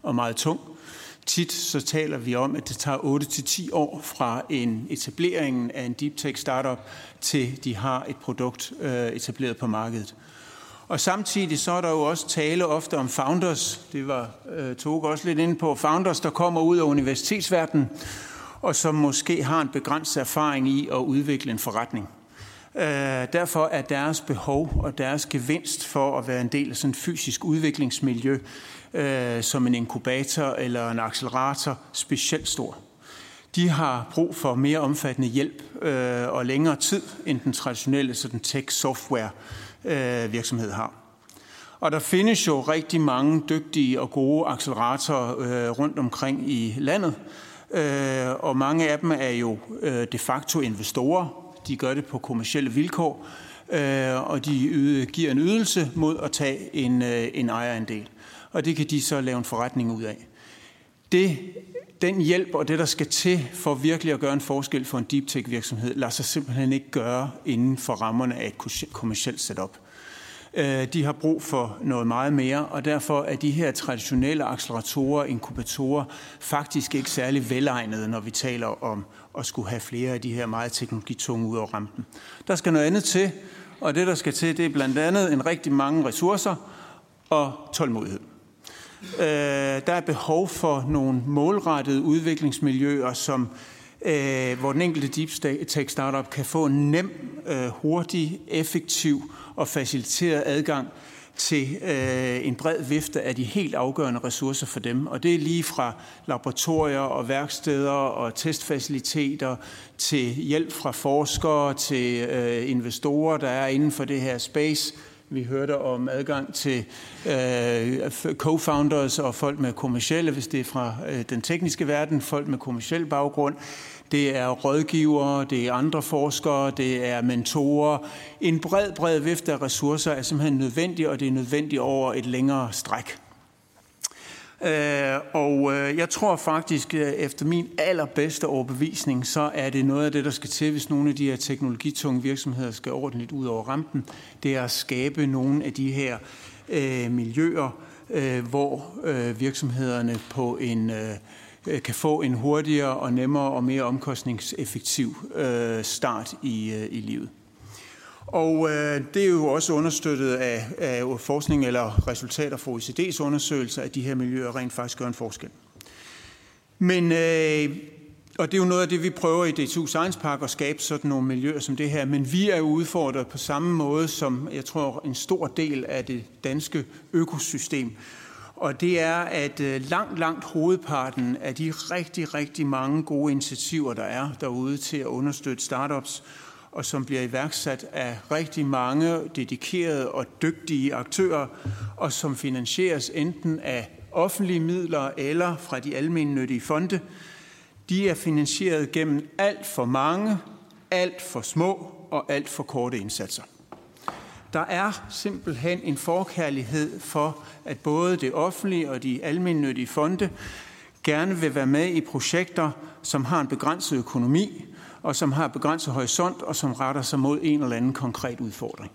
og meget tung. Tit så taler vi om, at det tager 8-10 år fra en etableringen af en deep tech startup, til de har et produkt øh, etableret på markedet. Og samtidig så er der jo også tale ofte om founders, det var øh, Toge også lidt inde på, founders, der kommer ud af universitetsverdenen, og som måske har en begrænset erfaring i at udvikle en forretning. Øh, derfor er deres behov og deres gevinst for at være en del af sådan et fysisk udviklingsmiljø øh, som en inkubator eller en accelerator specielt stor. De har brug for mere omfattende hjælp øh, og længere tid end den traditionelle sådan tech-software øh, virksomhed har. Og der findes jo rigtig mange dygtige og gode acceleratorer øh, rundt omkring i landet, øh, og mange af dem er jo øh, de facto investorer. De gør det på kommersielle vilkår, øh, og de yde, giver en ydelse mod at tage en, øh, en ejerandel og det kan de så lave en forretning ud af. Det, den hjælp og det, der skal til for virkelig at gøre en forskel for en deep tech virksomhed, lader sig simpelthen ikke gøre inden for rammerne af et kommersielt setup. Øh, de har brug for noget meget mere, og derfor er de her traditionelle acceleratorer, inkubatorer, faktisk ikke særlig velegnede, når vi taler om at skulle have flere af de her meget teknologitunge ud over rampen. Der skal noget andet til, og det, der skal til, det er blandt andet en rigtig mange ressourcer og tålmodighed. Øh, der er behov for nogle målrettede udviklingsmiljøer, som, øh, hvor den enkelte deep tech startup kan få en nem, øh, hurtig, effektiv og faciliteret adgang til øh, en bred vifte af de helt afgørende ressourcer for dem. Og det er lige fra laboratorier og værksteder og testfaciliteter til hjælp fra forskere til øh, investorer, der er inden for det her space, vi hørte om adgang til øh, co-founders og folk med kommersielle, hvis det er fra øh, den tekniske verden, folk med kommersiel baggrund. Det er rådgivere, det er andre forskere, det er mentorer. En bred, bred vifte af ressourcer er simpelthen nødvendig, og det er nødvendigt over et længere stræk. Øh, og øh, jeg tror faktisk, øh, efter min allerbedste overbevisning, så er det noget af det, der skal til, hvis nogle af de her teknologitunge virksomheder skal ordentligt ud over rampen. Det er at skabe nogle af de her øh, miljøer, øh, hvor øh, virksomhederne på en øh, øh kan få en hurtigere og nemmere og mere omkostningseffektiv øh, start i, øh, i livet. Og øh, det er jo også understøttet af, af forskning eller resultater fra OECD's undersøgelser, at de her miljøer rent faktisk gør en forskel. Men, øh, og det er jo noget af det, vi prøver i DTU Science Park at skabe sådan nogle miljøer som det her. Men vi er jo udfordret på samme måde som, jeg tror, en stor del af det danske økosystem. Og det er, at øh, langt, langt hovedparten af de rigtig, rigtig mange gode initiativer, der er derude til at understøtte startups, og som bliver iværksat af rigtig mange dedikerede og dygtige aktører, og som finansieres enten af offentlige midler eller fra de almennyttige fonde. De er finansieret gennem alt for mange, alt for små og alt for korte indsatser. Der er simpelthen en forkærlighed for, at både det offentlige og de almennyttige fonde gerne vil være med i projekter, som har en begrænset økonomi, og som har begrænset horisont, og som retter sig mod en eller anden konkret udfordring.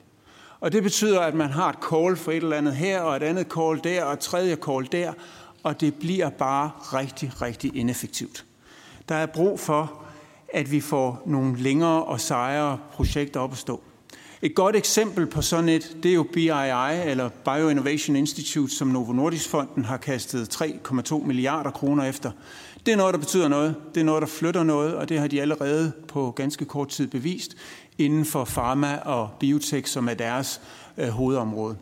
Og det betyder, at man har et call for et eller andet her, og et andet call der, og et tredje call der, og det bliver bare rigtig, rigtig ineffektivt. Der er brug for, at vi får nogle længere og sejere projekter op at stå. Et godt eksempel på sådan et, det er jo BII, eller Bioinnovation Institute, som Novo Nordisk Fonden har kastet 3,2 milliarder kroner efter. Det er noget, der betyder noget. Det er noget, der flytter noget, og det har de allerede på ganske kort tid bevist inden for pharma og biotek, som er deres øh, hovedområde.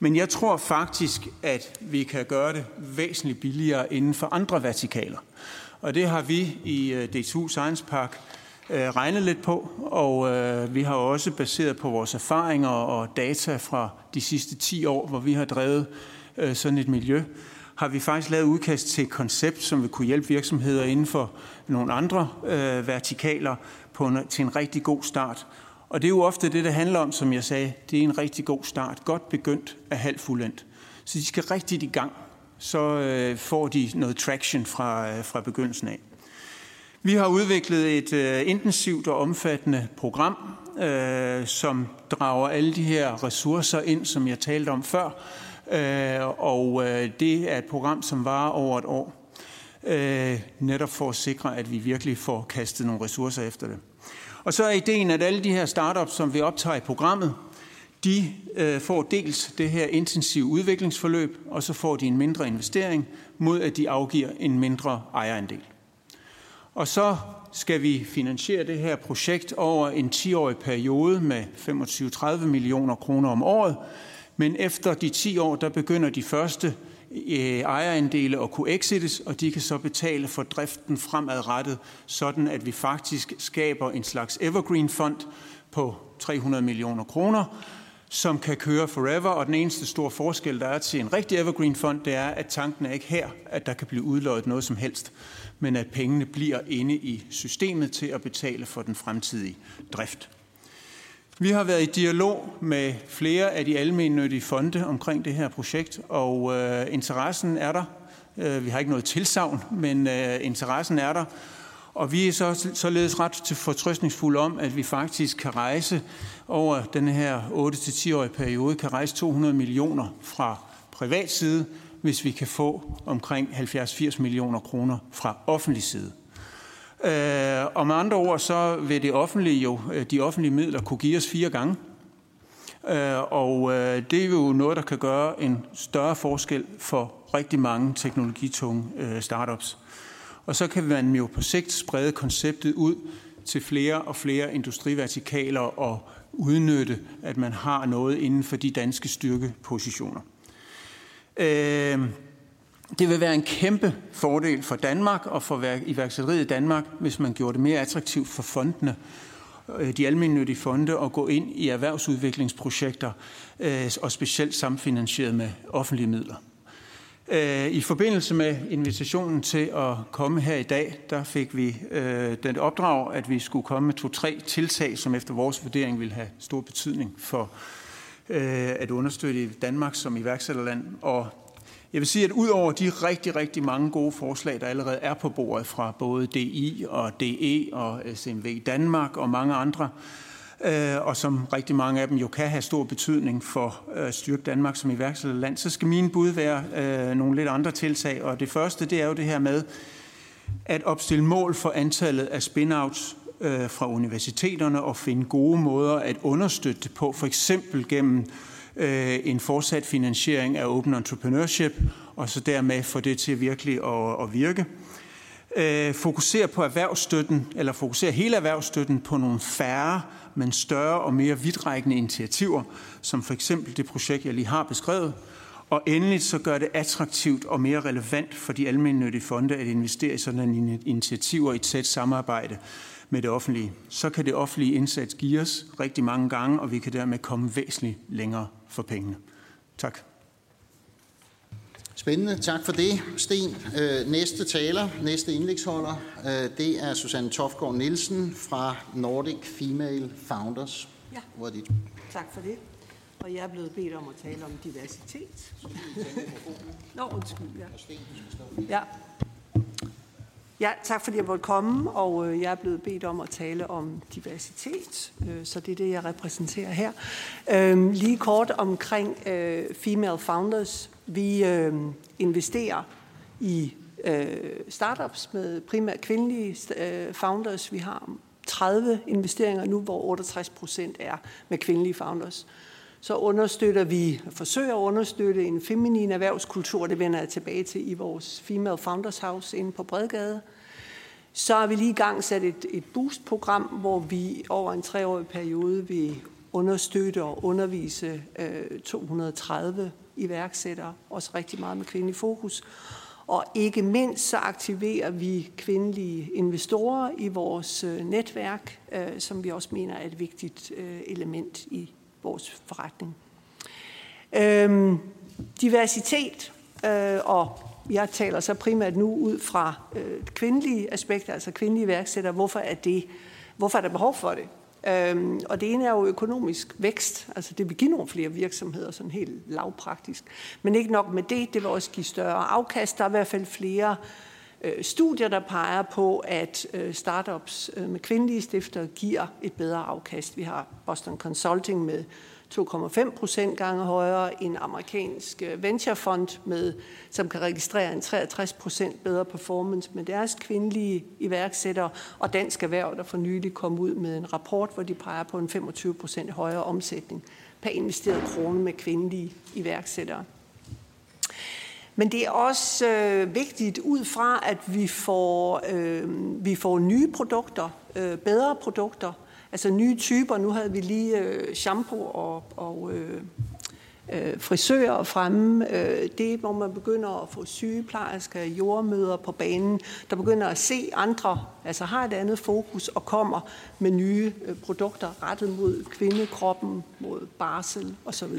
Men jeg tror faktisk, at vi kan gøre det væsentligt billigere inden for andre vertikaler. Og det har vi i øh, DTU Science Park øh, regnet lidt på, og øh, vi har også baseret på vores erfaringer og data fra de sidste 10 år, hvor vi har drevet øh, sådan et miljø, har vi faktisk lavet udkast til et koncept, som vil kunne hjælpe virksomheder inden for nogle andre øh, vertikaler på en, til en rigtig god start. Og det er jo ofte det, det handler om, som jeg sagde. Det er en rigtig god start. Godt begyndt er halvt fuldendt. Så de skal rigtigt i gang. Så øh, får de noget traction fra, øh, fra begyndelsen af. Vi har udviklet et øh, intensivt og omfattende program, øh, som drager alle de her ressourcer ind, som jeg talte om før. Øh, og øh, det er et program, som varer over et år. Øh, netop for at sikre, at vi virkelig får kastet nogle ressourcer efter det. Og så er ideen, at alle de her startups, som vi optager i programmet, de øh, får dels det her intensive udviklingsforløb, og så får de en mindre investering, mod at de afgiver en mindre ejerandel. Og så skal vi finansiere det her projekt over en 10-årig periode med 25-30 millioner kroner om året. Men efter de 10 år, der begynder de første øh, ejerandele at kunne exites, og de kan så betale for driften fremadrettet, sådan at vi faktisk skaber en slags evergreen-fond på 300 millioner kroner, som kan køre forever, og den eneste store forskel, der er til en rigtig evergreen-fond, det er, at tanken er ikke her, at der kan blive udløjet noget som helst, men at pengene bliver inde i systemet til at betale for den fremtidige drift. Vi har været i dialog med flere af de almennyttige fonde omkring det her projekt, og øh, interessen er der. Øh, vi har ikke noget tilsavn, men øh, interessen er der. Og vi er så, således ret til fortrøstningsfulde om, at vi faktisk kan rejse over den her 8-10-årige periode, kan rejse 200 millioner fra privat side, hvis vi kan få omkring 70-80 millioner kroner fra offentlig side. Øh, og med andre ord, så vil det offentlige jo, øh, de offentlige midler kunne give os fire gange. Øh, og øh, det er jo noget, der kan gøre en større forskel for rigtig mange teknologitunge øh, startups. Og så kan man jo på sigt sprede konceptet ud til flere og flere industrivertikaler og udnytte, at man har noget inden for de danske styrkepositioner. Øh, det vil være en kæmpe fordel for Danmark og for iværksætteriet i Danmark, hvis man gjorde det mere attraktivt for fondene, øh, de almindelige fonde, at gå ind i erhvervsudviklingsprojekter, øh, og specielt samfinansieret med offentlige midler. Øh, I forbindelse med invitationen til at komme her i dag, der fik vi den opdrag, at vi skulle komme med to-tre tiltag, som efter vores vurdering vil have stor betydning for at understøtte Danmark som iværksætterland. Og jeg vil sige, at udover de rigtig, rigtig mange gode forslag, der allerede er på bordet fra både DI og DE og SMV Danmark og mange andre, øh, og som rigtig mange af dem jo kan have stor betydning for øh, at styrke Danmark som iværksætterland, så skal mine bud være øh, nogle lidt andre tiltag. Og det første, det er jo det her med at opstille mål for antallet af spin-outs fra universiteterne og finde gode måder at understøtte det på, for eksempel gennem øh, Øh, en fortsat finansiering af open entrepreneurship, og så dermed få det til virkelig at, at virke. Øh, fokusere på erhvervsstøtten, eller fokusere hele erhvervsstøtten på nogle færre, men større og mere vidtrækkende initiativer, som for eksempel det projekt, jeg lige har beskrevet. Og endelig så gør det attraktivt og mere relevant for de almindelige fonde at investere i sådan initiativer i et tæt samarbejde med det offentlige. Så kan det offentlige indsats give os rigtig mange gange, og vi kan dermed komme væsentligt længere for pengene. Tak. Spændende. Tak for det, Sten. Øh, næste taler, næste indlægsholder, øh, det er Susanne Tofgaard Nielsen fra Nordic Female Founders. Ja. Hvor er dit? Tak for det. og jeg er blevet bedt om at tale om diversitet. Nå, undskyld, ja. ja. Ja, tak fordi jeg måtte komme, og øh, jeg er blevet bedt om at tale om diversitet, øh, så det er det, jeg repræsenterer her. Øhm, lige kort omkring øh, Female Founders. Vi investerer i startups med primært kvindelige founders. Vi har 30 investeringer nu, hvor 68 procent er med kvindelige founders. Så understøtter vi, forsøger at understøtte en feminin erhvervskultur, det vender jeg tilbage til i vores Female Founders House inde på Bredgade. Så har vi lige i gang sat et, et boost-program, hvor vi over en treårig periode vil understøtte og undervise øh, 230 iværksættere, også rigtig meget med kvindelig fokus. Og ikke mindst så aktiverer vi kvindelige investorer i vores øh, netværk, øh, som vi også mener er et vigtigt øh, element i vores forretning. Øhm, diversitet øh, og jeg taler så primært nu ud fra øh, kvindelige aspekter, altså kvindelige iværksættere. Hvorfor er, det, hvorfor er der behov for det? Øhm, og det ene er jo økonomisk vækst, altså det vil give nogle flere virksomheder, sådan helt lavpraktisk. Men ikke nok med det, det vil også give større afkast. Der er i hvert fald flere øh, Øh, studier, der peger på, at øh, startups øh, med kvindelige stifter giver et bedre afkast. Vi har Boston Consulting med 2,5 procent gange højere, en amerikansk øh, venturefond, med, som kan registrere en 63 procent bedre performance med deres kvindelige iværksættere, og Dansk Erhverv, der for nylig kom ud med en rapport, hvor de peger på en 25 procent højere omsætning per investeret krone med kvindelige iværksættere. Men det er også øh, vigtigt ud fra, at vi får, øh, vi får nye produkter, øh, bedre produkter, altså nye typer. Nu havde vi lige øh, shampoo og, og øh, øh, frisører fremme. Øh, det hvor man begynder at få sygeplejersker, jordmøder på banen, der begynder at se andre, altså har et andet fokus og kommer med nye øh, produkter rettet mod kvindekroppen, mod barsel osv.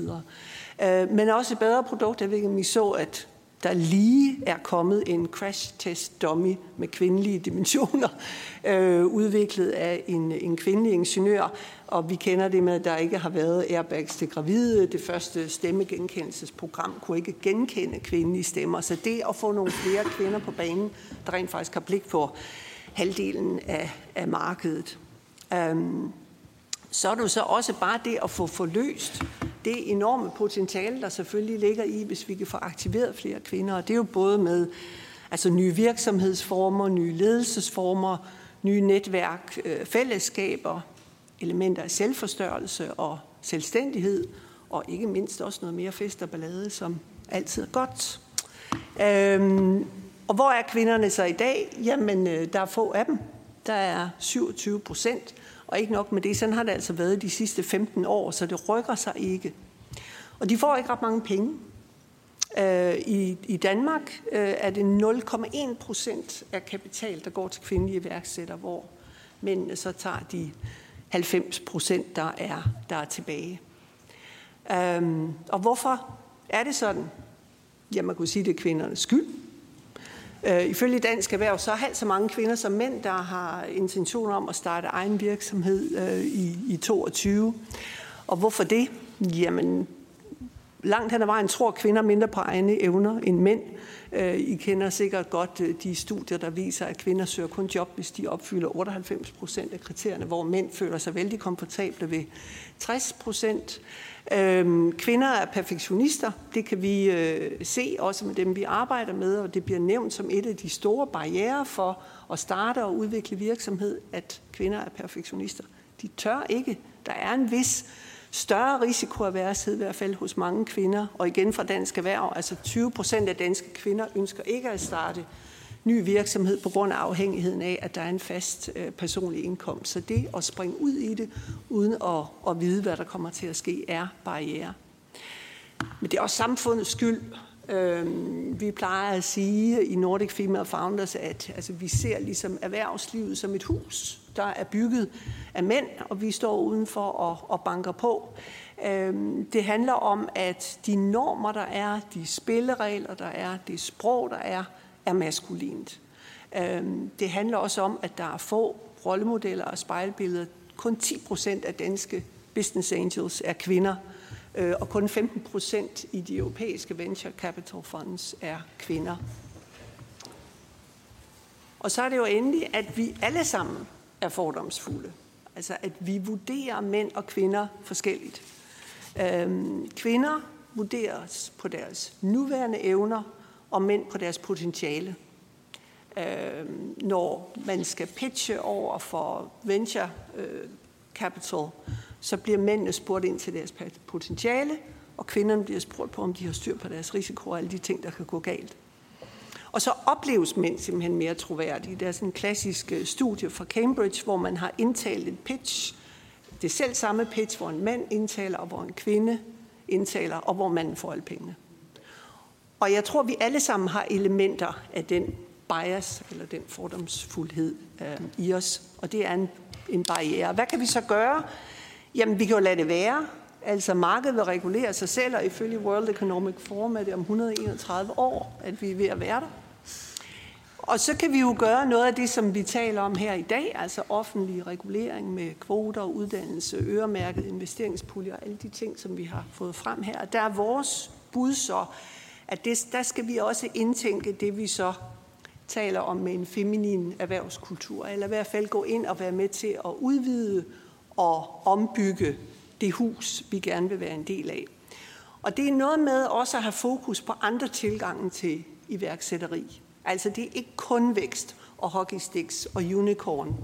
Øh, men også bedre produkter, hvilket vi så, at der lige er kommet en crash test dummy med kvindelige dimensioner, øh, udviklet af en, en kvindelig ingeniør. Og vi kender det med, at der ikke har været airbags til gravide. Det første stemmegenkendelsesprogram kunne ikke genkende kvindelige stemmer. Så det at få nogle flere kvinder på banen, der rent faktisk har blik på halvdelen af, af markedet. Um, så er det jo så også bare det at få forløst det enorme potentiale, der selvfølgelig ligger i, hvis vi kan få aktiveret flere kvinder. Og det er jo både med altså nye virksomhedsformer, nye ledelsesformer, nye netværk, øh, fællesskaber, elementer af selvforstørrelse og selvstændighed, og ikke mindst også noget mere fest og ballade, som altid er godt. Øhm, og hvor er kvinderne så i dag? Jamen, øh, der er få af dem. Der er 27 procent, og ikke nok med det, sådan har det altså været de sidste 15 år, så det rykker sig ikke. Og de får ikke ret mange penge. Øh, I, I Danmark øh, er det 0,1 procent af kapital, der går til kvindelige iværksættere, hvor mændene så tager de 90 procent, der er, der er tilbage. Øhm, og hvorfor er det sådan? Ja, man kunne sige, det er kvindernes skyld. Øh, ifølge Dansk Erhverv, så er halvt så mange kvinder som mænd, der har intention om at starte egen virksomhed øh, i, i 22. Og hvorfor det? Jamen, langt hen ad vejen tror kvinder mindre på egne evner end mænd. Øh, I kender sikkert godt øh, de studier, der viser, at kvinder søger kun job, hvis de opfylder 98 procent af kriterierne, hvor mænd føler sig vældig komfortable ved 60 procent. Øhm, kvinder er perfektionister. Det kan vi øh, se også med dem, vi arbejder med, og det bliver nævnt som et af de store barriere for at starte og udvikle virksomhed, at kvinder er perfektionister. De tør ikke. Der er en vis større risikoaværshed, i hvert fald hos mange kvinder, og igen fra dansk erhverv, altså 20 procent af danske kvinder ønsker ikke at starte ny virksomhed på grund af afhængigheden af, at der er en fast øh, personlig indkomst. Så det at springe ud i det, uden at, at vide, hvad der kommer til at ske, er barriere. Men det er også samfundets skyld. Øh, vi plejer at sige i Nordic Female Founders, at altså, vi ser ligesom erhvervslivet som et hus, der er bygget af mænd, og vi står udenfor og, og banker på. Øh, det handler om, at de normer, der er, de spilleregler, der er, det sprog, der er, er maskulint. Øhm, det handler også om, at der er få rollemodeller og spejlbilleder. Kun 10 procent af danske business angels er kvinder. Øh, og kun 15 procent i de europæiske venture capital funds er kvinder. Og så er det jo endelig, at vi alle sammen er fordomsfulde. Altså at vi vurderer mænd og kvinder forskelligt. Øhm, kvinder vurderes på deres nuværende evner, og mænd på deres potentiale. Øh, når man skal pitche over for venture øh, capital, så bliver mændene spurgt ind til deres potentiale, og kvinderne bliver spurgt på, om de har styr på deres risiko og alle de ting, der kan gå galt. Og så opleves mænd simpelthen mere troværdige. Der er sådan en klassisk øh, studie fra Cambridge, hvor man har indtalt et pitch. Det er selv samme pitch, hvor en mand indtaler, og hvor en kvinde indtaler, og hvor manden får alle pengene. Og jeg tror, vi alle sammen har elementer af den bias, eller den fordomsfuldhed øh, i os, og det er en, en barriere. Hvad kan vi så gøre? Jamen, vi kan jo lade det være. Altså, markedet vil regulere sig selv, og ifølge World Economic Forum er det om 131 år, at vi er ved at være der. Og så kan vi jo gøre noget af det, som vi taler om her i dag, altså offentlig regulering med kvoter, uddannelse, øremærket investeringspuljer, alle de ting, som vi har fået frem her. Der er vores bud så, at det, der skal vi også indtænke det, vi så taler om med en feminin erhvervskultur, eller i hvert fald gå ind og være med til at udvide og ombygge det hus, vi gerne vil være en del af. Og det er noget med også at have fokus på andre tilgange til iværksætteri. Altså det er ikke kun vækst og hockeysticks og unicorn.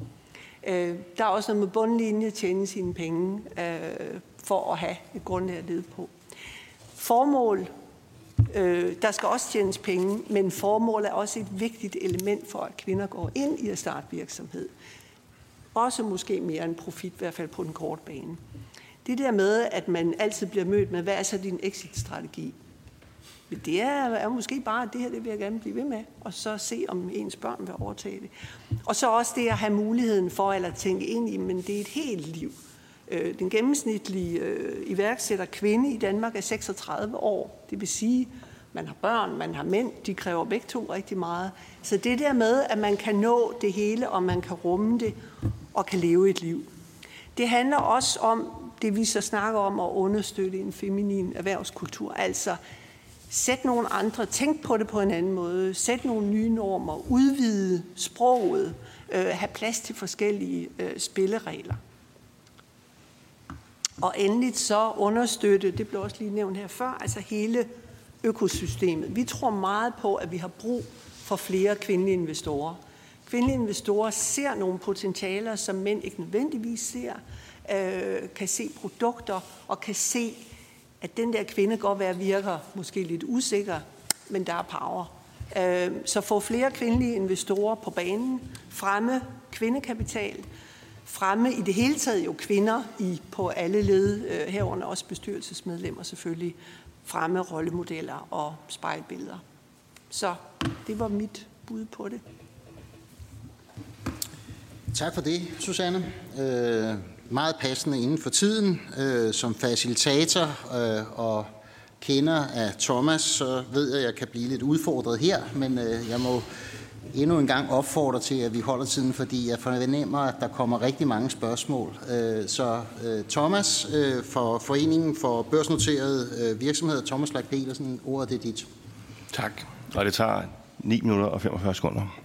Øh, der er også noget med bundlinje at tjene sine penge øh, for at have et grundlag at lede på. Formål, øh, der skal også tjenes penge, men formål er også et vigtigt element for, at kvinder går ind i at starte virksomhed. Også måske mere end profit, i hvert fald på den korte bane. Det der med, at man altid bliver mødt med, hvad er så din exit-strategi? Men det er, er måske bare, at det her det vil jeg gerne blive ved med, og så se, om ens børn vil overtage det. Og så også det at have muligheden for, eller tænke ind i, men det er et helt liv. Øh, den gennemsnitlige øh, iværksætter kvinde i Danmark er 36 år. Det vil sige, man har børn, man har mænd, de kræver begge to rigtig meget. Så det der med, at man kan nå det hele, og man kan rumme det, og kan leve et liv. Det handler også om det, vi så snakker om at understøtte en feminin erhvervskultur. Altså Sæt nogle andre, tænk på det på en anden måde, sæt nogle nye normer, udvide sproget, øh, have plads til forskellige øh, spilleregler. Og endelig så understøtte, det blev også lige nævnt her før, altså hele økosystemet. Vi tror meget på, at vi har brug for flere kvindelige investorer. Kvindelige investorer ser nogle potentialer, som mænd ikke nødvendigvis ser, øh, kan se produkter og kan se at den der kvinde godt være virker måske lidt usikker, men der er power. Øh, så få flere kvindelige investorer på banen, fremme kvindekapital, fremme i det hele taget jo kvinder i, på alle led, øh, herunder også bestyrelsesmedlemmer selvfølgelig, fremme rollemodeller og spejlbilleder. Så det var mit bud på det. Tak for det, Susanne. Øh, meget passende inden for tiden. Øh, som facilitator øh, og kender af Thomas, så ved jeg, at jeg kan blive lidt udfordret her, men øh, jeg må endnu en gang opfordre til, at vi holder tiden, fordi jeg fornemmer, at der kommer rigtig mange spørgsmål. Øh, så øh, Thomas fra for Foreningen for Børsnoterede Virksomheder, Thomas Lak Petersen, ordet er dit. Tak, og det tager 9 minutter og 45 sekunder.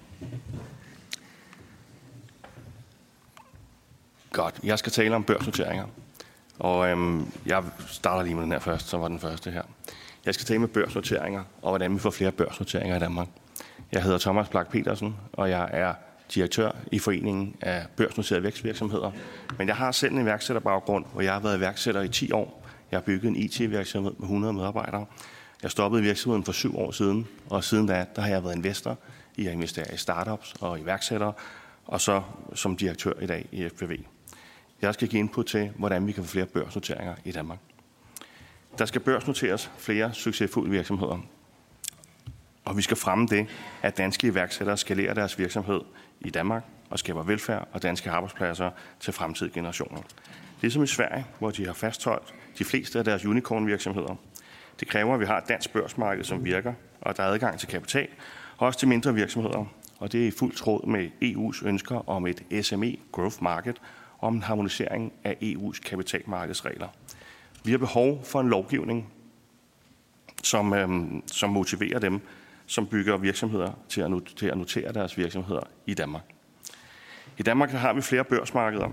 Godt. Jeg skal tale om børsnoteringer. Og øhm, jeg starter lige med den her først, som var den første her. Jeg skal tale med børsnoteringer, og hvordan vi får flere børsnoteringer i Danmark. Jeg hedder Thomas Blak Petersen, og jeg er direktør i Foreningen af Børsnoterede Vækstvirksomheder. Men jeg har selv en iværksætterbaggrund, hvor jeg har været iværksætter i 10 år. Jeg har bygget en IT-virksomhed med 100 medarbejdere. Jeg stoppede virksomheden for syv år siden, og siden da der har jeg været investor i at investere i startups og iværksættere, og så som direktør i dag i FPV. Jeg skal give input til, hvordan vi kan få flere børsnoteringer i Danmark. Der skal børsnoteres flere succesfulde virksomheder. Og vi skal fremme det, at danske iværksættere skalerer deres virksomhed i Danmark og skaber velfærd og danske arbejdspladser til fremtidige generationer. Ligesom i Sverige, hvor de har fastholdt de fleste af deres unicorn-virksomheder. Det kræver, at vi har et dansk børsmarked, som virker, og at der er adgang til kapital, også til mindre virksomheder. Og det er i fuld tråd med EU's ønsker om et SME Growth Market, og om en harmonisering af EU's kapitalmarkedsregler. Vi har behov for en lovgivning, som, øhm, som motiverer dem, som bygger virksomheder til at, til at notere deres virksomheder i Danmark. I Danmark har vi flere børsmarkeder,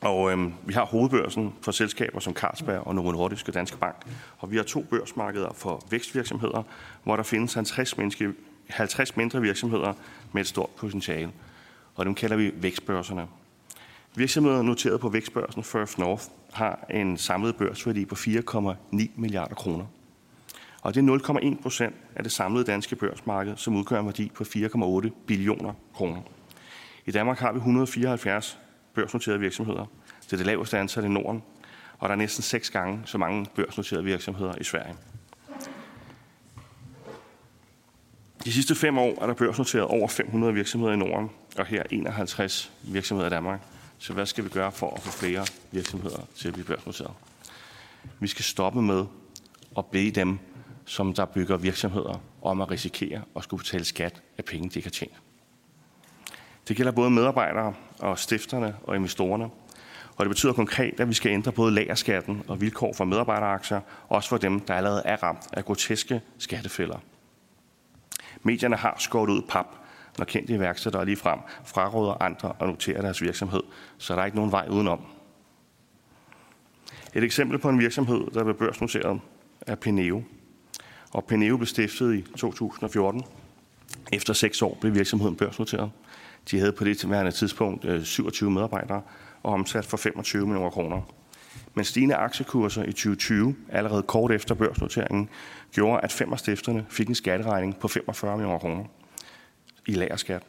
og øhm, vi har hovedbørsen for selskaber som Carlsberg og Novo Nordisk og Danske Bank. Og vi har to børsmarkeder for vækstvirksomheder, hvor der findes 50, menneske, 50 mindre virksomheder med et stort potentiale. Og dem kalder vi vækstbørserne. Virksomheder noteret på vækstbørsen First North har en samlet børsværdi på 4,9 milliarder kroner. Og det er 0,1 procent af det samlede danske børsmarked, som udgør en værdi på 4,8 billioner kroner. I Danmark har vi 174 børsnoterede virksomheder. Det er det laveste antal i Norden, og der er næsten seks gange så mange børsnoterede virksomheder i Sverige. De sidste fem år er der børsnoteret over 500 virksomheder i Norden, og her 51 virksomheder i Danmark. Så hvad skal vi gøre for at få flere virksomheder til at blive børsnoteret? Vi skal stoppe med at bede dem, som der bygger virksomheder, om at risikere at skulle betale skat af penge, de ikke har tjent. Det gælder både medarbejdere og stifterne og investorerne. Og det betyder konkret, at vi skal ændre både lagerskatten og vilkår for medarbejderaktier, også for dem, der allerede er ramt af groteske skattefælder. Medierne har skåret ud pap, når kendte iværksættere lige frem fraråder andre at notere deres virksomhed, så der er ikke nogen vej udenom. Et eksempel på en virksomhed, der blev børsnoteret, er Peneo. Og Peneo blev stiftet i 2014. Efter seks år blev virksomheden børsnoteret. De havde på det tilværende tidspunkt øh, 27 medarbejdere og omsat for 25 millioner kroner. Men stigende aktiekurser i 2020, allerede kort efter børsnoteringen, gjorde, at fem af stifterne fik en skatteregning på 45 millioner kroner i lagerskat.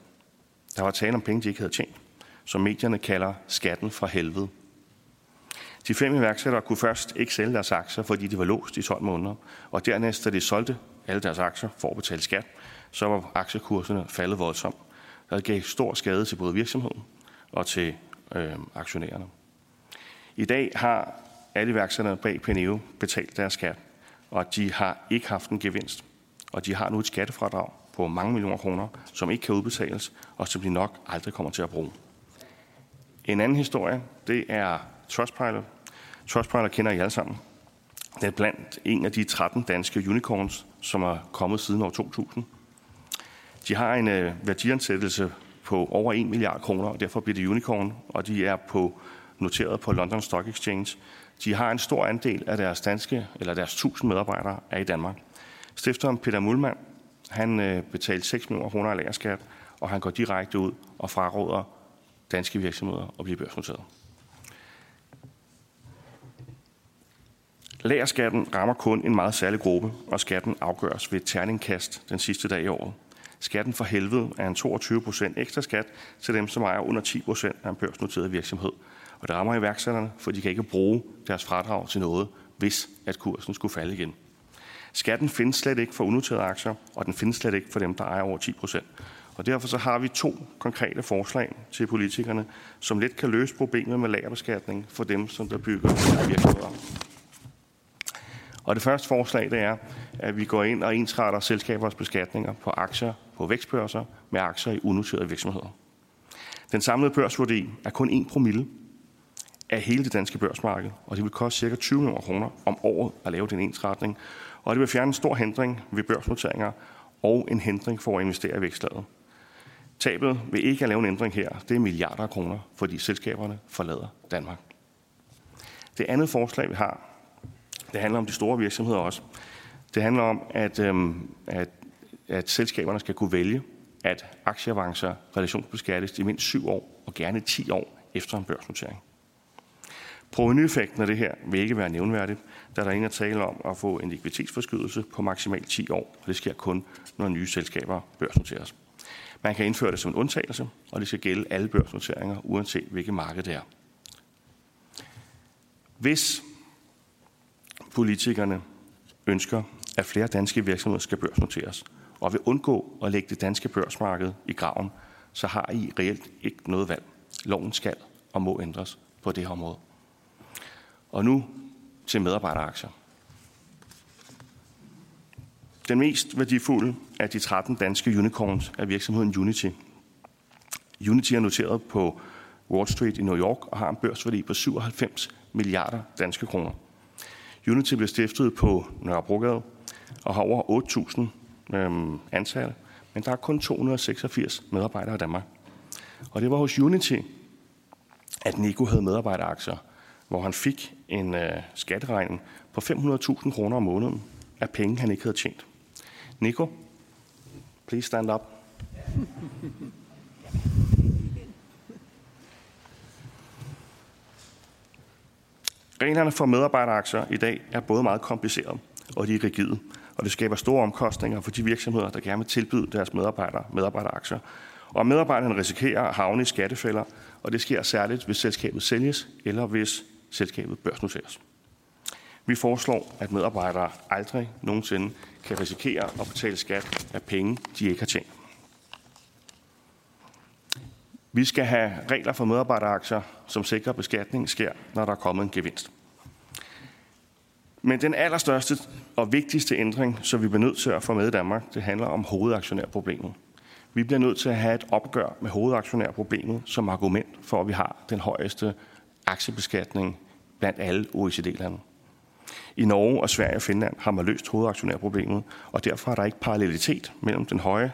Der var tale om penge, de ikke havde tjent, som medierne kalder skatten fra helvede. De fem iværksættere kunne først ikke sælge deres aktier, fordi de var låst i 12 måneder. Og dernæst, da de solgte alle deres aktier for at betale skat, så var aktiekurserne faldet voldsomt Det gav stor skade til både virksomheden og til øh, aktionærerne. I dag har alle iværksætterne bag Peneo betalt deres skat, og de har ikke haft en gevinst. Og de har nu et skattefradrag på mange millioner kroner, som ikke kan udbetales, og som de nok aldrig kommer til at bruge. En anden historie, det er Trustpilot. Trustpilot kender I alle sammen. Det er blandt en af de 13 danske unicorns, som er kommet siden år 2000. De har en øh, værdiansættelse på over 1 milliard kroner, og derfor bliver det unicorn, og de er på noteret på London Stock Exchange. De har en stor andel af deres danske, eller deres 1000 medarbejdere er i Danmark. Stifteren Peter Mullmann, han øh, betalte 6 millioner kroner af lagerskat, og han går direkte ud og fraråder danske virksomheder at blive børsnoteret. Lagerskatten rammer kun en meget særlig gruppe, og skatten afgøres ved et terningkast den sidste dag i året. Skatten for helvede er en 22 procent ekstra skat til dem, som ejer under 10 procent af en børsnoteret virksomhed. Og det rammer iværksætterne, for de kan ikke bruge deres fradrag til noget, hvis at kursen skulle falde igen. Skatten findes slet ikke for unoterede aktier, og den findes slet ikke for dem, der ejer over 10 procent. Og derfor så har vi to konkrete forslag til politikerne, som let kan løse problemet med lagerbeskatning for dem, som der bygger virksomheder. Og det første forslag, det er, at vi går ind og ensretter selskabers beskatninger på aktier på vækstbørser med aktier i unoterede virksomheder. Den samlede børsværdi er kun 1 promille af hele det danske børsmarked, og det vil koste ca. 20 millioner kroner om året at lave den ensretning. Og det vil fjerne en stor hindring ved børsnoteringer og en hindring for at investere i vækstlaget. Tabet vil ikke at lave en ændring her, det er milliarder af kroner, fordi selskaberne forlader Danmark. Det andet forslag, vi har, det handler om de store virksomheder også. Det handler om, at, øhm, at, at selskaberne skal kunne vælge, at aktieavancer relationsbeskattes i mindst syv år og gerne 10 år efter en børsnotering. Provenyeffekten af det her vil ikke være nævnværdigt, da der er tale om at få en likviditetsforskydelse på maksimalt 10 år, og det sker kun, når nye selskaber børsnoteres. Man kan indføre det som en undtagelse, og det skal gælde alle børsnoteringer, uanset hvilket marked det er. Hvis politikerne ønsker, at flere danske virksomheder skal børsnoteres, og vil undgå at lægge det danske børsmarked i graven, så har I reelt ikke noget valg. Loven skal og må ændres på det her område. Og nu til medarbejderaktier. Den mest værdifulde af de 13 danske unicorns er virksomheden Unity. Unity er noteret på Wall Street i New York og har en børsværdi på 97 milliarder danske kroner. Unity blev stiftet på Nørrebrogade og har over 8.000 øhm, ansatte, men der er kun 286 medarbejdere i Danmark. Og det var hos Unity, at Nico havde medarbejderaktier, hvor han fik en øh, skatteregning på 500.000 kroner om måneden af penge, han ikke havde tjent. Nico, please stand up. Reglerne for medarbejderaktier i dag er både meget komplicerede og de er rigide, og det skaber store omkostninger for de virksomheder, der gerne vil tilbyde deres medarbejdere medarbejderaktier. Og medarbejderne risikerer at havne i skattefælder, og det sker særligt, hvis selskabet sælges eller hvis selskabet børsnoteres. Vi foreslår, at medarbejdere aldrig nogensinde kan risikere at betale skat af penge, de ikke har tjent. Vi skal have regler for medarbejderaktier, som sikrer, at beskatning sker, når der er kommet en gevinst. Men den allerstørste og vigtigste ændring, som vi bliver nødt til at få med i Danmark, det handler om hovedaktionærproblemet. Vi bliver nødt til at have et opgør med hovedaktionærproblemet som argument for, at vi har den højeste aktiebeskatning blandt alle OECD-lande. I Norge og Sverige og Finland har man løst hovedaktionærproblemet, og derfor er der ikke parallelitet mellem den høje,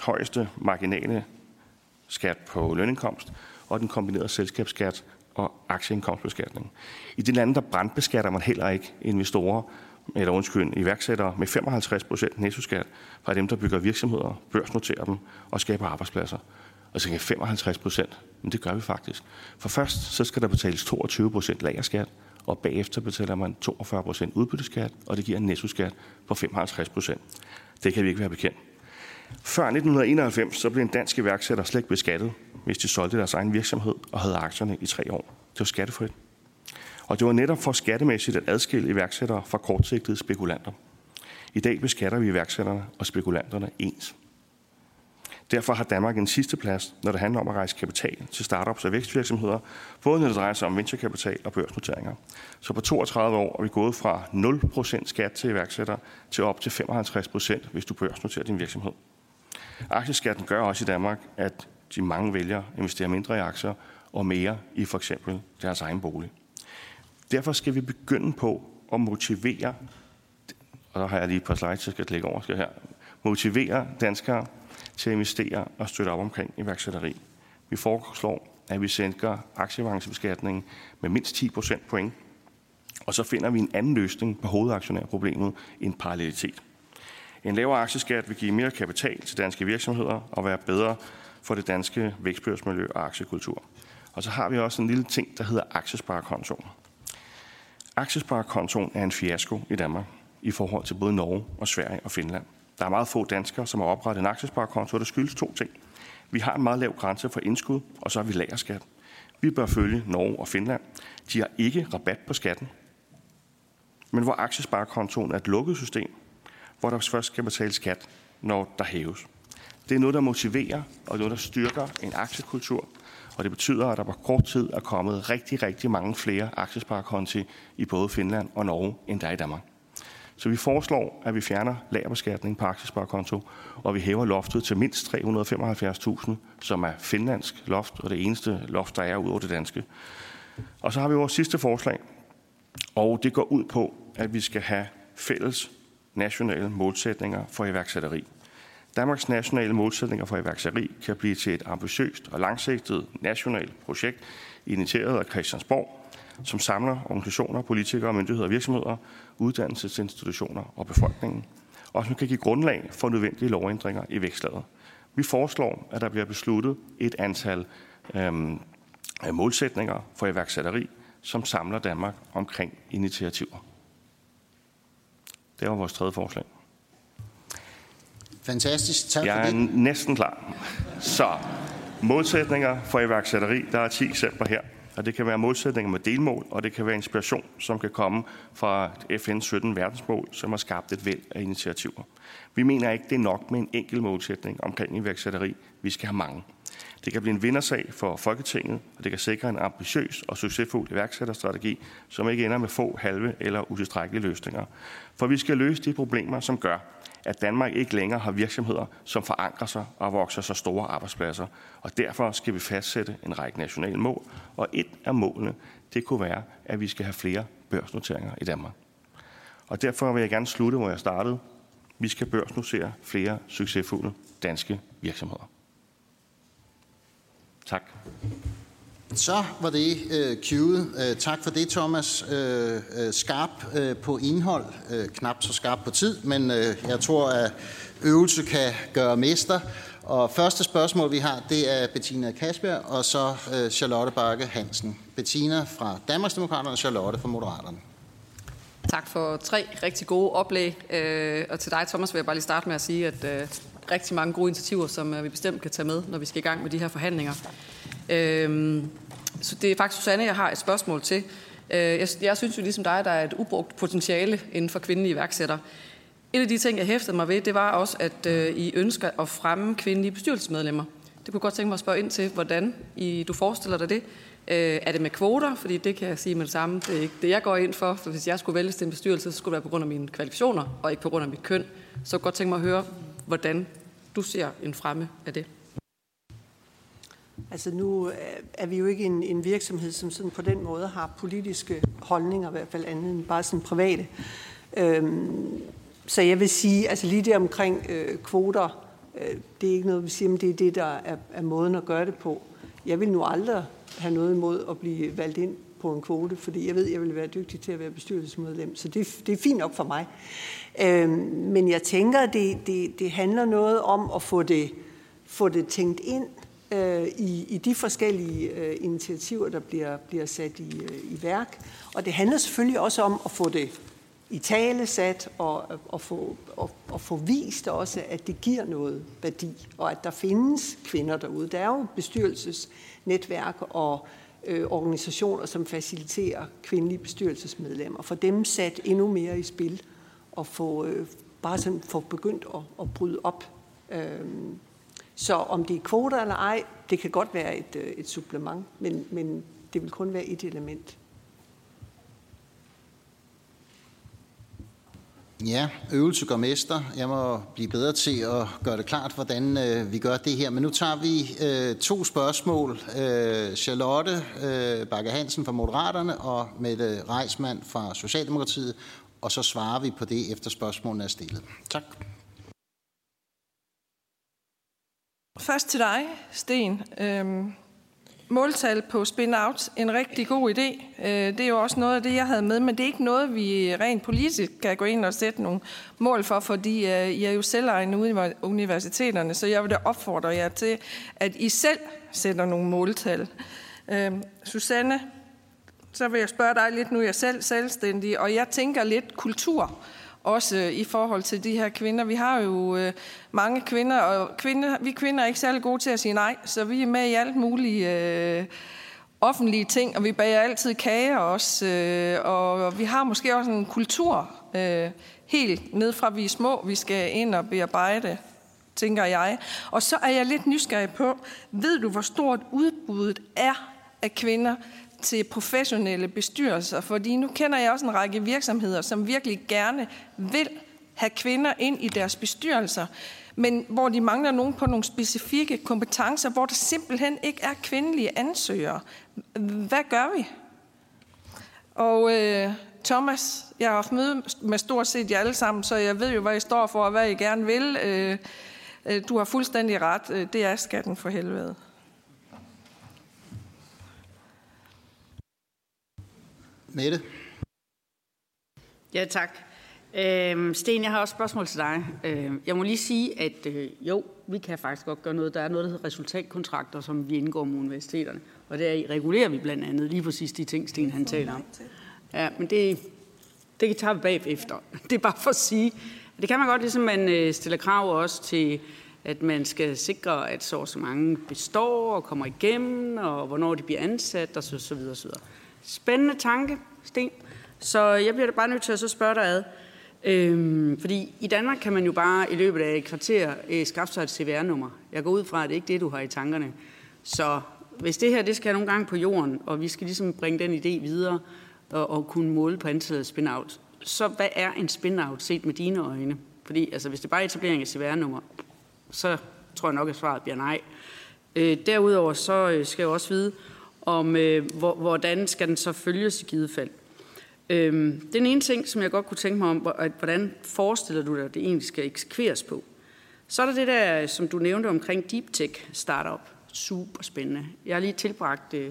højeste marginale skat på lønindkomst og den kombinerede selskabsskat og aktieindkomstbeskatning. I de lande, der brandbeskatter man heller ikke investorer, eller undskyld, iværksættere med 55 procent nettoskat fra dem, der bygger virksomheder, børsnoterer dem og skaber arbejdspladser. Og så kan 55 procent, men det gør vi faktisk. For først så skal der betales 22 procent lagerskat, og bagefter betaler man 42 procent udbytteskat, og det giver en nettoskat på 55 procent. Det kan vi ikke være bekendt. Før 1991 så blev en dansk iværksætter slet ikke beskattet, hvis de solgte deres egen virksomhed og havde aktierne i tre år. Det var skattefrit. Og det var netop for skattemæssigt at adskille iværksættere fra kortsigtede spekulanter. I dag beskatter vi iværksætterne og spekulanterne ens. Derfor har Danmark en sidste plads, når det handler om at rejse kapital til startups og vækstvirksomheder, både når det drejer sig om venturekapital og børsnoteringer. Så på 32 år er vi gået fra 0% skat til iværksættere til op til 55%, hvis du børsnoterer din virksomhed. Aktieskatten gør også i Danmark, at de mange vælger at investere mindre i aktier og mere i for eksempel deres egen bolig. Derfor skal vi begynde på at motivere, og der har jeg lige et par slides, jeg skal lægge over skal her, motivere danskere til at investere og støtte op omkring iværksætteri. Vi foreslår, at vi sænker aktieavancebeskatningen med mindst 10 procent point, og så finder vi en anden løsning på hovedaktionærproblemet, end parallelitet. En lavere aktieskat vil give mere kapital til danske virksomheder og være bedre for det danske vækstbørsmiljø og aktiekultur. Og så har vi også en lille ting, der hedder aktiesparekontoen. Aktiesparekontoen er en fiasko i Danmark i forhold til både Norge og Sverige og Finland. Der er meget få danskere, som har oprettet en aktiesparekonto, og det skyldes to ting. Vi har en meget lav grænse for indskud, og så har vi lagerskat. Vi bør følge Norge og Finland. De har ikke rabat på skatten. Men hvor aktiesparekontoen er et lukket system, hvor der først skal betales skat, når der hæves. Det er noget, der motiverer, og noget, der styrker en aktiekultur, og det betyder, at der på kort tid er kommet rigtig, rigtig mange flere aktiesparekonti i både Finland og Norge, end der er i Danmark. Så vi foreslår, at vi fjerner lagerbeskatning på aktiesparekonto, og vi hæver loftet til mindst 375.000, som er finlandsk loft, og det eneste loft, der er ud over det danske. Og så har vi vores sidste forslag, og det går ud på, at vi skal have fælles nationale målsætninger for iværksætteri. Danmarks nationale målsætninger for iværksætteri kan blive til et ambitiøst og langsigtet nationalt projekt, initieret af Christiansborg, som samler organisationer, politikere, myndigheder og virksomheder, uddannelsesinstitutioner og befolkningen, og som kan give grundlag for nødvendige lovændringer i vækstlaget. Vi foreslår, at der bliver besluttet et antal øhm, målsætninger for iværksætteri, som samler Danmark omkring initiativer. Det var vores tredje forslag. Fantastisk. Tak Jeg for er det. næsten klar. Så målsætninger for iværksætteri. Der er 10 eksempler her. Og det kan være målsætninger med delmål, og det kan være inspiration, som kan komme fra FN's 17 verdensmål, som har skabt et væld af initiativer. Vi mener ikke, det er nok med en enkelt målsætning omkring iværksætteri. Vi skal have mange. Det kan blive en vindersag for Folketinget, og det kan sikre en ambitiøs og succesfuld iværksætterstrategi, som ikke ender med få halve eller utilstrækkelige løsninger. For vi skal løse de problemer, som gør, at Danmark ikke længere har virksomheder, som forankrer sig og vokser så store arbejdspladser. Og derfor skal vi fastsætte en række nationale mål, og et af målene, det kunne være, at vi skal have flere børsnoteringer i Danmark. Og derfor vil jeg gerne slutte, hvor jeg startede. Vi skal børsnotere flere succesfulde danske virksomheder. Tak. Så var det øh, cueet. Øh, tak for det, Thomas. Øh, øh, skarp øh, på indhold, øh, knap så skarp på tid, men øh, jeg tror, at øvelse kan gøre mester. Og første spørgsmål, vi har, det er Bettina Kasper og så øh, Charlotte Bakke Hansen. Bettina fra Danmarksdemokraterne og Charlotte fra Moderaterne. Tak for tre rigtig gode oplæg. Øh, og til dig, Thomas, vil jeg bare lige starte med at sige, at øh, rigtig mange gode initiativer, som øh, vi bestemt kan tage med, når vi skal i gang med de her forhandlinger. Øh, så det er faktisk Susanne, jeg har et spørgsmål til. Øh, jeg, jeg synes jo ligesom dig, der er et ubrugt potentiale inden for kvindelige iværksættere. En af de ting, jeg hæftede mig ved, det var også, at øh, I ønsker at fremme kvindelige bestyrelsesmedlemmer. Det kunne jeg godt tænke mig at spørge ind til, hvordan I, du forestiller dig det. Øh, er det med kvoter? Fordi det kan jeg sige med det samme. Det er ikke det, jeg går ind for. For hvis jeg skulle vælge til en bestyrelse, så skulle det være på grund af mine kvalifikationer, og ikke på grund af mit køn. Så jeg kunne godt tænke mig at høre, hvordan du ser en fremme af det. Altså nu øh, er vi jo ikke en, en virksomhed, som sådan på den måde har politiske holdninger, i hvert fald andet end bare sådan private. Øhm, så jeg vil sige, altså lige det omkring øh, kvoter, øh, det er ikke noget, vi siger, men det er det, der er, er måden at gøre det på. Jeg vil nu aldrig have noget imod at blive valgt ind på en kvote, fordi jeg ved, jeg vil være dygtig til at være bestyrelsesmedlem. Så det, det er fint nok for mig. Øh, men jeg tænker, det, det, det handler noget om at få det, få det tænkt ind øh, i, i de forskellige øh, initiativer, der bliver, bliver sat i, øh, i værk. Og det handler selvfølgelig også om at få det i tale sat og, og, få, og, og få vist også, at det giver noget værdi, og at der findes kvinder derude. Der er jo bestyrelsesnetværk og øh, organisationer, som faciliterer kvindelige bestyrelsesmedlemmer. For dem sat endnu mere i spil og få, øh, bare sådan få begyndt at, at bryde op. Øhm, så om det er kvoter eller ej, det kan godt være et, øh, et supplement, men, men det vil kun være et element. Ja, øvelse gør mester. Jeg må blive bedre til at gøre det klart, hvordan øh, vi gør det her. Men nu tager vi øh, to spørgsmål. Øh, Charlotte øh, Bakke Hansen fra Moderaterne og Mette Reismand fra Socialdemokratiet. Og så svarer vi på det, efter spørgsmålene er stillet. Tak. Først til dig, Sten. Øhm, måltal på spin-out, en rigtig god idé. Øh, det er jo også noget af det, jeg havde med, men det er ikke noget, vi rent politisk kan gå ind og sætte nogle mål for, fordi øh, I er jo selvejende ude i universiteterne, så jeg vil da opfordre jer til, at I selv sætter nogle måltal. Øhm, Susanne, så vil jeg spørge dig lidt, nu er jeg selv selvstændig, og jeg tænker lidt kultur også øh, i forhold til de her kvinder. Vi har jo øh, mange kvinder, og kvinder, vi kvinder er ikke særlig gode til at sige nej, så vi er med i alt muligt øh, offentlige ting, og vi bager altid kager også, øh, og vi har måske også en kultur øh, helt ned fra vi er små, vi skal ind og bearbejde tænker jeg. Og så er jeg lidt nysgerrig på, ved du, hvor stort udbuddet er af kvinder til professionelle bestyrelser, fordi nu kender jeg også en række virksomheder, som virkelig gerne vil have kvinder ind i deres bestyrelser, men hvor de mangler nogen på nogle specifikke kompetencer, hvor der simpelthen ikke er kvindelige ansøgere. Hvad gør vi? Og øh, Thomas, jeg har haft møde med stort set jer alle sammen, så jeg ved jo, hvad I står for og hvad I gerne vil. Øh, øh du har fuldstændig ret. Øh, det er skatten for helvede. Mette? Ja, tak. Øhm, Sten, jeg har også et spørgsmål til dig. Øhm, jeg må lige sige, at øh, jo, vi kan faktisk godt gøre noget. Der er noget, der hedder resultatkontrakter, som vi indgår med universiteterne. Og der regulerer vi blandt andet lige præcis de ting, Sten han taler om. Ja, men det, det kan vi bagefter. Det er bare for at sige, det kan man godt, ligesom man øh, stiller krav også til, at man skal sikre, at så så mange består og kommer igennem, og hvornår de bliver ansat, og så, så videre, så videre. Spændende tanke, Sten. Så jeg bliver bare nødt til at så spørge dig ad. Øhm, fordi i Danmark kan man jo bare i løbet af et kvarter øh, skaffe sig et CVR-nummer. Jeg går ud fra, at det ikke er det, du har i tankerne. Så hvis det her det skal nogle gange på jorden, og vi skal ligesom bringe den idé videre og, og kunne måle på antallet af spin-out, så hvad er en spin-out set med dine øjne? Fordi altså, hvis det bare er etablering af CVR-nummer, så tror jeg nok, at svaret bliver nej. Øh, derudover så øh, skal jeg også vide, om øh, hvor, hvordan skal den så følges i givet fald. Øhm, den ene ting, som jeg godt kunne tænke mig om, hvordan forestiller du dig, at det egentlig skal eksekveres på? Så er der det der, som du nævnte omkring deep tech startup. Super spændende. Jeg har lige tilbragt øh,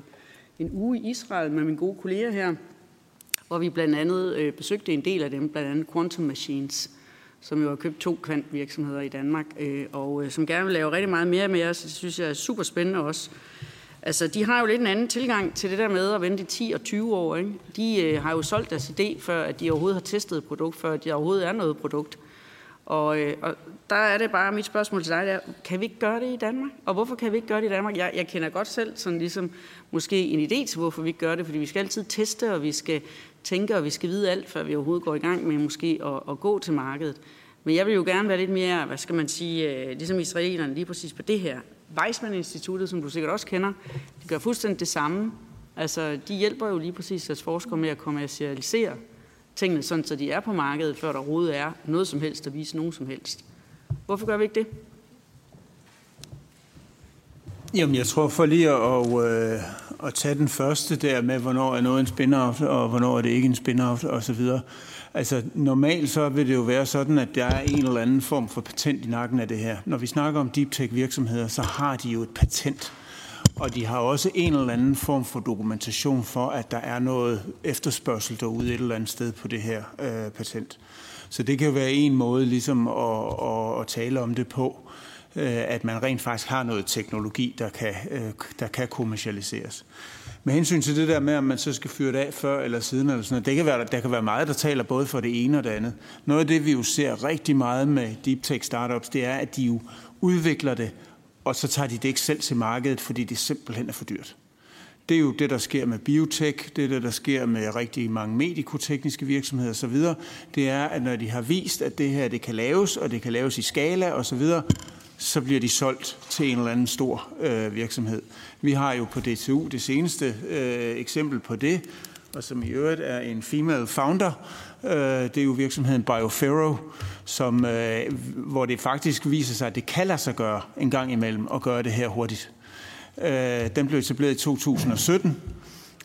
en uge i Israel med mine gode kolleger her, hvor vi blandt andet øh, besøgte en del af dem, blandt andet Quantum Machines, som jo har købt to kvantvirksomheder i Danmark, øh, og øh, som gerne vil lave rigtig meget mere med os. Det synes jeg er super spændende også. Altså, de har jo lidt en anden tilgang til det der med at vente 10 og 20 år. Ikke? De øh, har jo solgt deres idé, før at de overhovedet har testet et produkt, før at de overhovedet er noget produkt. Og, øh, og der er det bare mit spørgsmål til dig, der, kan vi ikke gøre det i Danmark? Og hvorfor kan vi ikke gøre det i Danmark? Jeg, jeg kender godt selv sådan ligesom måske en idé til, hvorfor vi ikke gør det, fordi vi skal altid teste, og vi skal tænke, og vi skal vide alt, før vi overhovedet går i gang med måske at, at gå til markedet. Men jeg vil jo gerne være lidt mere, hvad skal man sige, øh, ligesom israelerne lige præcis på det her. Weizmann-instituttet, som du sikkert også kender, de gør fuldstændig det samme. Altså, de hjælper jo lige præcis deres forskere med at kommercialisere tingene, sådan så de er på markedet, før der overhovedet er noget som helst at vise nogen som helst. Hvorfor gør vi ikke det? Jamen, jeg tror for lige at, øh, at tage den første der med, hvornår er noget en spin-off, og hvornår er det ikke en spin-off, og så videre. Altså, normalt så vil det jo være sådan, at der er en eller anden form for patent i nakken af det her. Når vi snakker om deep tech virksomheder, så har de jo et patent. Og de har også en eller anden form for dokumentation for, at der er noget efterspørgsel derude et eller andet sted på det her øh, patent. Så det kan jo være en måde ligesom at, at, at tale om det på, øh, at man rent faktisk har noget teknologi, der kan, øh, der kan kommercialiseres. Med hensyn til det der med, om man så skal fyre det af før eller siden, eller sådan noget, det kan være, der kan være meget, der taler både for det ene og det andet. Noget af det, vi jo ser rigtig meget med deep tech startups, det er, at de jo udvikler det, og så tager de det ikke selv til markedet, fordi det simpelthen er for dyrt. Det er jo det, der sker med biotech, det er det, der sker med rigtig mange medikotekniske virksomheder osv. Det er, at når de har vist, at det her det kan laves, og det kan laves i skala osv., så bliver de solgt til en eller anden stor øh, virksomhed. Vi har jo på DTU det seneste øh, eksempel på det, og som i øvrigt er en female founder. Øh, det er jo virksomheden BioFero, som, øh, hvor det faktisk viser sig, at det kan lade sig gøre en gang imellem at gøre det her hurtigt. Øh, den blev etableret i 2017,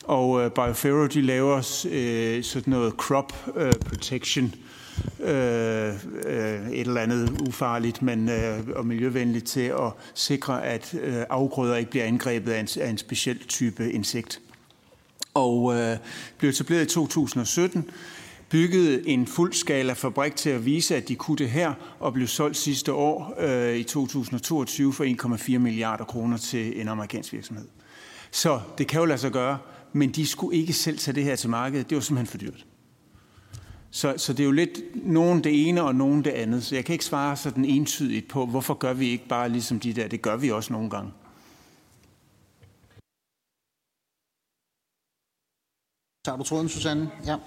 og øh, BioFero de laver øh, sådan noget crop øh, protection øh, Øh, øh, et eller andet ufarligt men, øh, og miljøvenligt til at sikre, at øh, afgrøder ikke bliver angrebet af en, af en speciel type insekt. Og øh, blev etableret i 2017, byggede en fuldskala fabrik til at vise, at de kunne det her, og blev solgt sidste år øh, i 2022 for 1,4 milliarder kroner til en amerikansk virksomhed. Så det kan jo lade sig gøre, men de skulle ikke selv tage det her til markedet. Det var simpelthen for dyrt. Så, så det er jo lidt nogen det ene og nogen det andet. Så jeg kan ikke svare sådan entydigt på, hvorfor gør vi ikke bare ligesom de der. Det gør vi også nogle gange. Tager du tråden, Susanne? Ja.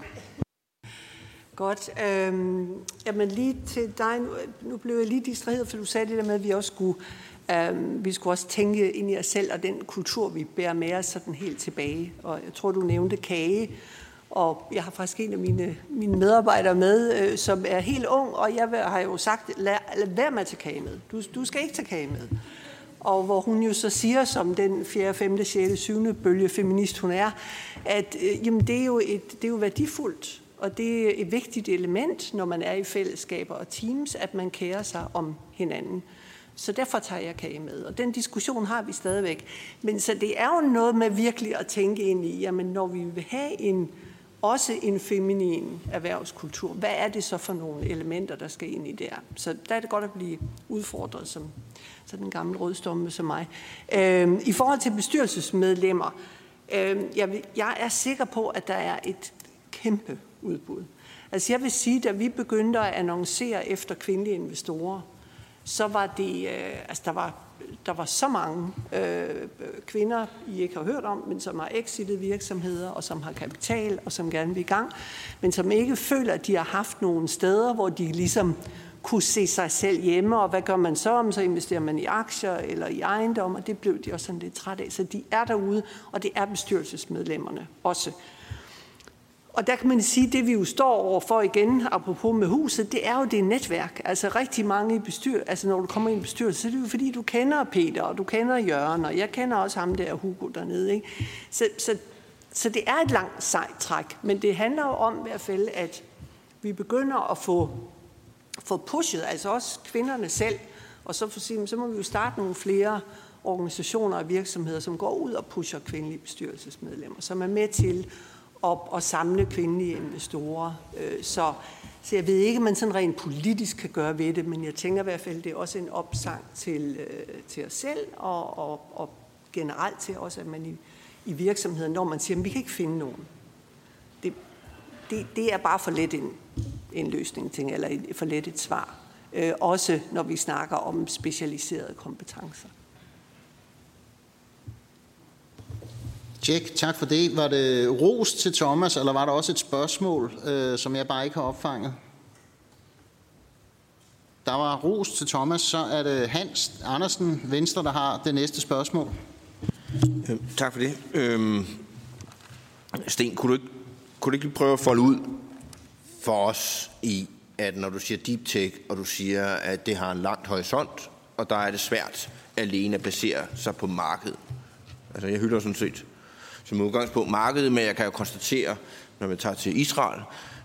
Godt. Øhm, jamen lige til dig, nu, nu blev jeg lige distraheret, for du sagde det der med, at vi også skulle, øhm, vi skulle også tænke ind i os selv og den kultur, vi bærer med os sådan helt tilbage. Og jeg tror, du nævnte kage, og jeg har faktisk en af mine, mine medarbejdere med, øh, som er helt ung, og jeg har jo sagt, lad, lad være med at tage kage med. Du, du skal ikke tage kage med. Og hvor hun jo så siger, som den 4., 5., 6., 7. bølge feminist hun er, at øh, jamen, det, er jo et, det er jo værdifuldt, og det er et vigtigt element, når man er i fællesskaber og teams, at man kærer sig om hinanden. Så derfor tager jeg kage med. Og den diskussion har vi stadigvæk. Men så det er jo noget med virkelig at tænke ind i, jamen når vi vil have en også en feminin erhvervskultur. Hvad er det så for nogle elementer, der skal ind i der? Så der er det godt at blive udfordret som sådan en gammel rødstomme som mig. Øhm, I forhold til bestyrelsesmedlemmer, øhm, jeg, jeg er sikker på, at der er et kæmpe udbud. Altså jeg vil sige, da vi begyndte at annoncere efter kvindelige investorer, så var det, øh, altså der var der var så mange øh, kvinder, I ikke har hørt om, men som har exitet virksomheder, og som har kapital, og som gerne vil i gang, men som ikke føler, at de har haft nogle steder, hvor de ligesom kunne se sig selv hjemme, og hvad gør man så om? Så investerer man i aktier eller i ejendom, og det blev de også sådan lidt træt af. Så de er derude, og det er bestyrelsesmedlemmerne også. Og der kan man sige, at det vi jo står overfor igen, apropos med huset, det er jo det netværk. Altså rigtig mange i bestyr, altså når du kommer i en bestyrelse, så er det jo fordi, du kender Peter, og du kender Jørgen, og jeg kender også ham der, Hugo dernede. Ikke? Så, så så det er et langt sejt træk, men det handler jo om i hvert fald, at vi begynder at få, få pushet, altså også kvinderne selv, og så, for sige, så må vi jo starte nogle flere organisationer og virksomheder, som går ud og pusher kvindelige bestyrelsesmedlemmer, som er med til og, at samle kvindelige investorer. Øh, så, så jeg ved ikke, om man sådan rent politisk kan gøre ved det, men jeg tænker i hvert fald, det er også en opsang til, øh, til os selv og, og, og generelt til også, at man i, i virksomheden, når man siger, at vi kan ikke finde nogen. Det, det, det er bare for let en, en løsning, ting, eller for let et svar. Øh, også når vi snakker om specialiserede kompetencer. Tjek, tak for det. Var det ros til Thomas, eller var der også et spørgsmål, øh, som jeg bare ikke har opfanget? Der var ros til Thomas, så er det Hans Andersen, Venstre, der har det næste spørgsmål. Øh, tak for det. Øhm, Sten, kunne du, ikke, kunne du ikke lige prøve at folde ud for os i, at når du siger deep tech, og du siger, at det har en langt horisont, og der er det svært alene at basere sig på markedet. Altså, jeg hylder sådan set som udgangspunkt markedet, men jeg kan jo konstatere, når vi tager til Israel,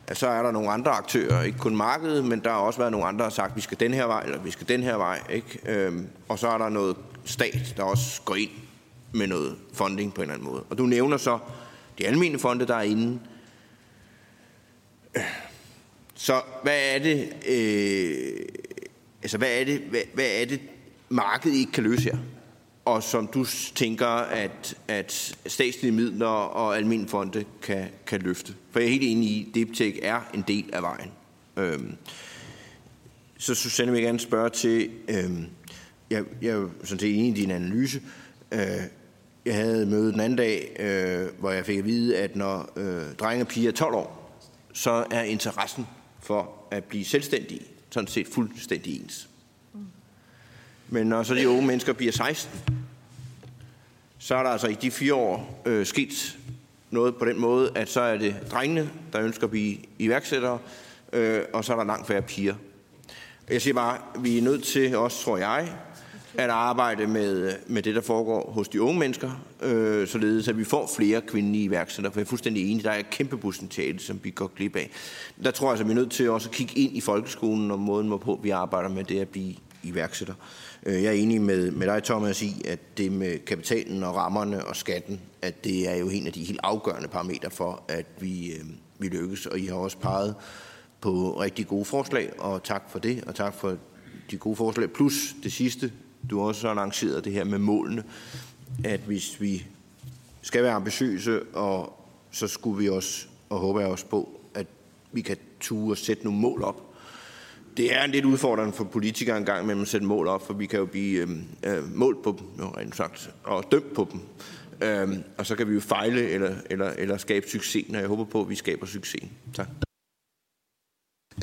at så er der nogle andre aktører, ikke kun markedet, men der har også været nogle andre, der har sagt, at vi skal den her vej, eller vi skal den her vej. Ikke? Øhm, og så er der noget stat, der også går ind med noget funding på en eller anden måde. Og du nævner så de almindelige fonde, der er inde. Så hvad er det, øh, altså hvad er det, hvad, hvad er det markedet ikke kan løse her? Og som du tænker, at, at statslige midler og almindelige fonde kan, kan løfte. For jeg er helt enig i, at DeepTech er en del af vejen. Øhm, så Susanne vil jeg gerne spørge til, øhm, jeg, jeg er sådan set enig i din analyse. Øh, jeg havde møde den anden dag, øh, hvor jeg fik at vide, at når øh, drenge og piger er 12 år, så er interessen for at blive selvstændige sådan set fuldstændig ens. Men når så de unge mennesker bliver 16, så er der altså i de fire år øh, sket noget på den måde, at så er det drengene, der ønsker at blive iværksættere, øh, og så er der langt færre piger. Jeg siger bare, at vi er nødt til også, tror jeg, at arbejde med, med det, der foregår hos de unge mennesker, øh, således at vi får flere kvindelige iværksættere, for jeg er fuldstændig enig, der er et kæmpe potentiale, som vi går glip af. Der tror jeg altså, at vi er nødt til også at kigge ind i folkeskolen og måden, hvorpå vi arbejder med det at blive iværksætter. Øh, jeg er enig med, med dig, Thomas, i, at det med kapitalen og rammerne og skatten, at det er jo en af de helt afgørende parametre for, at vi, øh, vi lykkes. Og I har også peget på rigtig gode forslag, og tak for det, og tak for de gode forslag. Plus det sidste, du også har lanceret arrangeret det her med målene, at hvis vi skal være ambitiøse, og så skulle vi også, og håber jeg også på, at vi kan ture og sætte nogle mål op, det er en lidt udfordrende for politikere engang med at sætte mål op, for vi kan jo blive øh, øh, målt på dem, jo, rent sagt, og dømt på dem. Øh, og så kan vi jo fejle eller, eller, eller skabe succes, når jeg håber på, at vi skaber succes. Tak.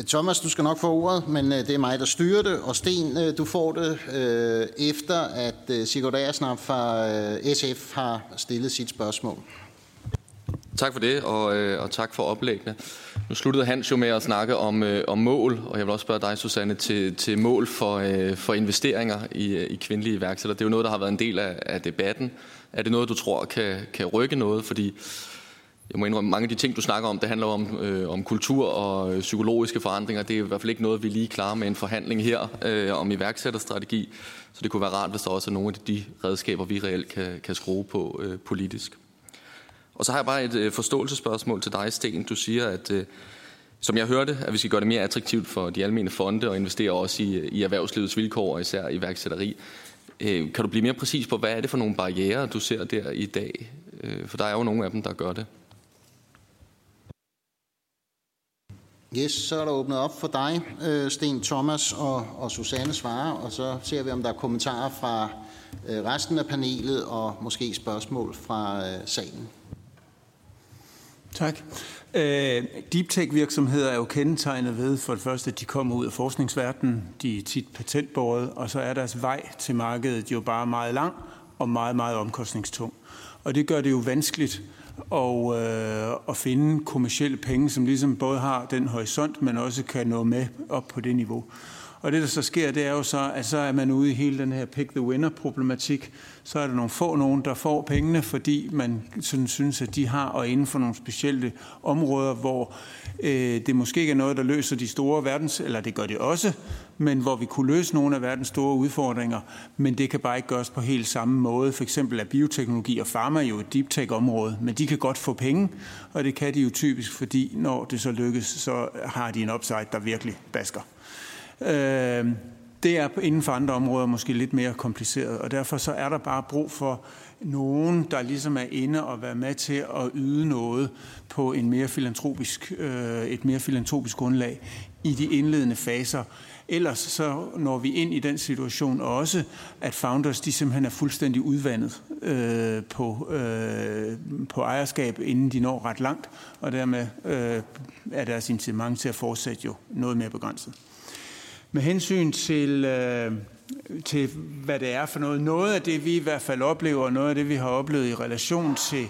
Thomas, du skal nok få ordet, men øh, det er mig, der styrer det. Og Sten, øh, du får det øh, efter, at øh, Sigurd Aersnap fra øh, SF har stillet sit spørgsmål. Tak for det, og, øh, og tak for oplæggene. Nu sluttede Hans jo med at snakke om, øh, om mål, og jeg vil også spørge dig, Susanne, til, til mål for, øh, for investeringer i, øh, i kvindelige iværksættere. Det er jo noget, der har været en del af, af debatten. Er det noget, du tror kan, kan rykke noget? Fordi jeg må indrømme, mange af de ting, du snakker om, det handler om, øh, om kultur og øh, psykologiske forandringer. Det er i hvert fald ikke noget, vi lige klarer med en forhandling her øh, om iværksætterstrategi. Så det kunne være rart, hvis der også er nogle af de redskaber, vi reelt kan, kan skrue på øh, politisk. Og så har jeg bare et øh, forståelsesspørgsmål til dig, Sten. Du siger, at øh, som jeg hørte, at vi skal gøre det mere attraktivt for de almindelige fonde og investere også i, øh, i erhvervslivets vilkår, og især i iværksætteri. Øh, kan du blive mere præcis på, hvad er det for nogle barriere, du ser der i dag? Øh, for der er jo nogle af dem, der gør det. Yes, så er der åbnet op for dig, øh, Sten Thomas og, og Susanne svarer, og så ser vi, om der er kommentarer fra øh, resten af panelet og måske spørgsmål fra øh, salen. Tak. Øh, deep tech virksomheder er jo kendetegnet ved for det første, at de kommer ud af forskningsverdenen, de er tit patentbordet, og så er deres vej til markedet jo bare meget lang og meget, meget omkostningstung. Og det gør det jo vanskeligt at, øh, at finde kommersielle penge, som ligesom både har den horisont, men også kan nå med op på det niveau. Og det, der så sker, det er jo så, at så er man ude i hele den her pick the winner-problematik. Så er der nogle få nogen, der får pengene, fordi man sådan synes, at de har, og inden for nogle specielle områder, hvor øh, det måske ikke er noget, der løser de store verdens, eller det gør det også, men hvor vi kunne løse nogle af verdens store udfordringer, men det kan bare ikke gøres på helt samme måde. For eksempel er bioteknologi og farma jo et deep tech-område, men de kan godt få penge, og det kan de jo typisk, fordi når det så lykkes, så har de en upside, der virkelig basker. Øh, det er inden for andre områder måske lidt mere kompliceret, og derfor så er der bare brug for nogen, der ligesom er inde og være med til at yde noget på en mere filantropisk, øh, et mere filantropisk grundlag i de indledende faser. Ellers så når vi ind i den situation også, at founders de simpelthen er fuldstændig udvandet øh, på, øh, på ejerskab, inden de når ret langt, og dermed øh, er deres incitament til at fortsætte jo noget mere begrænset. Med hensyn til, øh, til, hvad det er for noget, noget af det, vi i hvert fald oplever, og noget af det, vi har oplevet i relation til,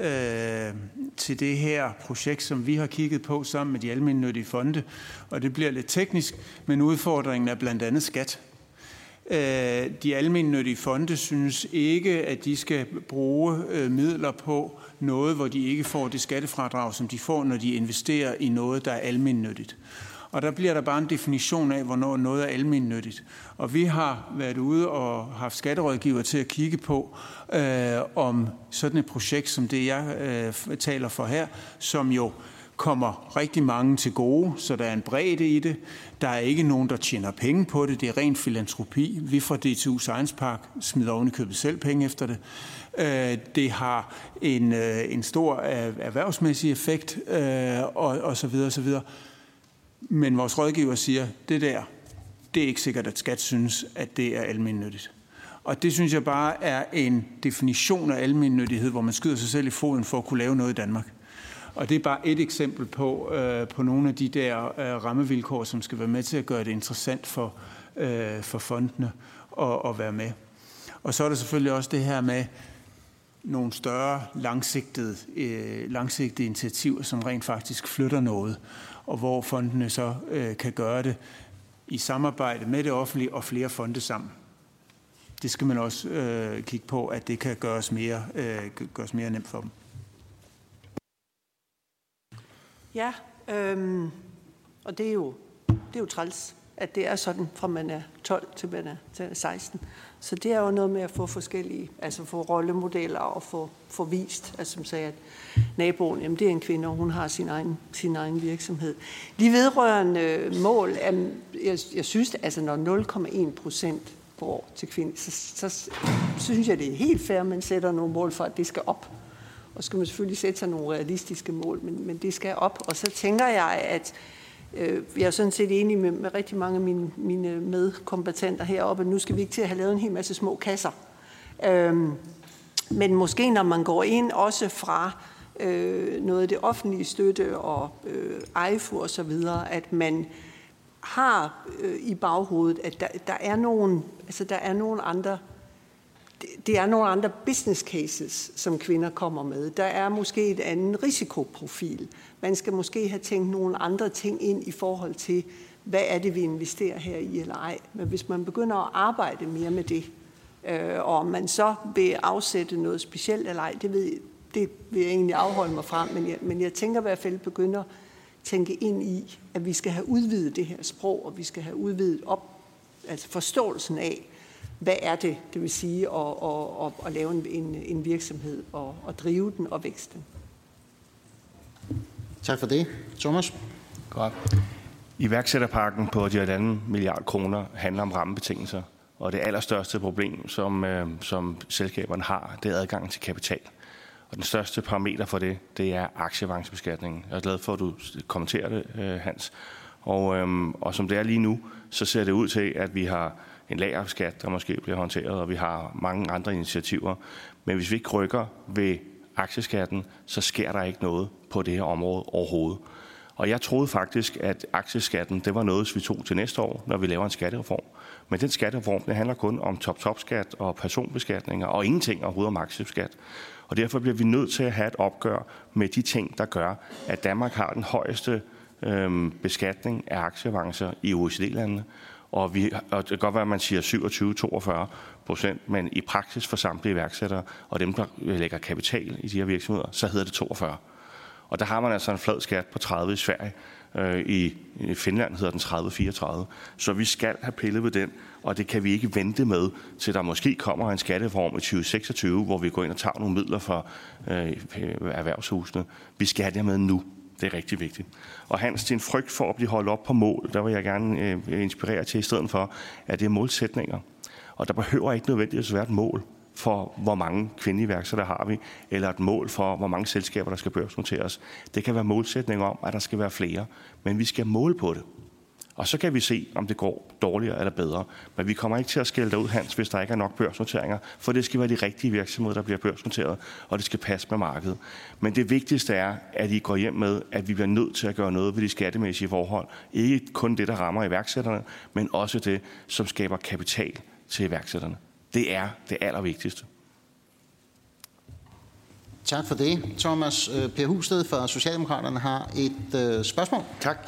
øh, til det her projekt, som vi har kigget på sammen med de almindelige fonde, og det bliver lidt teknisk, men udfordringen er blandt andet skat. Øh, de almindelige fonde synes ikke, at de skal bruge øh, midler på noget, hvor de ikke får det skattefradrag, som de får, når de investerer i noget, der er almindeligt. Og der bliver der bare en definition af, hvornår noget er almindeligt. Og vi har været ude og haft skatterådgiver til at kigge på, øh, om sådan et projekt som det, jeg øh, taler for her, som jo kommer rigtig mange til gode, så der er en bredde i det. Der er ikke nogen, der tjener penge på det. Det er ren filantropi. Vi fra DTU Science Park smider oven i købet selv penge efter det. Øh, det har en, øh, en stor øh, erhvervsmæssig effekt, og, og så videre, og så videre. Men vores rådgiver siger, det der, det er ikke sikkert, at skat synes, at det er almindeligt. Og det synes jeg bare er en definition af almindelighed, hvor man skyder sig selv i foden for at kunne lave noget i Danmark. Og det er bare et eksempel på, øh, på nogle af de der øh, rammevilkår, som skal være med til at gøre det interessant for, øh, for fondene at, at være med. Og så er der selvfølgelig også det her med nogle større langsigtede, øh, langsigtede initiativer, som rent faktisk flytter noget og hvor fondene så øh, kan gøre det i samarbejde med det offentlige og flere fonde sammen. Det skal man også øh, kigge på, at det kan gøres mere, øh, gøres mere nemt for dem. Ja, øhm, og det er, jo, det er jo træls, at det er sådan, fra man er 12 til man er 16. Så det er jo noget med at få forskellige, altså få rollemodeller og få, få vist, altså som sagde, at naboen, jamen det er en kvinde, og hun har sin egen, sin egen virksomhed. De vedrørende øh, mål, er, jeg, jeg synes, altså når 0,1 procent går til kvinder, så, så, synes jeg, det er helt fair, at man sætter nogle mål for, at det skal op. Og så skal man selvfølgelig sætte sig nogle realistiske mål, men, men det skal op. Og så tænker jeg, at Øh, jeg er sådan set enig med, med rigtig mange af mine, mine medkompetenter heroppe, at nu skal vi ikke til at have lavet en hel masse små kasser. Øhm, men måske når man går ind også fra øh, noget af det offentlige støtte og øh, EIFU og så videre, at man har øh, i baghovedet, at der, der, er nogle, altså der er nogle andre det er nogle andre business cases, som kvinder kommer med. Der er måske et andet risikoprofil. Man skal måske have tænkt nogle andre ting ind i forhold til, hvad er det, vi investerer her i eller ej. Men hvis man begynder at arbejde mere med det, øh, og om man så vil afsætte noget specielt eller ej, det, ved, det vil jeg egentlig afholde mig fra. Men jeg, men jeg tænker i hvert fald begynder at tænke ind i, at vi skal have udvidet det her sprog, og vi skal have udvidet op, altså forståelsen af, hvad er det, det vil sige at, at, at, at lave en, en, virksomhed og at drive den og vækste den. Tak for det. Thomas? Godt. Iværksætterpakken på de 1,5 milliard kroner handler om rammebetingelser, og det allerstørste problem, som, øh, som selskaberne har, det er adgangen til kapital. Og den største parameter for det, det er aktieavancebeskatningen. Jeg er glad for, at du kommenterer det, øh, Hans. Og, øhm, og som det er lige nu, så ser det ud til, at vi har en lagerskat, der måske bliver håndteret, og vi har mange andre initiativer. Men hvis vi ikke rykker ved aktieskatten, så sker der ikke noget på det her område overhovedet. Og jeg troede faktisk, at aktieskatten det var noget, vi tog til næste år, når vi laver en skattereform. Men den skattereform, det handler kun om top-top-skat og personbeskatninger, og ingenting overhovedet om aktieskat. Og derfor bliver vi nødt til at have et opgør med de ting, der gør, at Danmark har den højeste øhm, beskatning af aktieavancer i OECD-landene. Og, vi, og det kan godt være, at man siger 27-42 procent, men i praksis for samtlige iværksættere og dem, der øh, lægger kapital i de her virksomheder, så hedder det 42. Og der har man altså en flad skat på 30 i Sverige. Øh, I Finland hedder den 30-34. Så vi skal have pillet ved den, og det kan vi ikke vente med, til der måske kommer en skattereform i 2026, hvor vi går ind og tager nogle midler for øh, erhvervshusene. Vi skal have det med nu. Det er rigtig vigtigt. Og Hans, din frygt for at blive holdt op på mål, der vil jeg gerne øh, inspirere til i stedet for, at det er målsætninger. Og der behøver ikke nødvendigvis være et mål for, hvor mange kvindelige iværksættere har vi, eller et mål for, hvor mange selskaber, der skal børsnoteres. Det kan være målsætninger om, at der skal være flere, men vi skal måle på det. Og så kan vi se, om det går dårligere eller bedre. Men vi kommer ikke til at skælde dig ud, Hans, hvis der ikke er nok børsnoteringer, for det skal være de rigtige virksomheder, der bliver børsnoteret, og det skal passe med markedet. Men det vigtigste er, at I går hjem med, at vi bliver nødt til at gøre noget ved de skattemæssige forhold. Ikke kun det, der rammer iværksætterne, men også det, som skaber kapital til iværksætterne. Det er det allervigtigste. Tak for det. Thomas øh, Per Husted fra Socialdemokraterne har et øh, spørgsmål. Tak.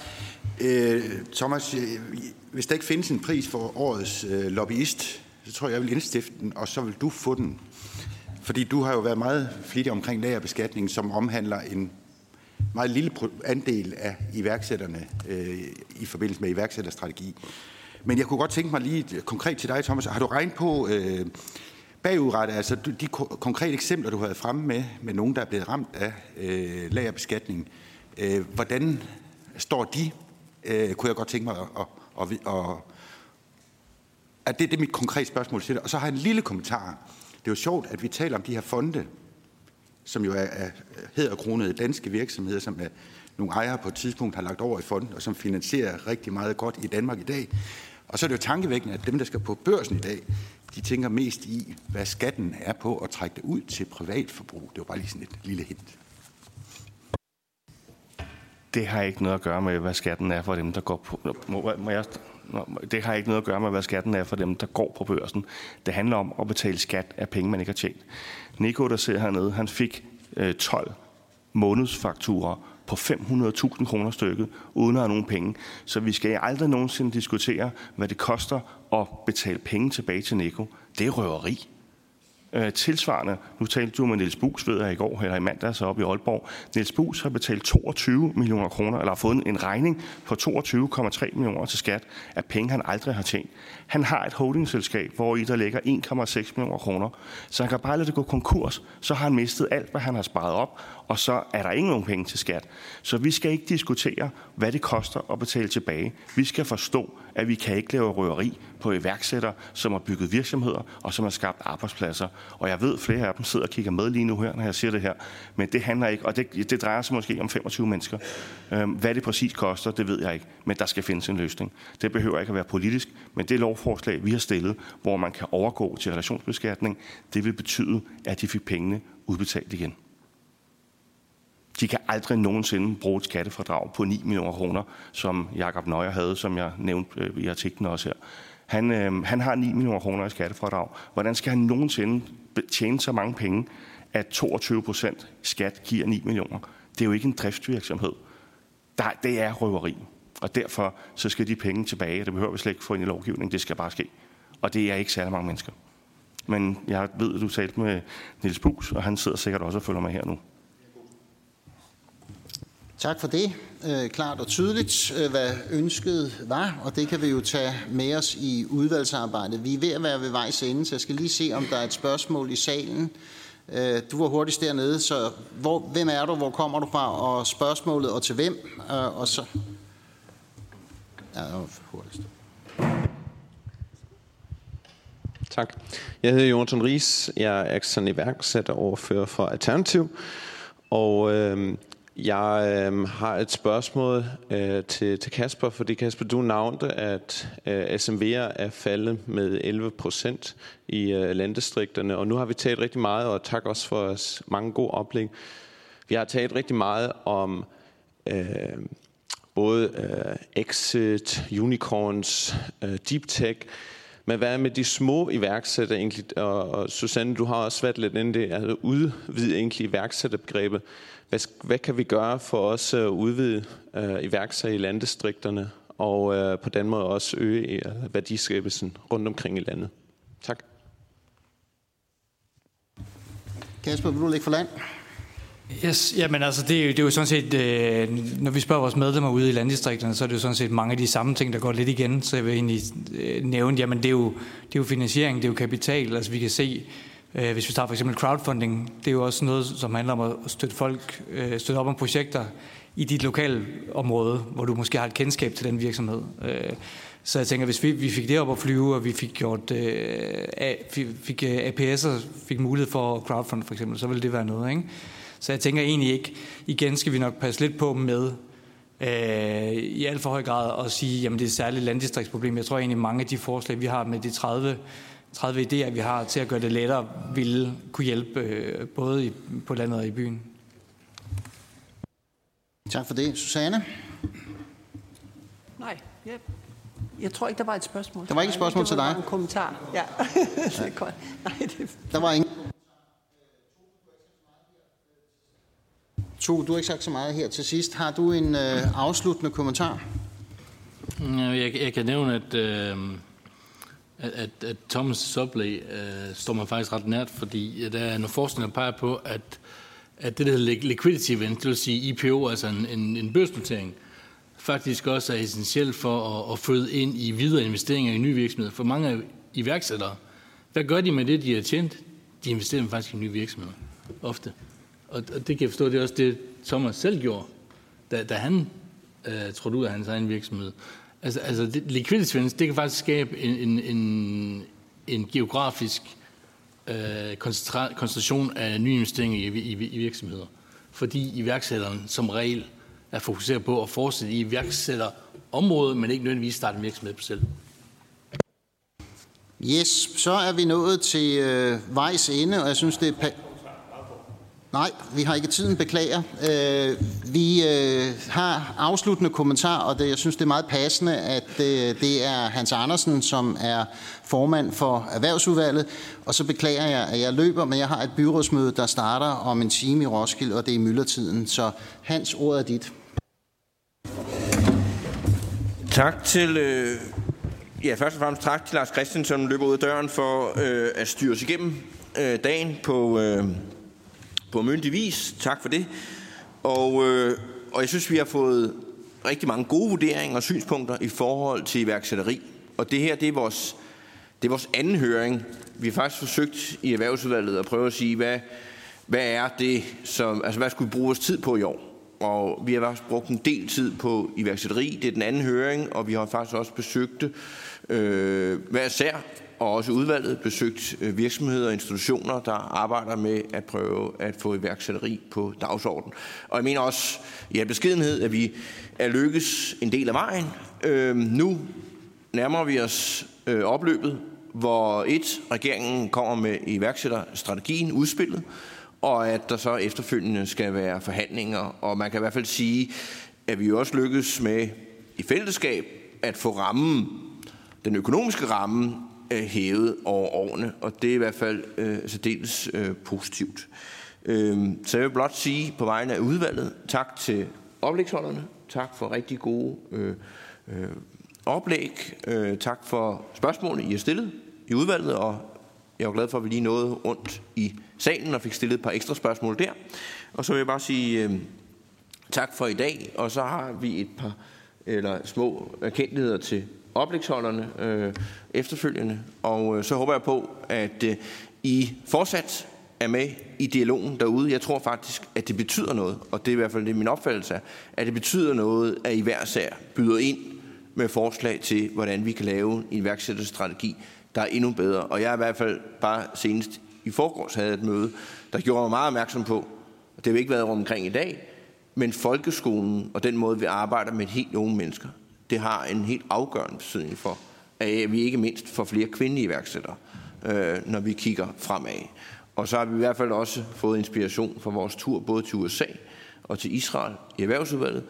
Øh, Thomas, øh, hvis der ikke findes en pris for årets øh, lobbyist, så tror jeg, jeg vil indstifte den, og så vil du få den. Fordi du har jo været meget flittig omkring lagerbeskatning, som omhandler en meget lille andel af iværksætterne øh, i forbindelse med iværksætterstrategi. Men jeg kunne godt tænke mig lige konkret til dig, Thomas. Har du regnet på øh, bagudrettet, altså de konkrete eksempler, du har været fremme med, med nogen, der er blevet ramt af øh, lagerbeskatning, øh, hvordan står de øh, kunne jeg godt tænke mig at, at, at, at, at det, det er mit konkrete spørgsmål til dig. Og så har jeg en lille kommentar. Det er jo sjovt, at vi taler om de her fonde, som jo er, er hedderkronede danske virksomheder, som er nogle ejere på et tidspunkt har lagt over i fonden, og som finansierer rigtig meget godt i Danmark i dag. Og så er det jo tankevækkende, at dem, der skal på børsen i dag, de tænker mest i, hvad skatten er på at trække det ud til privatforbrug. Det var bare lige sådan et lille hint det har ikke noget at gøre med, hvad skatten er for dem, der går på... Må, må jeg, det har ikke noget at gøre med, hvad skatten er for dem, der går på børsen. Det handler om at betale skat af penge, man ikke har tjent. Nico, der sidder hernede, han fik øh, 12 månedsfakturer på 500.000 kroner stykket, uden at have nogen penge. Så vi skal aldrig nogensinde diskutere, hvad det koster at betale penge tilbage til Nico. Det er røveri. Øh, tilsvarende, nu talte du med Niels Bus, ved jeg i går, eller i mandags oppe i Aalborg. Niels Bus har betalt 22 millioner kroner, eller har fået en regning på 22,3 millioner til skat af penge, han aldrig har tjent. Han har et holdingselskab, hvor i der ligger 1,6 millioner kroner. Så han kan bare lade det gå konkurs. Så har han mistet alt, hvad han har sparet op, og så er der ingen nogen penge til skat. Så vi skal ikke diskutere, hvad det koster at betale tilbage. Vi skal forstå, at vi kan ikke lave røveri på iværksættere, som har bygget virksomheder og som har skabt arbejdspladser. Og jeg ved, at flere af dem sidder og kigger med lige nu her, når jeg siger det her. Men det handler ikke, og det, det drejer sig måske om 25 mennesker. Øhm, hvad det præcis koster, det ved jeg ikke. Men der skal findes en løsning. Det behøver ikke at være politisk, men det lovforslag, vi har stillet, hvor man kan overgå til relationsbeskatning, det vil betyde, at de fik pengene udbetalt igen. De kan aldrig nogensinde bruge et skattefradrag på 9 millioner kroner, som Jakob Nøjer havde, som jeg nævnte øh, i artiklen også her. Han, øh, han har 9 millioner kroner i skattefradrag. Hvordan skal han nogensinde tjene så mange penge, at 22 procent skat giver 9 millioner? Det er jo ikke en driftsvirksomhed. Der, det er røveri. Og derfor så skal de penge tilbage, det behøver vi slet ikke få ind i lovgivningen, det skal bare ske. Og det er ikke særlig mange mennesker. Men jeg ved, at du talte med Niels Bus, og han sidder sikkert også og følger med her nu. Tak for det. Øh, klart og tydeligt, øh, hvad ønsket var, og det kan vi jo tage med os i udvalgsarbejdet. Vi er ved at være ved vejs ende, så jeg skal lige se, om der er et spørgsmål i salen. Øh, du var hurtigst dernede, så hvor, hvem er du, hvor kommer du fra, og spørgsmålet, og til hvem, øh, og så... Ja, det var hurtigst. Tak. Jeg hedder Jonathan Ries. Jeg er sådan iværksætter overfører for Alternativ. Og øh, jeg øh, har et spørgsmål øh, til, til Kasper, fordi Kasper, du nævnte, at øh, SMV'er er faldet med 11 procent i øh, landdistrikterne, og nu har vi talt rigtig meget, og tak også for mange gode oplæg. Vi har talt rigtig meget om øh, både øh, exit, unicorns, øh, deep tech, men hvad med de små iværksættere egentlig? Og, og Susanne, du har også været lidt inde det, altså udvide egentlig iværksætterbegrebet. Hvad, hvad kan vi gøre for os at udvide uh, iværksættere i landdistrikterne? og øh, på den måde også øge øh, værdiskabelsen rundt omkring i landet. Tak. Kasper, vil du lægge for land? Yes, jamen altså, det er, jo, det er jo sådan set, øh, når vi spørger vores medlemmer ude i landdistrikterne, så er det jo sådan set mange af de samme ting, der går lidt igen. Så jeg vil egentlig øh, nævne, jamen det er, jo, det er jo finansiering, det er jo kapital. Altså vi kan se, øh, Øh, hvis vi tager for eksempel crowdfunding, det er jo også noget, som handler om at støtte folk, øh, støtte op om projekter i dit lokale område, hvor du måske har et kendskab til den virksomhed. Øh, så jeg tænker, hvis vi, vi fik det op at flyve, og vi fik gjort fik APS'er, fik mulighed for crowdfund for eksempel, så ville det være noget, ikke? Så jeg tænker egentlig ikke, igen skal vi nok passe lidt på med øh, i alt for høj grad at sige, jamen det er et særligt landdistriktsproblem. Jeg tror egentlig, mange af de forslag, vi har med de 30, 30 idéer, vi har til at gøre det lettere, ville kunne hjælpe øh, både i, på landet og i byen. Tak for det. Susanne? Nej, ja. jeg tror ikke, der var et spørgsmål. Der var ikke et spørgsmål til dig? Det var en kommentar, ja. ja. Nej, det... Der var ingen To, du har ikke sagt så meget her til sidst. Har du en øh, afsluttende kommentar? Jeg, jeg kan nævne, at, øh, at, at Thomas' Sobley øh, står man faktisk ret nært, fordi øh, der er nogle forskning, der peger på, at, at det, der hedder liquidity event, det vil sige IPO, altså en, en, en børsnotering, faktisk også er essentielt for at, at føde ind i videre investeringer i nye virksomheder. For mange iværksættere, hvad gør de med det, de har tjent? De investerer faktisk i nye virksomheder, ofte. Og, og det kan jeg forstå, det er også det, Thomas selv gjorde, da, da han øh, trådte ud af hans egen virksomhed. Altså, altså det, liquidity det kan faktisk skabe en, en, en, en geografisk øh, koncentration af nye investeringer i, i, i virksomheder. Fordi iværksætteren som regel er fokuseret på at fortsætte i iværksætterområdet, men ikke nødvendigvis starte en virksomhed på selv. Yes, så er vi nået til øh, vejs ende, og jeg synes, det er Nej, vi har ikke tiden, beklager. Øh, vi øh, har afsluttende kommentar, og det, jeg synes, det er meget passende, at øh, det er Hans Andersen, som er formand for Erhvervsudvalget. Og så beklager jeg, at jeg løber, men jeg har et byrådsmøde, der starter om en time i Roskilde, og det er i myldretiden. Så Hans, ordet er dit. Tak til... Øh Ja, først og fremmest tak til Lars Christensen, som løber ud af døren for øh, at styre os igennem øh, dagen på, øh, på myndig vis. Tak for det. Og, øh, og jeg synes, vi har fået rigtig mange gode vurderinger og synspunkter i forhold til iværksætteri. Og det her, det er vores, det er vores anden høring. Vi har faktisk forsøgt i Erhvervsudvalget at prøve at sige, hvad, hvad er det, som, altså hvad skulle vi bruge vores tid på i år? Og vi har faktisk brugt en del tid på iværksætteri. Det er den anden høring, og vi har faktisk også besøgt øh, hver sær og også udvalget besøgt øh, virksomheder og institutioner, der arbejder med at prøve at få iværksætteri på dagsordenen. Og jeg mener også i ja, beskedenhed, at vi er lykkes en del af vejen. Øh, nu nærmer vi os øh, opløbet, hvor et, regeringen kommer med iværksætterstrategien, udspillet, og at der så efterfølgende skal være forhandlinger. Og man kan i hvert fald sige, at vi også lykkes med i fællesskab at få rammen, den økonomiske ramme øh, hævet over årene, og det er i hvert fald øh, særdeles øh, positivt. Øh, så jeg vil blot sige på vegne af udvalget, tak til oplægsholderne, tak for rigtig gode øh, øh, oplæg, øh, tak for spørgsmålene, I har stillet i udvalget, og jeg er glad for, at vi lige nåede rundt i salen og fik stillet et par ekstra spørgsmål der. Og så vil jeg bare sige øh, tak for i dag, og så har vi et par eller små erkendeligheder til oplægsholderne øh, efterfølgende. Og øh, så håber jeg på, at øh, I fortsat er med i dialogen derude. Jeg tror faktisk, at det betyder noget, og det er i hvert fald det min opfattelse er, at det betyder noget, at I hver sær byder ind med forslag til, hvordan vi kan lave en iværksætterstrategi, der er endnu bedre. Og jeg er i hvert fald bare senest i forgårs havde et møde, der gjorde mig meget opmærksom på, og det har vi ikke været omkring i dag, men folkeskolen og den måde, vi arbejder med helt unge mennesker, det har en helt afgørende betydning for, at vi ikke mindst får flere kvindelige iværksættere, øh, når vi kigger fremad. Og så har vi i hvert fald også fået inspiration fra vores tur både til USA og til Israel i erhvervsudvalget.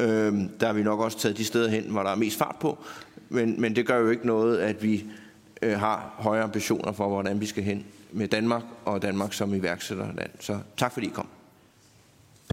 Øh, der har vi nok også taget de steder hen, hvor der er mest fart på. Men, men det gør jo ikke noget, at vi øh, har højere ambitioner for, hvordan vi skal hen med Danmark og Danmark som iværksætterland. Så tak fordi I kom.